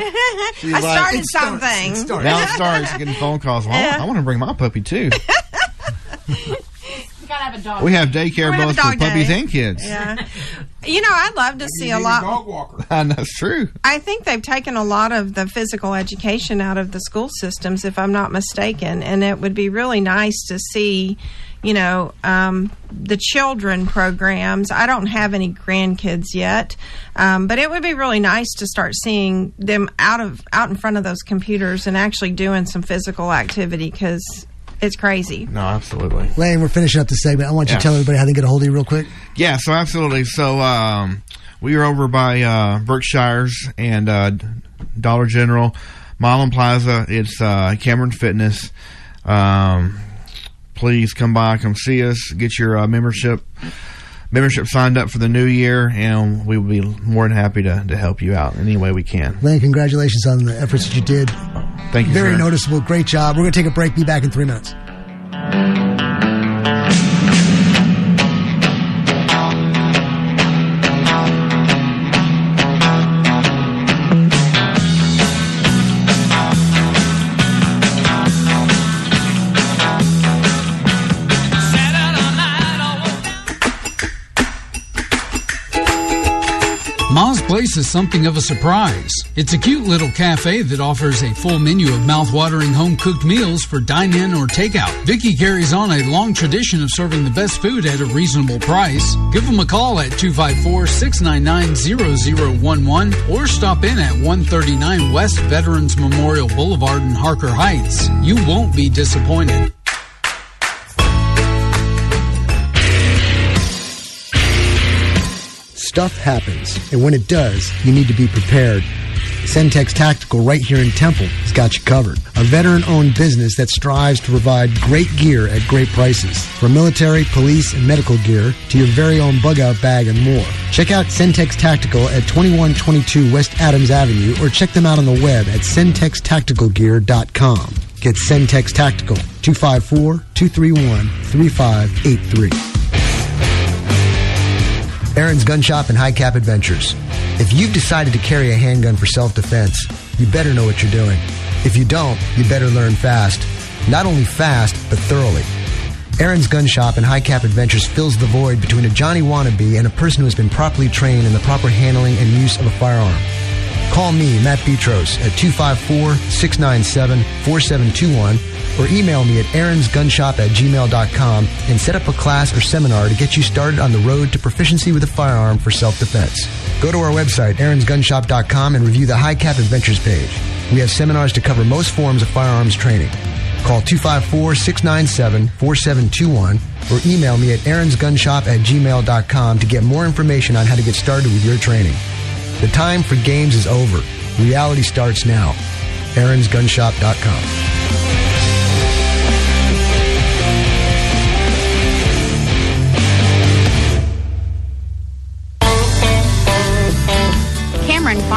She's I like- started It starts- something. Now it starts getting phone calls. Well, Yeah. I want to bring my puppy too. You gotta have a dog. We have daycare We're both have a for puppies day. and kids. Yeah. You know, I'd love to see a lot. Dog And that's true. I think they've taken a lot of the physical education out of the school systems, if I'm not mistaken, and it would be really nice to see, you know, um, the children programs. I don't have any grandkids yet, um, but it would be really nice to start seeing them out of out in front of those computers and actually doing some physical activity because it's crazy. No, absolutely. Lane, we're finishing up the segment. I want you Yeah. to tell everybody how they get a hold of you real quick. Yeah, so absolutely. So um, we are over by uh, Brookshires and uh, Dollar General, Milam Plaza. It's uh, Cameron Fitness. Um, please come by, come see us, get your uh, membership membership signed up for the new year, and we will be more than happy to, to help you out in any way we can. Lane, congratulations on the efforts that you did. Thank you. Very sir. noticeable. Great job. We're going to take a break. Be back in three minutes. Place is something of a surprise. It's a cute little cafe that offers a full menu of mouth-watering home-cooked meals for dine-in or takeout. Vicky carries on a long tradition of serving the best food at a reasonable price. Give them a call at 254-699-0011 or stop in at 139 West Veterans Memorial Boulevard in Harker Heights. You won't be disappointed. Stuff happens, and when it does, you need to be prepared. Centex Tactical right here in Temple has got you covered. A veteran owned business that strives to provide great gear at great prices. From military, police, and medical gear to your very own bug out bag and more. Check out Centex Tactical at 2122 West Adams Avenue or check them out on the web at centextacticalgear.com. Get Centex Tactical 254 231 3583. Aaron's Gun Shop and High Cap Adventures. If you've decided to carry a handgun for self defense, you better know what you're doing. If you don't, you better learn fast. Not only fast, but thoroughly. Aaron's Gun Shop and High Cap Adventures fills the void between a Johnny wannabe and a person who has been properly trained in the proper handling and use of a firearm. Call me, Matt Petros, at 254 697 4721 or email me at aaronsgunshop at gmail.com and set up a class or seminar to get you started on the road to proficiency with a firearm for self defense. Go to our website, aaronsgunshop.com, and review the High Cap Adventures page. We have seminars to cover most forms of firearms training. Call 254 697 4721 or email me at aaronsgunshop at gmail.com to get more information on how to get started with your training. The time for games is over. Reality starts now. aaronsgunshop.com.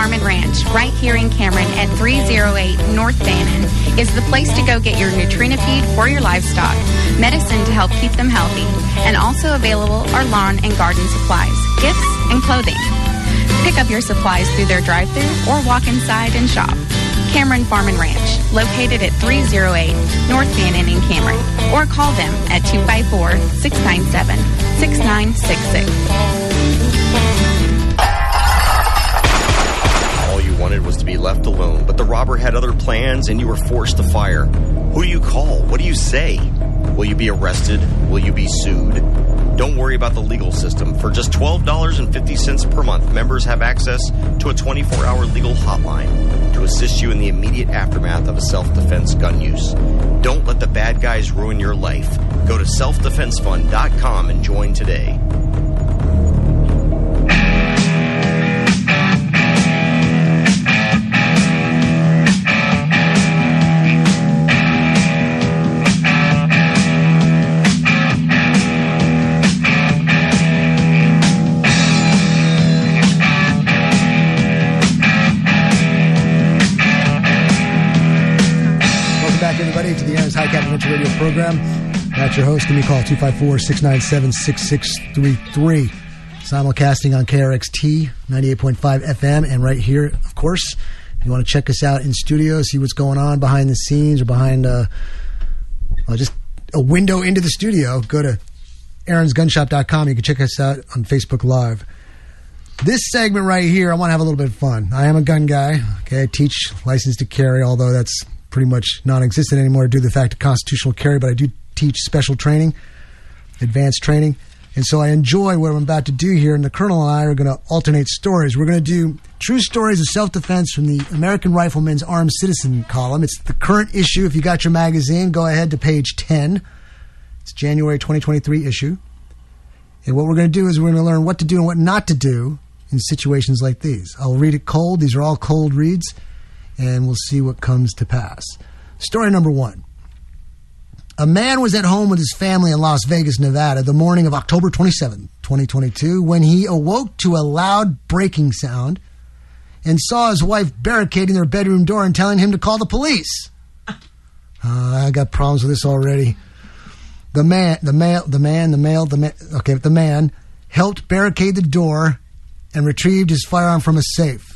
Farm and Ranch, right here in Cameron at 308 North Bannon, is the place to go get your Nutrena feed for your livestock, medicine to help keep them healthy, and also available are lawn and garden supplies, gifts, and clothing. Pick up your supplies through their drive through or walk inside and shop. Cameron Farm and Ranch, located at 308 North Bannon in Cameron, or call them at 254 697 6966. Wanted was to be left alone, but the robber had other plans and you were forced to fire. Who do you call? What do you say? Will you be arrested? Will you be sued? Don't worry about the legal system. For just $12.50 per month, members have access to a 24 hour legal hotline to assist you in the immediate aftermath of a self defense gun use. Don't let the bad guys ruin your life. Go to selfdefensefund.com and join today. To the Aaron's High Cap Adventure Radio program. That's your host. Give me a call, 254 697 6633. Simulcasting on KRXT 98.5 FM. And right here, of course, if you want to check us out in studio, see what's going on behind the scenes or behind uh, just a window into the studio, go to aaronsgunshop.com. You can check us out on Facebook Live. This segment right here, I want to have a little bit of fun. I am a gun guy. Okay, I teach license to carry, although that's pretty much non-existent anymore due to the fact of constitutional carry. But I do teach special training, advanced training, and so I enjoy what I'm about to do here. And the colonel and I are going to alternate stories. We're going to do true stories of self-defense from the American Rifleman's Armed Citizen column. It's the current issue. If you got your magazine, go ahead to page 10. It's January 2023 issue. And what we're going to do is we're going to learn what to do and what not to do in situations like these. I'll read it cold. These are all cold reads, and we'll see what comes to pass. Story number one. A man was at home with his family in Las Vegas, Nevada, the morning of October 27, 2022, when he awoke to a loud breaking sound and saw his wife barricading their bedroom door and telling him to call the police. Uh, I got problems with this already. The man, the male, the man, the male, the man, okay, the man helped barricade the door and retrieved his firearm from a safe.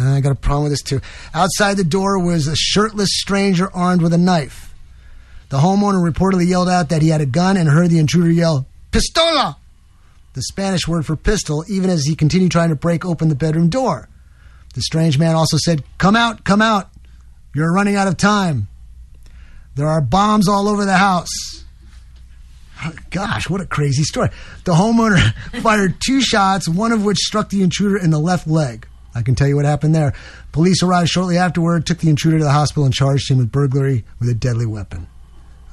I got a problem with this too. Outside the door was a shirtless stranger armed with a knife. The homeowner reportedly yelled out that he had a gun and heard the intruder yell, Pistola! The Spanish word for pistol, even as he continued trying to break open the bedroom door. The strange man also said, Come out, come out. You're running out of time. There are bombs all over the house. Gosh, what a crazy story. The homeowner fired two shots, one of which struck the intruder in the left leg. I can tell you what happened there. Police arrived shortly afterward, took the intruder to the hospital, and charged him with burglary with a deadly weapon.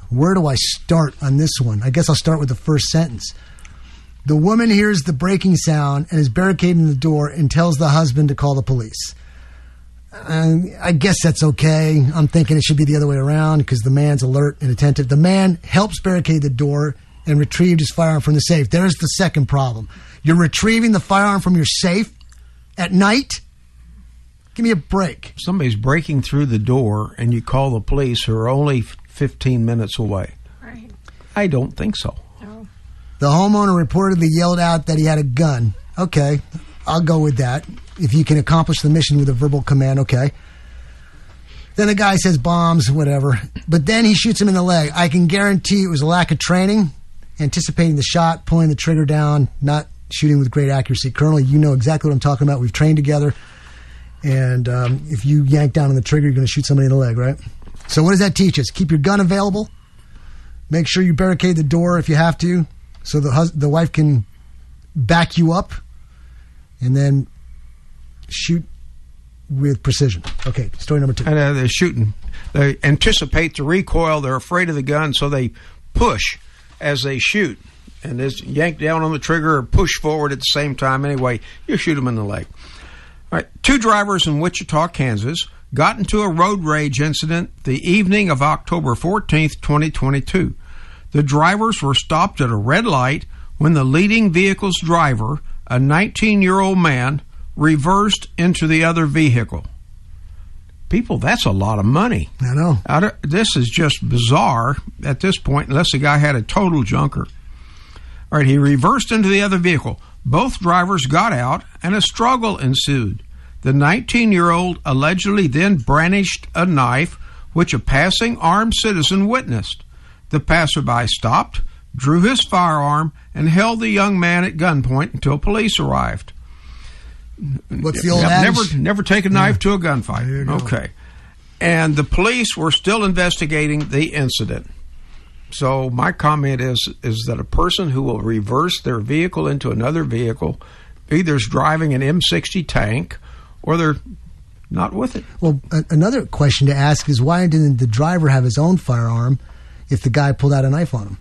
Where do I start on this one? I guess I'll start with the first sentence. The woman hears the breaking sound and is barricading the door and tells the husband to call the police. I guess that's okay. I'm thinking it should be the other way around because the man's alert and attentive. The man helps barricade the door and retrieved his firearm from the safe. There's the second problem. You're retrieving the firearm from your safe at night? Give me a break. Somebody's breaking through the door and you call the police who are only 15 minutes away. Right. I don't think so. The homeowner reportedly yelled out that he had a gun. Okay, I'll go with that. If you can accomplish the mission with a verbal command, okay. Then the guy says bombs, whatever. But then he shoots him in the leg. I can guarantee it was a lack of training, anticipating the shot, pulling the trigger down, not shooting with great accuracy. Colonel, you know exactly what I'm talking about. We've trained together. And um, if you yank down on the trigger, you're going to shoot somebody in the leg, right? So what does that teach us? Keep your gun available. Make sure you barricade the door if you have to, so the hus- the wife can back you up, and then shoot with precision. Okay, story number two. And uh, they're shooting. They anticipate the recoil. They're afraid of the gun, so they push as they shoot. And this yank down on the trigger or push forward at the same time. Anyway, you shoot them in the leg. All right. Two drivers in Wichita, Kansas, got into a road rage incident the evening of October 14th, 2022. The drivers were stopped at a red light when the leading vehicle's driver, a 19 year old man, reversed into the other vehicle. People, that's a lot of money. I know. Of- this is just bizarre at this point, unless the guy had a total junker. All right, he reversed into the other vehicle. Both drivers got out, and a struggle ensued. The 19 year old allegedly then brandished a knife, which a passing armed citizen witnessed. The passerby stopped, drew his firearm, and held the young man at gunpoint until police arrived. What's the old Yep, never, never take a knife to a gunfight. Okay. And the police were still investigating the incident. So my comment is is that a person who will reverse their vehicle into another vehicle either is driving an M60 tank or they're not with it. Well, a- another question to ask is why didn't the driver have his own firearm if the guy pulled out a knife on him?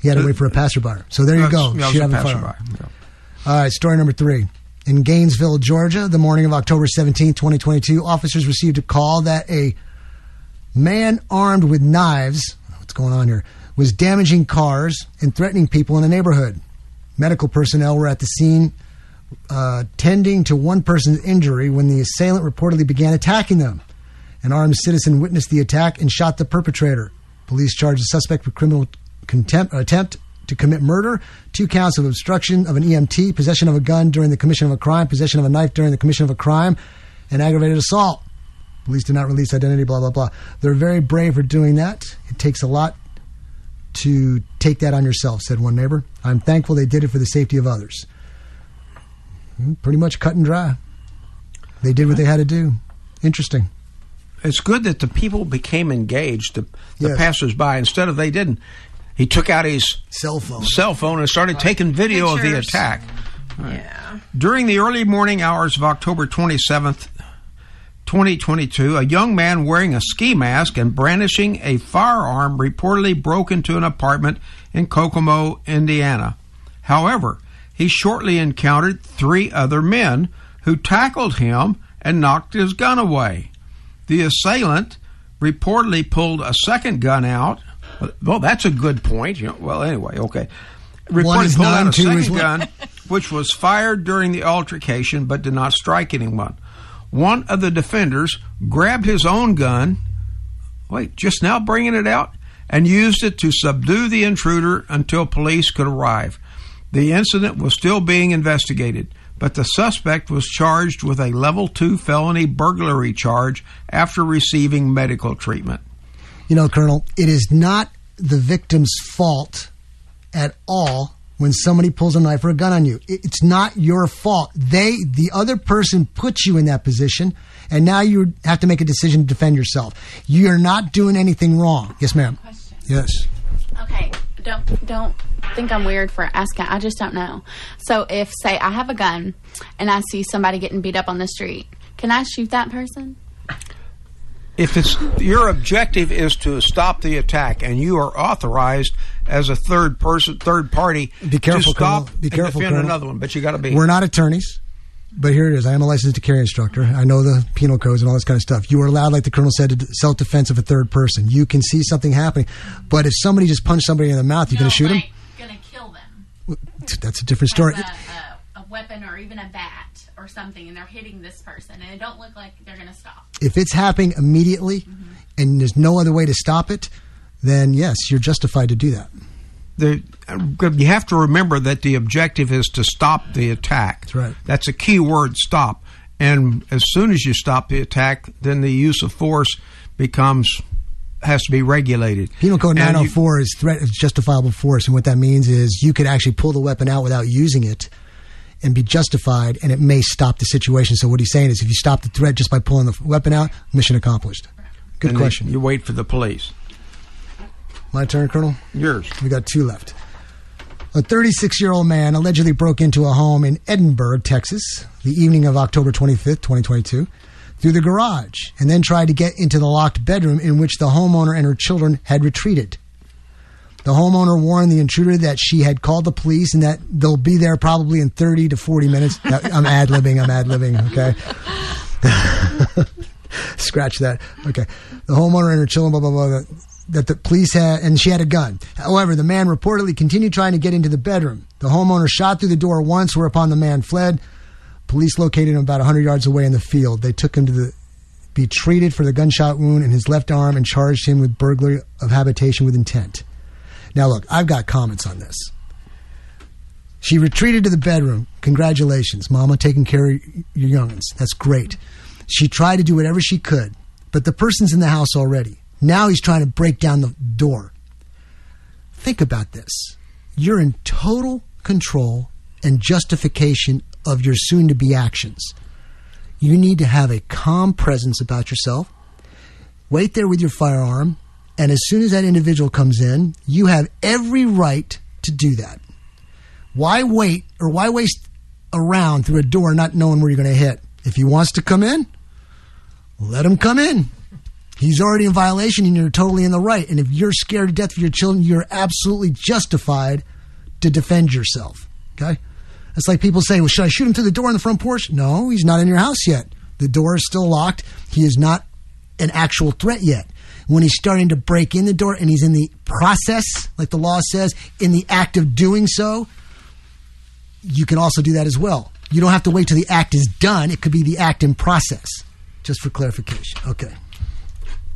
He had to wait for a passerby. So there you go. Should have a firearm. All right, story number three. In Gainesville, Georgia, the morning of October 17, 2022, officers received a call that a man armed with knives, going on here, was damaging cars and threatening people in the neighborhood. Medical personnel were at the scene uh, tending to one person's injury when the assailant reportedly began attacking them. An armed citizen witnessed the attack and shot the perpetrator. Police charged the suspect with criminal contempt attempt to commit murder, two counts of obstruction of an EMT, possession of a gun during the commission of a crime, possession of a knife during the commission of a crime, and aggravated assault. Police did not release identity, blah, blah, blah. They're very brave for doing that. It takes a lot to take that on yourself, said one neighbor. I'm thankful they did it for the safety of others. Hmm, Pretty much cut and dry. They did what they had to do. Interesting. It's good that the people became engaged, the, the Yes. passersby, instead of they didn't. He took out his cell phone, cell phone and started taking video of the Pictures. attack. Yeah. During the early morning hours of October 27th, 2022, a young man wearing a ski mask and brandishing a firearm reportedly broke into an apartment in Kokomo, Indiana. However, he shortly encountered three other men who tackled him and knocked his gun away. The assailant reportedly pulled a second gun out. Well, that's a good point. You know, well, anyway, okay. Reportedly pulled out a second gun, which was fired during the altercation but did not strike anyone. One of the defenders grabbed his own gun. Wait, just now bringing it out? And used it to subdue the intruder until police could arrive. The incident was still being investigated, but the suspect was charged with a level two felony burglary charge after receiving medical treatment. You know, Colonel, it is not the victim's fault at all when somebody pulls a knife or a gun on you. It's not your fault. They, the other person, puts you in that position, and now you have to make a decision to defend yourself. You're not doing anything wrong. Yes, ma'am. Yes. Okay, don't don't think I'm weird for asking. I just don't know. So if say I have a gun and I see somebody getting beat up on the street, can I shoot that person? If it's your objective is to stop the attack and you are authorized as a third person, third party, Be careful, to stop Colonel. Be careful, defend Colonel. another one. But you got to be. We're not attorneys, but here it is. I am a licensed to carry instructor. I know the penal codes and all this kind of stuff. You are allowed, like the colonel said, to self defense of a third person. You can see something happening, but if somebody just punched somebody in the mouth, you're going to shoot him. Gonna kill them. That's a different story. With a, a, a weapon or even a bat or something, and they're hitting this person, and it don't look like they're gonna stop. If it's happening immediately mm-hmm. and there's no other way to stop it, then yes, you're justified to do that. the, uh, you have to remember that the objective is to stop the attack. That's right. That's a key word, stop. And as soon as you stop the attack, then the use of force becomes has to be regulated. Penal Code And you- 904 is threat of justifiable force, and what that means is you could actually pull the weapon out without using it and be justified, and it may stop the situation. So what he's saying is, if you stop the threat just by pulling the weapon out, mission accomplished. Good and question. You wait for the police. My turn, Colonel. Yours. We got two left. A 36 year old man allegedly broke into a home in Edinburg, Texas, the evening of October 25th, 2022, through the garage, and then tried to get into the locked bedroom in which the homeowner and her children had retreated. The homeowner warned the intruder that she had called the police and that they'll be there probably in 30 to 40 minutes. I'm ad libbing, I'm ad libbing, okay? Scratch that. Okay. The homeowner and her children, blah, blah, blah, that the police had, and she had a gun. However, the man reportedly continued trying to get into the bedroom. The homeowner shot through the door once, whereupon the man fled. Police located him about 100 yards away in the field. They took him to the, be treated for the gunshot wound in his left arm and charged him with burglary of habitation with intent. Now, look, I've got comments on this. She retreated to the bedroom. Congratulations, Mama, taking care of your youngins. That's great. She tried to do whatever she could, but the person's in the house already. Now he's trying to break down the door. Think about this. You're in total control and justification of your soon to be actions. You need to have a calm presence about yourself. Wait there with your firearm, and as soon as that individual comes in, you have every right to do that. Why wait or why waste around through a door not knowing where you're going to hit? If he wants to come in, let him come in. He's already in violation and you're totally in the right. And if you're scared to death for your children, you're absolutely justified to defend yourself. Okay? It's like people say, well, should I shoot him through the door in the front porch? No, he's not in your house yet. The door is still locked. He is not an actual threat yet. When he's starting to break in the door and he's in the process, like the law says, in the act of doing so, you can also do that as well. You don't have to wait till the act is done. It could be the act in process, just for clarification. Okay.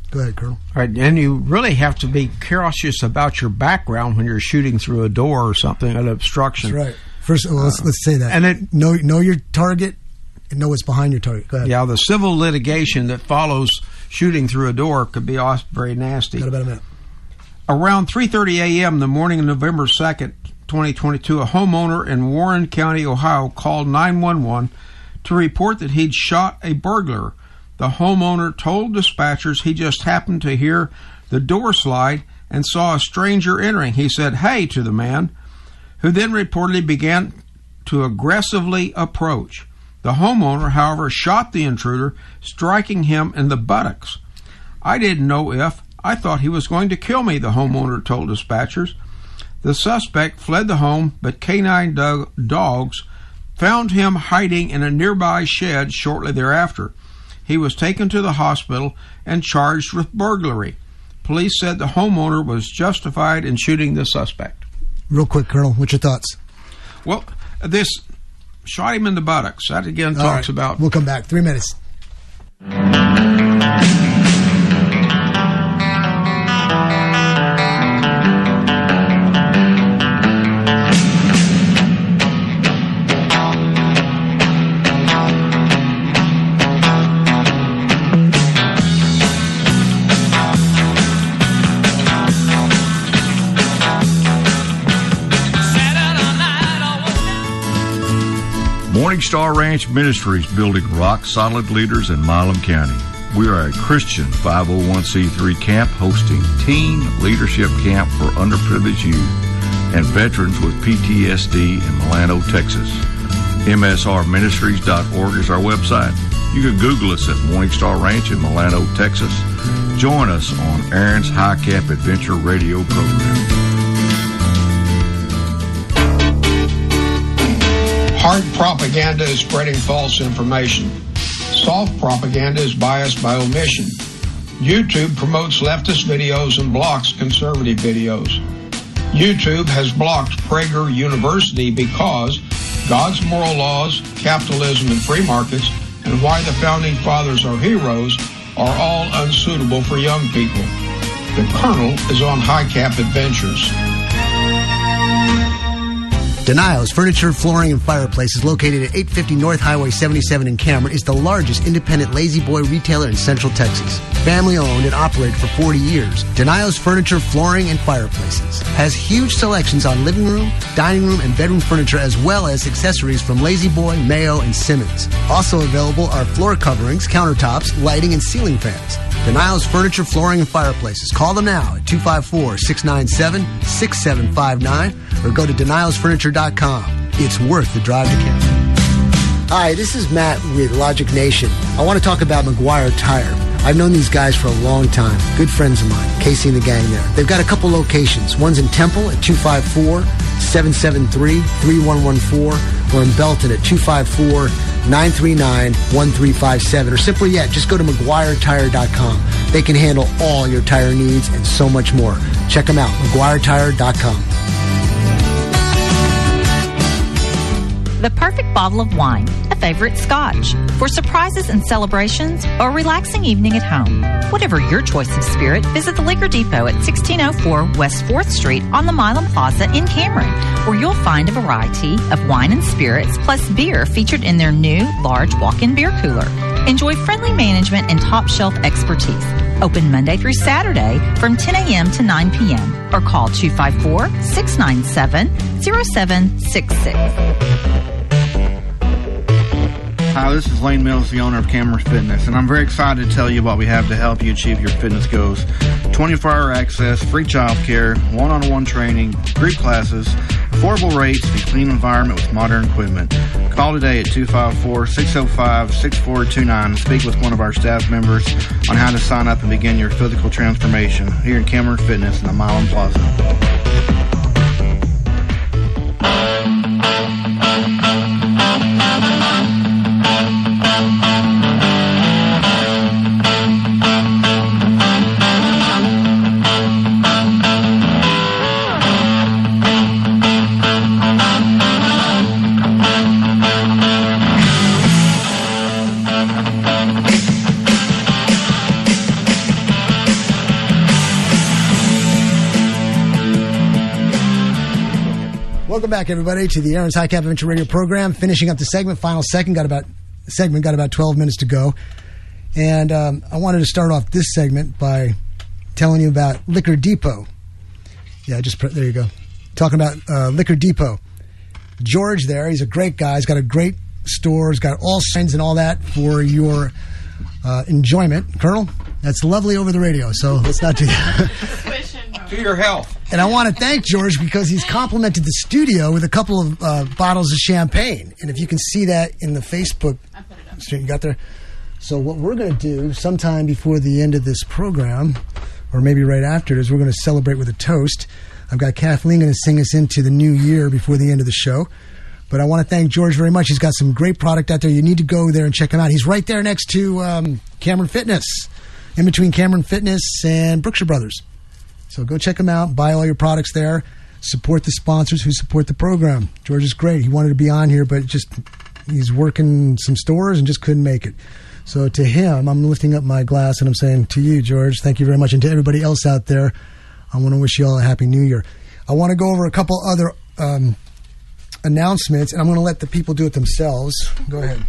Go ahead, Colonel. All right, and you really have to be cautious about your background when you're shooting through a door or something, an obstruction. That's right. First, well, let's, let's say that. and it- know know your target and know what's behind your target. Go ahead. Yeah, the civil litigation that follows shooting through a door could be very nasty. Got about a minute. Around 3:30 a.m. the morning of November 2nd, 2022, a homeowner in Warren County, Ohio, called 911 to report that he'd shot a burglar. The homeowner told dispatchers he just happened to hear the door slide and saw a stranger entering. He said, "Hey" to the man, who then reportedly began to aggressively approach. The homeowner, however, shot the intruder, striking him in the buttocks. I didn't know if. I thought he was going to kill me, the homeowner told dispatchers. The suspect fled the home, but canine do- dogs found him hiding in a nearby shed shortly thereafter. He was taken to the hospital and charged with burglary. Police said the homeowner was justified in shooting the suspect. Real quick, Colonel, what's your thoughts? Well, this shot him in the buttocks. That again All talks right. about We'll come back. Three minutes. Morning Star Ranch Ministries building rock solid leaders in Milam County. We are a Christian 501c3 camp hosting teen leadership camp for underprivileged youth and veterans with PTSD in Milano, Texas. MSRministries.org is our website. You can Google us at Morningstar Ranch in Milano, Texas. Join us on Aaron's High Cap Adventure Radio program. Hard propaganda is spreading false information. Soft propaganda is biased by omission. YouTube promotes leftist videos and blocks conservative videos. YouTube has blocked Prager University because God's moral laws, capitalism, and free markets, and why the founding fathers are heroes are all unsuitable for young people. The Colonel is on high cap adventures. Denials Furniture, Flooring, and Fireplaces, located at 850 North Highway 77 in Cameron, is the largest independent La-Z-Boy retailer in Central Texas. Family owned and operated for 40 years, Denials Furniture, Flooring, and Fireplaces has huge selections on living room, dining room, and bedroom furniture, as well as accessories from La-Z-Boy, Mayo, and Simmons. Also available are floor coverings, countertops, lighting, and ceiling fans. Denials Furniture, Flooring, and Fireplaces. Call them now at 254 697 6759 or go to denialsfurniture.com. It's worth the drive to Cameron. Hi, this is Matt with Logic Nation. I want to talk about McGuire Tire. I've known these guys for a long time. Good friends of mine, Casey and the gang there. They've got a couple locations. One's in Temple at 254 773 3114 or in Belton at 254 939 1357. Or simply yet, just go to McGuireTire.com. They can handle all your tire needs and so much more. Check them out, McGuireTire.com. The perfect bottle of wine, a favorite scotch, for surprises and celebrations or a relaxing evening at home. Whatever your choice of spirit, visit the Liquor Depot at 1604 West 4th Street on the Milam Plaza in Cameron, where you'll find a variety of wine and spirits plus beer featured in their new large walk-in beer cooler. Enjoy friendly management and top shelf expertise. Open Monday through Saturday from 10 a.m. to 9 p.m. or call 254 697 0766. Hi, this is Lane Mills, the owner of Cameron Fitness, and I'm very excited to tell you what we have to help you achieve your fitness goals. 24 hour access, free child care, one on one training, group classes, affordable rates, and clean environment with modern equipment. Call today at 254 605 6429 and speak with one of our staff members on how to sign up and begin your physical transformation here in Cameron Fitness in the Milam Plaza. Back, everybody, to the Aaron's High Cap Adventure Radio program. Finishing up the segment, final second, got about segment got about twelve minutes to go, and um, I wanted to start off this segment by telling you about Liquor Depot. Yeah, just put, there you go. Talking about uh, Liquor Depot. George, there, he's a great guy. He's got a great store. He's got all signs and all that for your uh, enjoyment. Colonel, that's lovely over the radio. So let's not do that. To your health. And I want to thank George because he's complimented the studio with a couple of uh, bottles of champagne. And if you can see that in the Facebook stream, you got there. So what we're going to do sometime before the end of this program, or maybe right after, is we're going to celebrate with a toast. I've got Kathleen going to sing us into the new year before the end of the show. But I want to thank George very much. He's got some great product out there. You need to go there and check him out. He's right there next to um, Cameron Fitness, in between Cameron Fitness and Brookshire Brothers. So go check them out, buy all your products there, support the sponsors who support the program. George is great. He wanted to be on here, but just he's working some stores and just couldn't make it. So to him, I'm lifting up my glass and I'm saying to you, George, thank you very much, and to everybody else out there, I want to wish you all a happy New Year. I want to go over a couple other um, announcements, and I'm going to let the people do it themselves. Go ahead.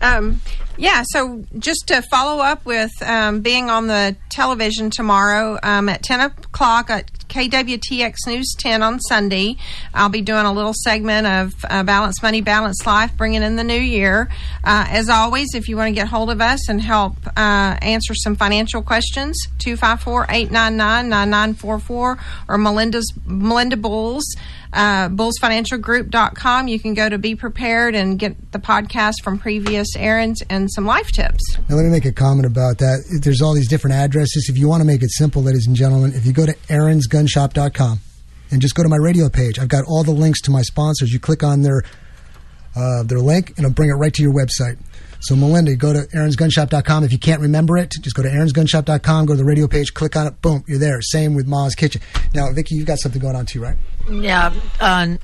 Um, yeah, so just to follow up with um, being on the television tomorrow um, at 10 o'clock at KWTX News 10 on Sunday, I'll be doing a little segment of uh, Balance Money, Balance Life, bringing in the new year. Uh, as always, if you want to get hold of us and help uh, answer some financial questions, 254 899 9944 or Melinda's Melinda Bulls. uh, bullsfinancialgroup.com. You can go to Be Prepared and get the podcast from previous errands and some life tips. Now, let me make a comment about that. There's all these different addresses. If you want to make it simple, ladies and gentlemen, if you go to aaron'sgunshop.com and just go to my radio page, I've got all the links to my sponsors. You click on their uh, their link, and it'll bring it right to your website. So, Melinda, go to aaron'sgunshop.com. If you can't remember it, just go to aaron'sgunshop.com, go to the radio page, click on it, boom, you're there. Same with Ma's Kitchen. Now, Vicki, you've got something going on too, right? Yeah. On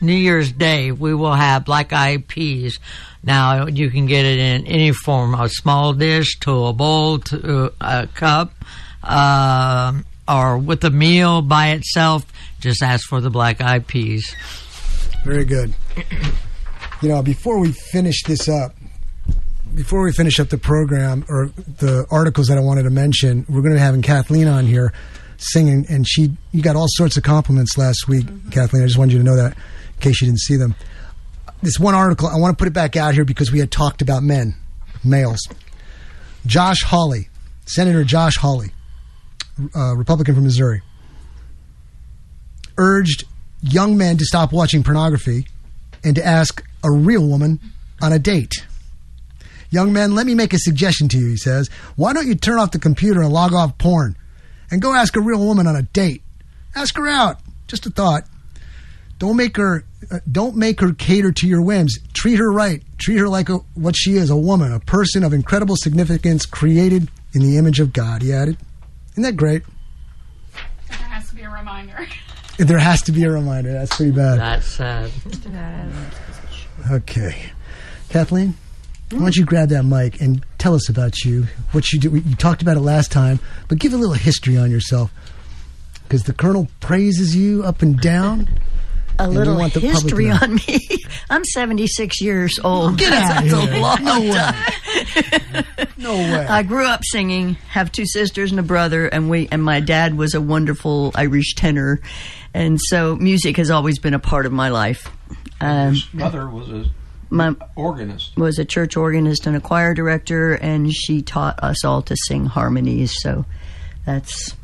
New Year's Day, we will have black eyed peas. Now, you can get it in any form a small dish to a bowl to a cup, uh, or with a meal by itself. Just ask for the black eyed peas. Very good. You know, before we finish this up, before we finish up the program or the articles that I wanted to mention, we're going to be having Kathleen on here singing, and she you got all sorts of compliments last week, Kathleen. I just wanted you to know that in case you didn't see them. This one article, I want to put it back out here because we had talked about men, males. Josh Hawley, Senator Josh Hawley, uh, Republican from Missouri, urged young men to stop watching pornography and to ask a real woman on a date. Young men, let me make a suggestion to you, he says. Why don't you turn off the computer and log off porn and go ask a real woman on a date? Ask her out. Just a thought. Don't make her uh, don't make her cater to your whims. Treat her right. Treat her like a, what she is, a woman, a person of incredible significance created in the image of God, he added. Isn't that great? There has to be a reminder. There has to be a reminder. That's pretty bad. That's sad. Okay. Kathleen, why don't you grab that mic and tell us about you, what you do. You talked about it last time, but give a little history on yourself. Because the Colonel praises you up and down. A and little want the public history know. on me. I'm 76 years old. Get out of That's here. a long No way. time. No way. I grew up singing, have two sisters and a brother, and we and my dad was a wonderful Irish tenor, and so music has always been a part of my life. Um, His mother was a my organist. was a church organist and a choir director, and she taught us all to sing harmonies. So that's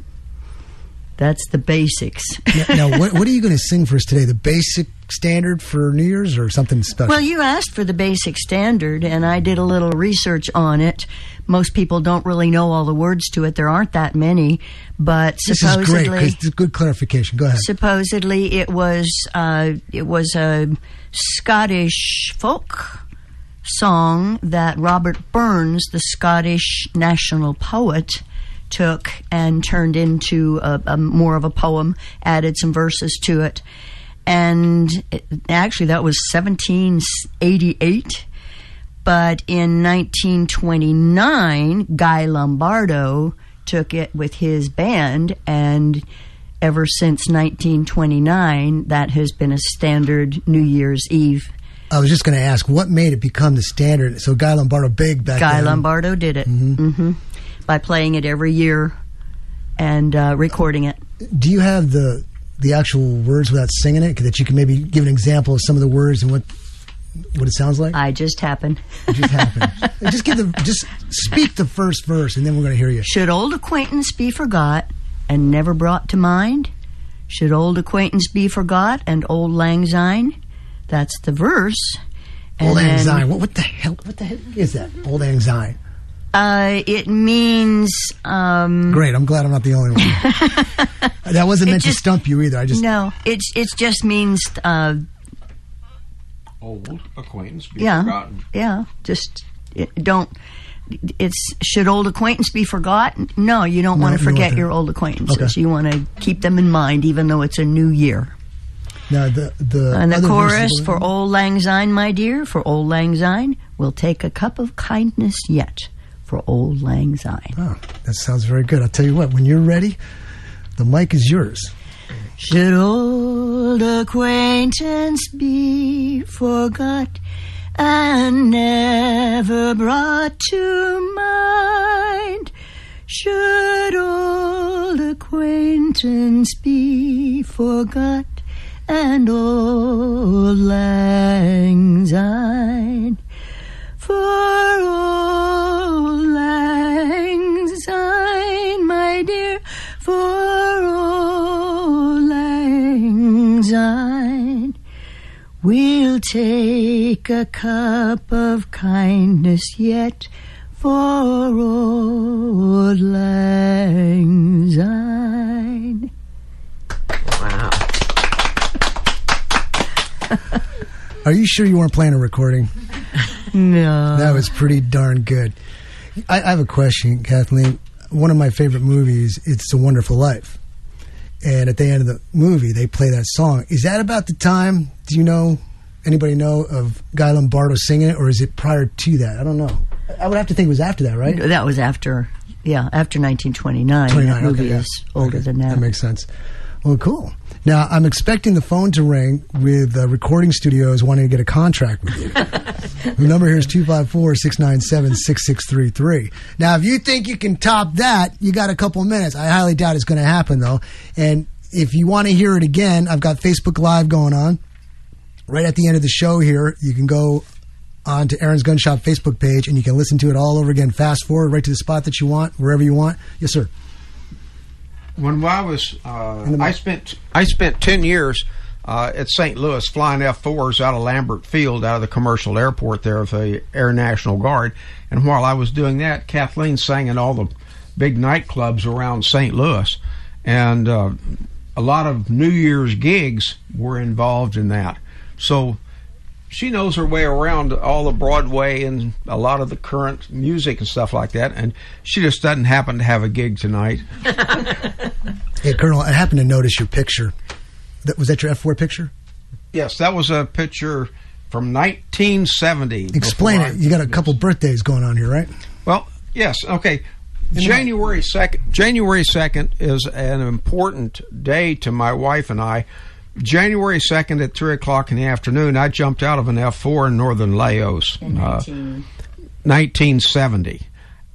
that's the basics. now, now what, what are you going to sing for us today? The basic standard for New Year's or something special? Well, you asked for the basic standard, and I did a little research on it. Most people don't really know all the words to it. There aren't that many, but this is great supposedly, good clarification. Go ahead. supposedly it was uh, it was a Scottish folk song that Robert Burns, the Scottish national poet, took and turned into a, a more of a poem, added some verses to it, and it, actually that was 1788. But in 1929, Guy Lombardo took it with his band, and ever since 1929, that has been a standard New Year's Eve. I was just going to ask, what made it become the standard? So Guy Lombardo big back Guy then. Lombardo did it hmm by playing it every year and uh, recording it. Do you have the the actual words without singing it? That you can maybe give an example of some of the words and what what it sounds like. I just happened. It just happened. just give the just speak the first verse, and then we're going to hear you. Should old acquaintance be forgot and never brought to mind? Should old acquaintance be forgot and auld lang syne? That's the verse. Auld Lang Syne. What, what the hell? What the heck is that? Auld Lang Syne. Uh, it means um, Great. I'm glad I'm not the only one. that wasn't It meant to stump you either. I just no. It's it just means uh, Old acquaintance be yeah forgotten. yeah. Just it, don't. It's should old acquaintance be forgotten? No, you don't No, want to forget your old acquaintances. Okay. You want to keep them in mind, even though it's a new year. now the the and the chorus for Auld Lang Syne, my dear, for Auld Lang Syne, we'll take a cup of kindness yet for Auld Lang Syne. Oh, that sounds very good. I'll tell you what. When you're ready, the mic is yours. Should old acquaintance be forgot and never brought to mind? Should old acquaintance be forgot and auld lang syne? Take a cup of kindness yet for auld lang syne. Wow. Are you sure you weren't playing a recording? No. That was pretty darn good. I, I have a question, Kathleen. One of my favorite movies, It's a Wonderful Life. And at the end of the movie, they play that song. Is that about the time, do you know, anybody know of Guy Lombardo singing it, or is it prior to that? I don't know. I would have to think it was after that, right? That was after, yeah, after 1929. 29, that movie okay, yeah. is older than that. That makes sense. Well, cool. Now, I'm expecting the phone to ring with uh, recording studios wanting to get a contract with you. the number here is 254 697 6633. Now, if you think you can top that, you got a couple minutes. I highly doubt it's going to happen, though. And if you want to hear it again, I've got Facebook Live going on. Right at the end of the show here, you can go on to Aaron's Gun Shop Facebook page and you can listen to it all over again. Fast forward right to the spot that you want, wherever you want. Yes, sir. when I was, uh, I spent I spent ten years uh, at St. Louis flying F4s out of Lambert Field, out of the commercial airport there of the Air National Guard. And while I was doing that, Kathleen sang in all the big nightclubs around St. Louis, and uh, a lot of New Year's gigs were involved in that. So she knows her way around all the Broadway and a lot of the current music and stuff like that. And she just doesn't happen to have a gig tonight. Hey, Colonel, I happened to notice your picture. That, was that your F4 picture? Yes, that was a picture from 1970. Explain before it. You got a couple birthdays going on here, right? Well, yes. Okay. January second. January second is an important day to my wife and I. January second at three o'clock in the afternoon, I jumped out of an F four in northern Laos, uh, 1970,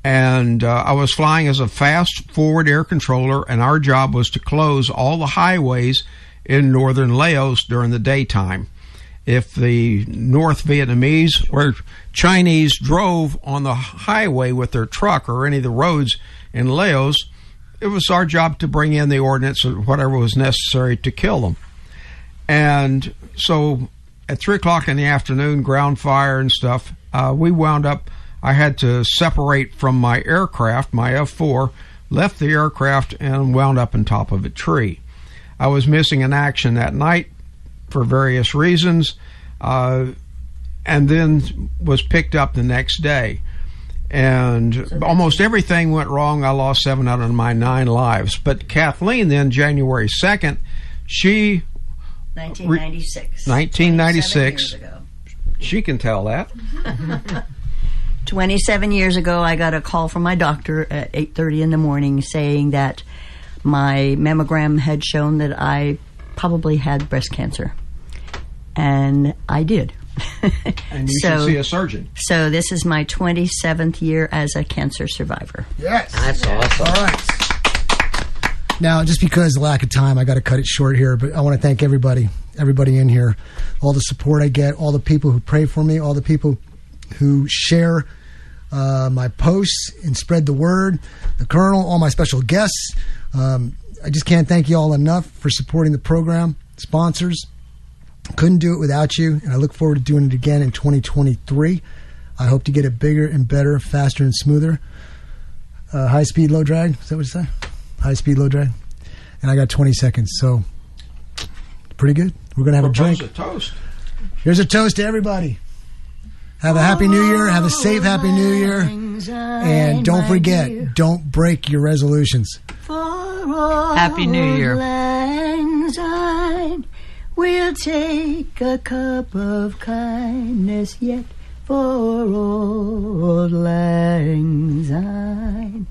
and uh, I was flying as a fast forward air controller, and our job was to close all the highways in northern Laos during the daytime. If the North Vietnamese or Chinese drove on the highway with their truck or any of the roads in Laos, it was our job to bring in the ordnance or whatever was necessary to kill them. And so at three o'clock in the afternoon, ground fire and stuff, uh, we wound up. I had to separate from my aircraft, my F 4, left the aircraft, and wound up on top of a tree. I was missing in action that night for various reasons, uh, and then was picked up the next day. And almost everything went wrong. I lost seven out of my nine lives. But Kathleen, then January 2nd, she 1996. 1996. She can tell that. 27 years ago, I got a call from my doctor at 8:30 in the morning saying that my mammogram had shown that I probably had breast cancer, and I did. And you So- should see a surgeon. So this is my 27th year as a cancer survivor. Yes. That's awesome. All right. Now, just because of lack of time, I got to cut it short here, but I want to thank everybody, everybody in here, all the support I get, all the people who pray for me, all the people who share uh, my posts and spread the word, the Colonel, all my special guests. Um, I just can't thank you all enough for supporting the program, sponsors. Couldn't do it without you, and I look forward to doing it again in 2023. I hope to get it bigger and better, faster and smoother. Uh, high speed, low drag. Is that what you say? High speed, low drag. And I got 20 seconds, so pretty good. We're gonna have a Propose drink. a toast. Here's a toast to everybody. Have a happy new year. Have a safe happy new year. And don't forget, don't break your resolutions. Happy New Year. Lang Syne, we'll take a cup of kindness yet for auld lang syne.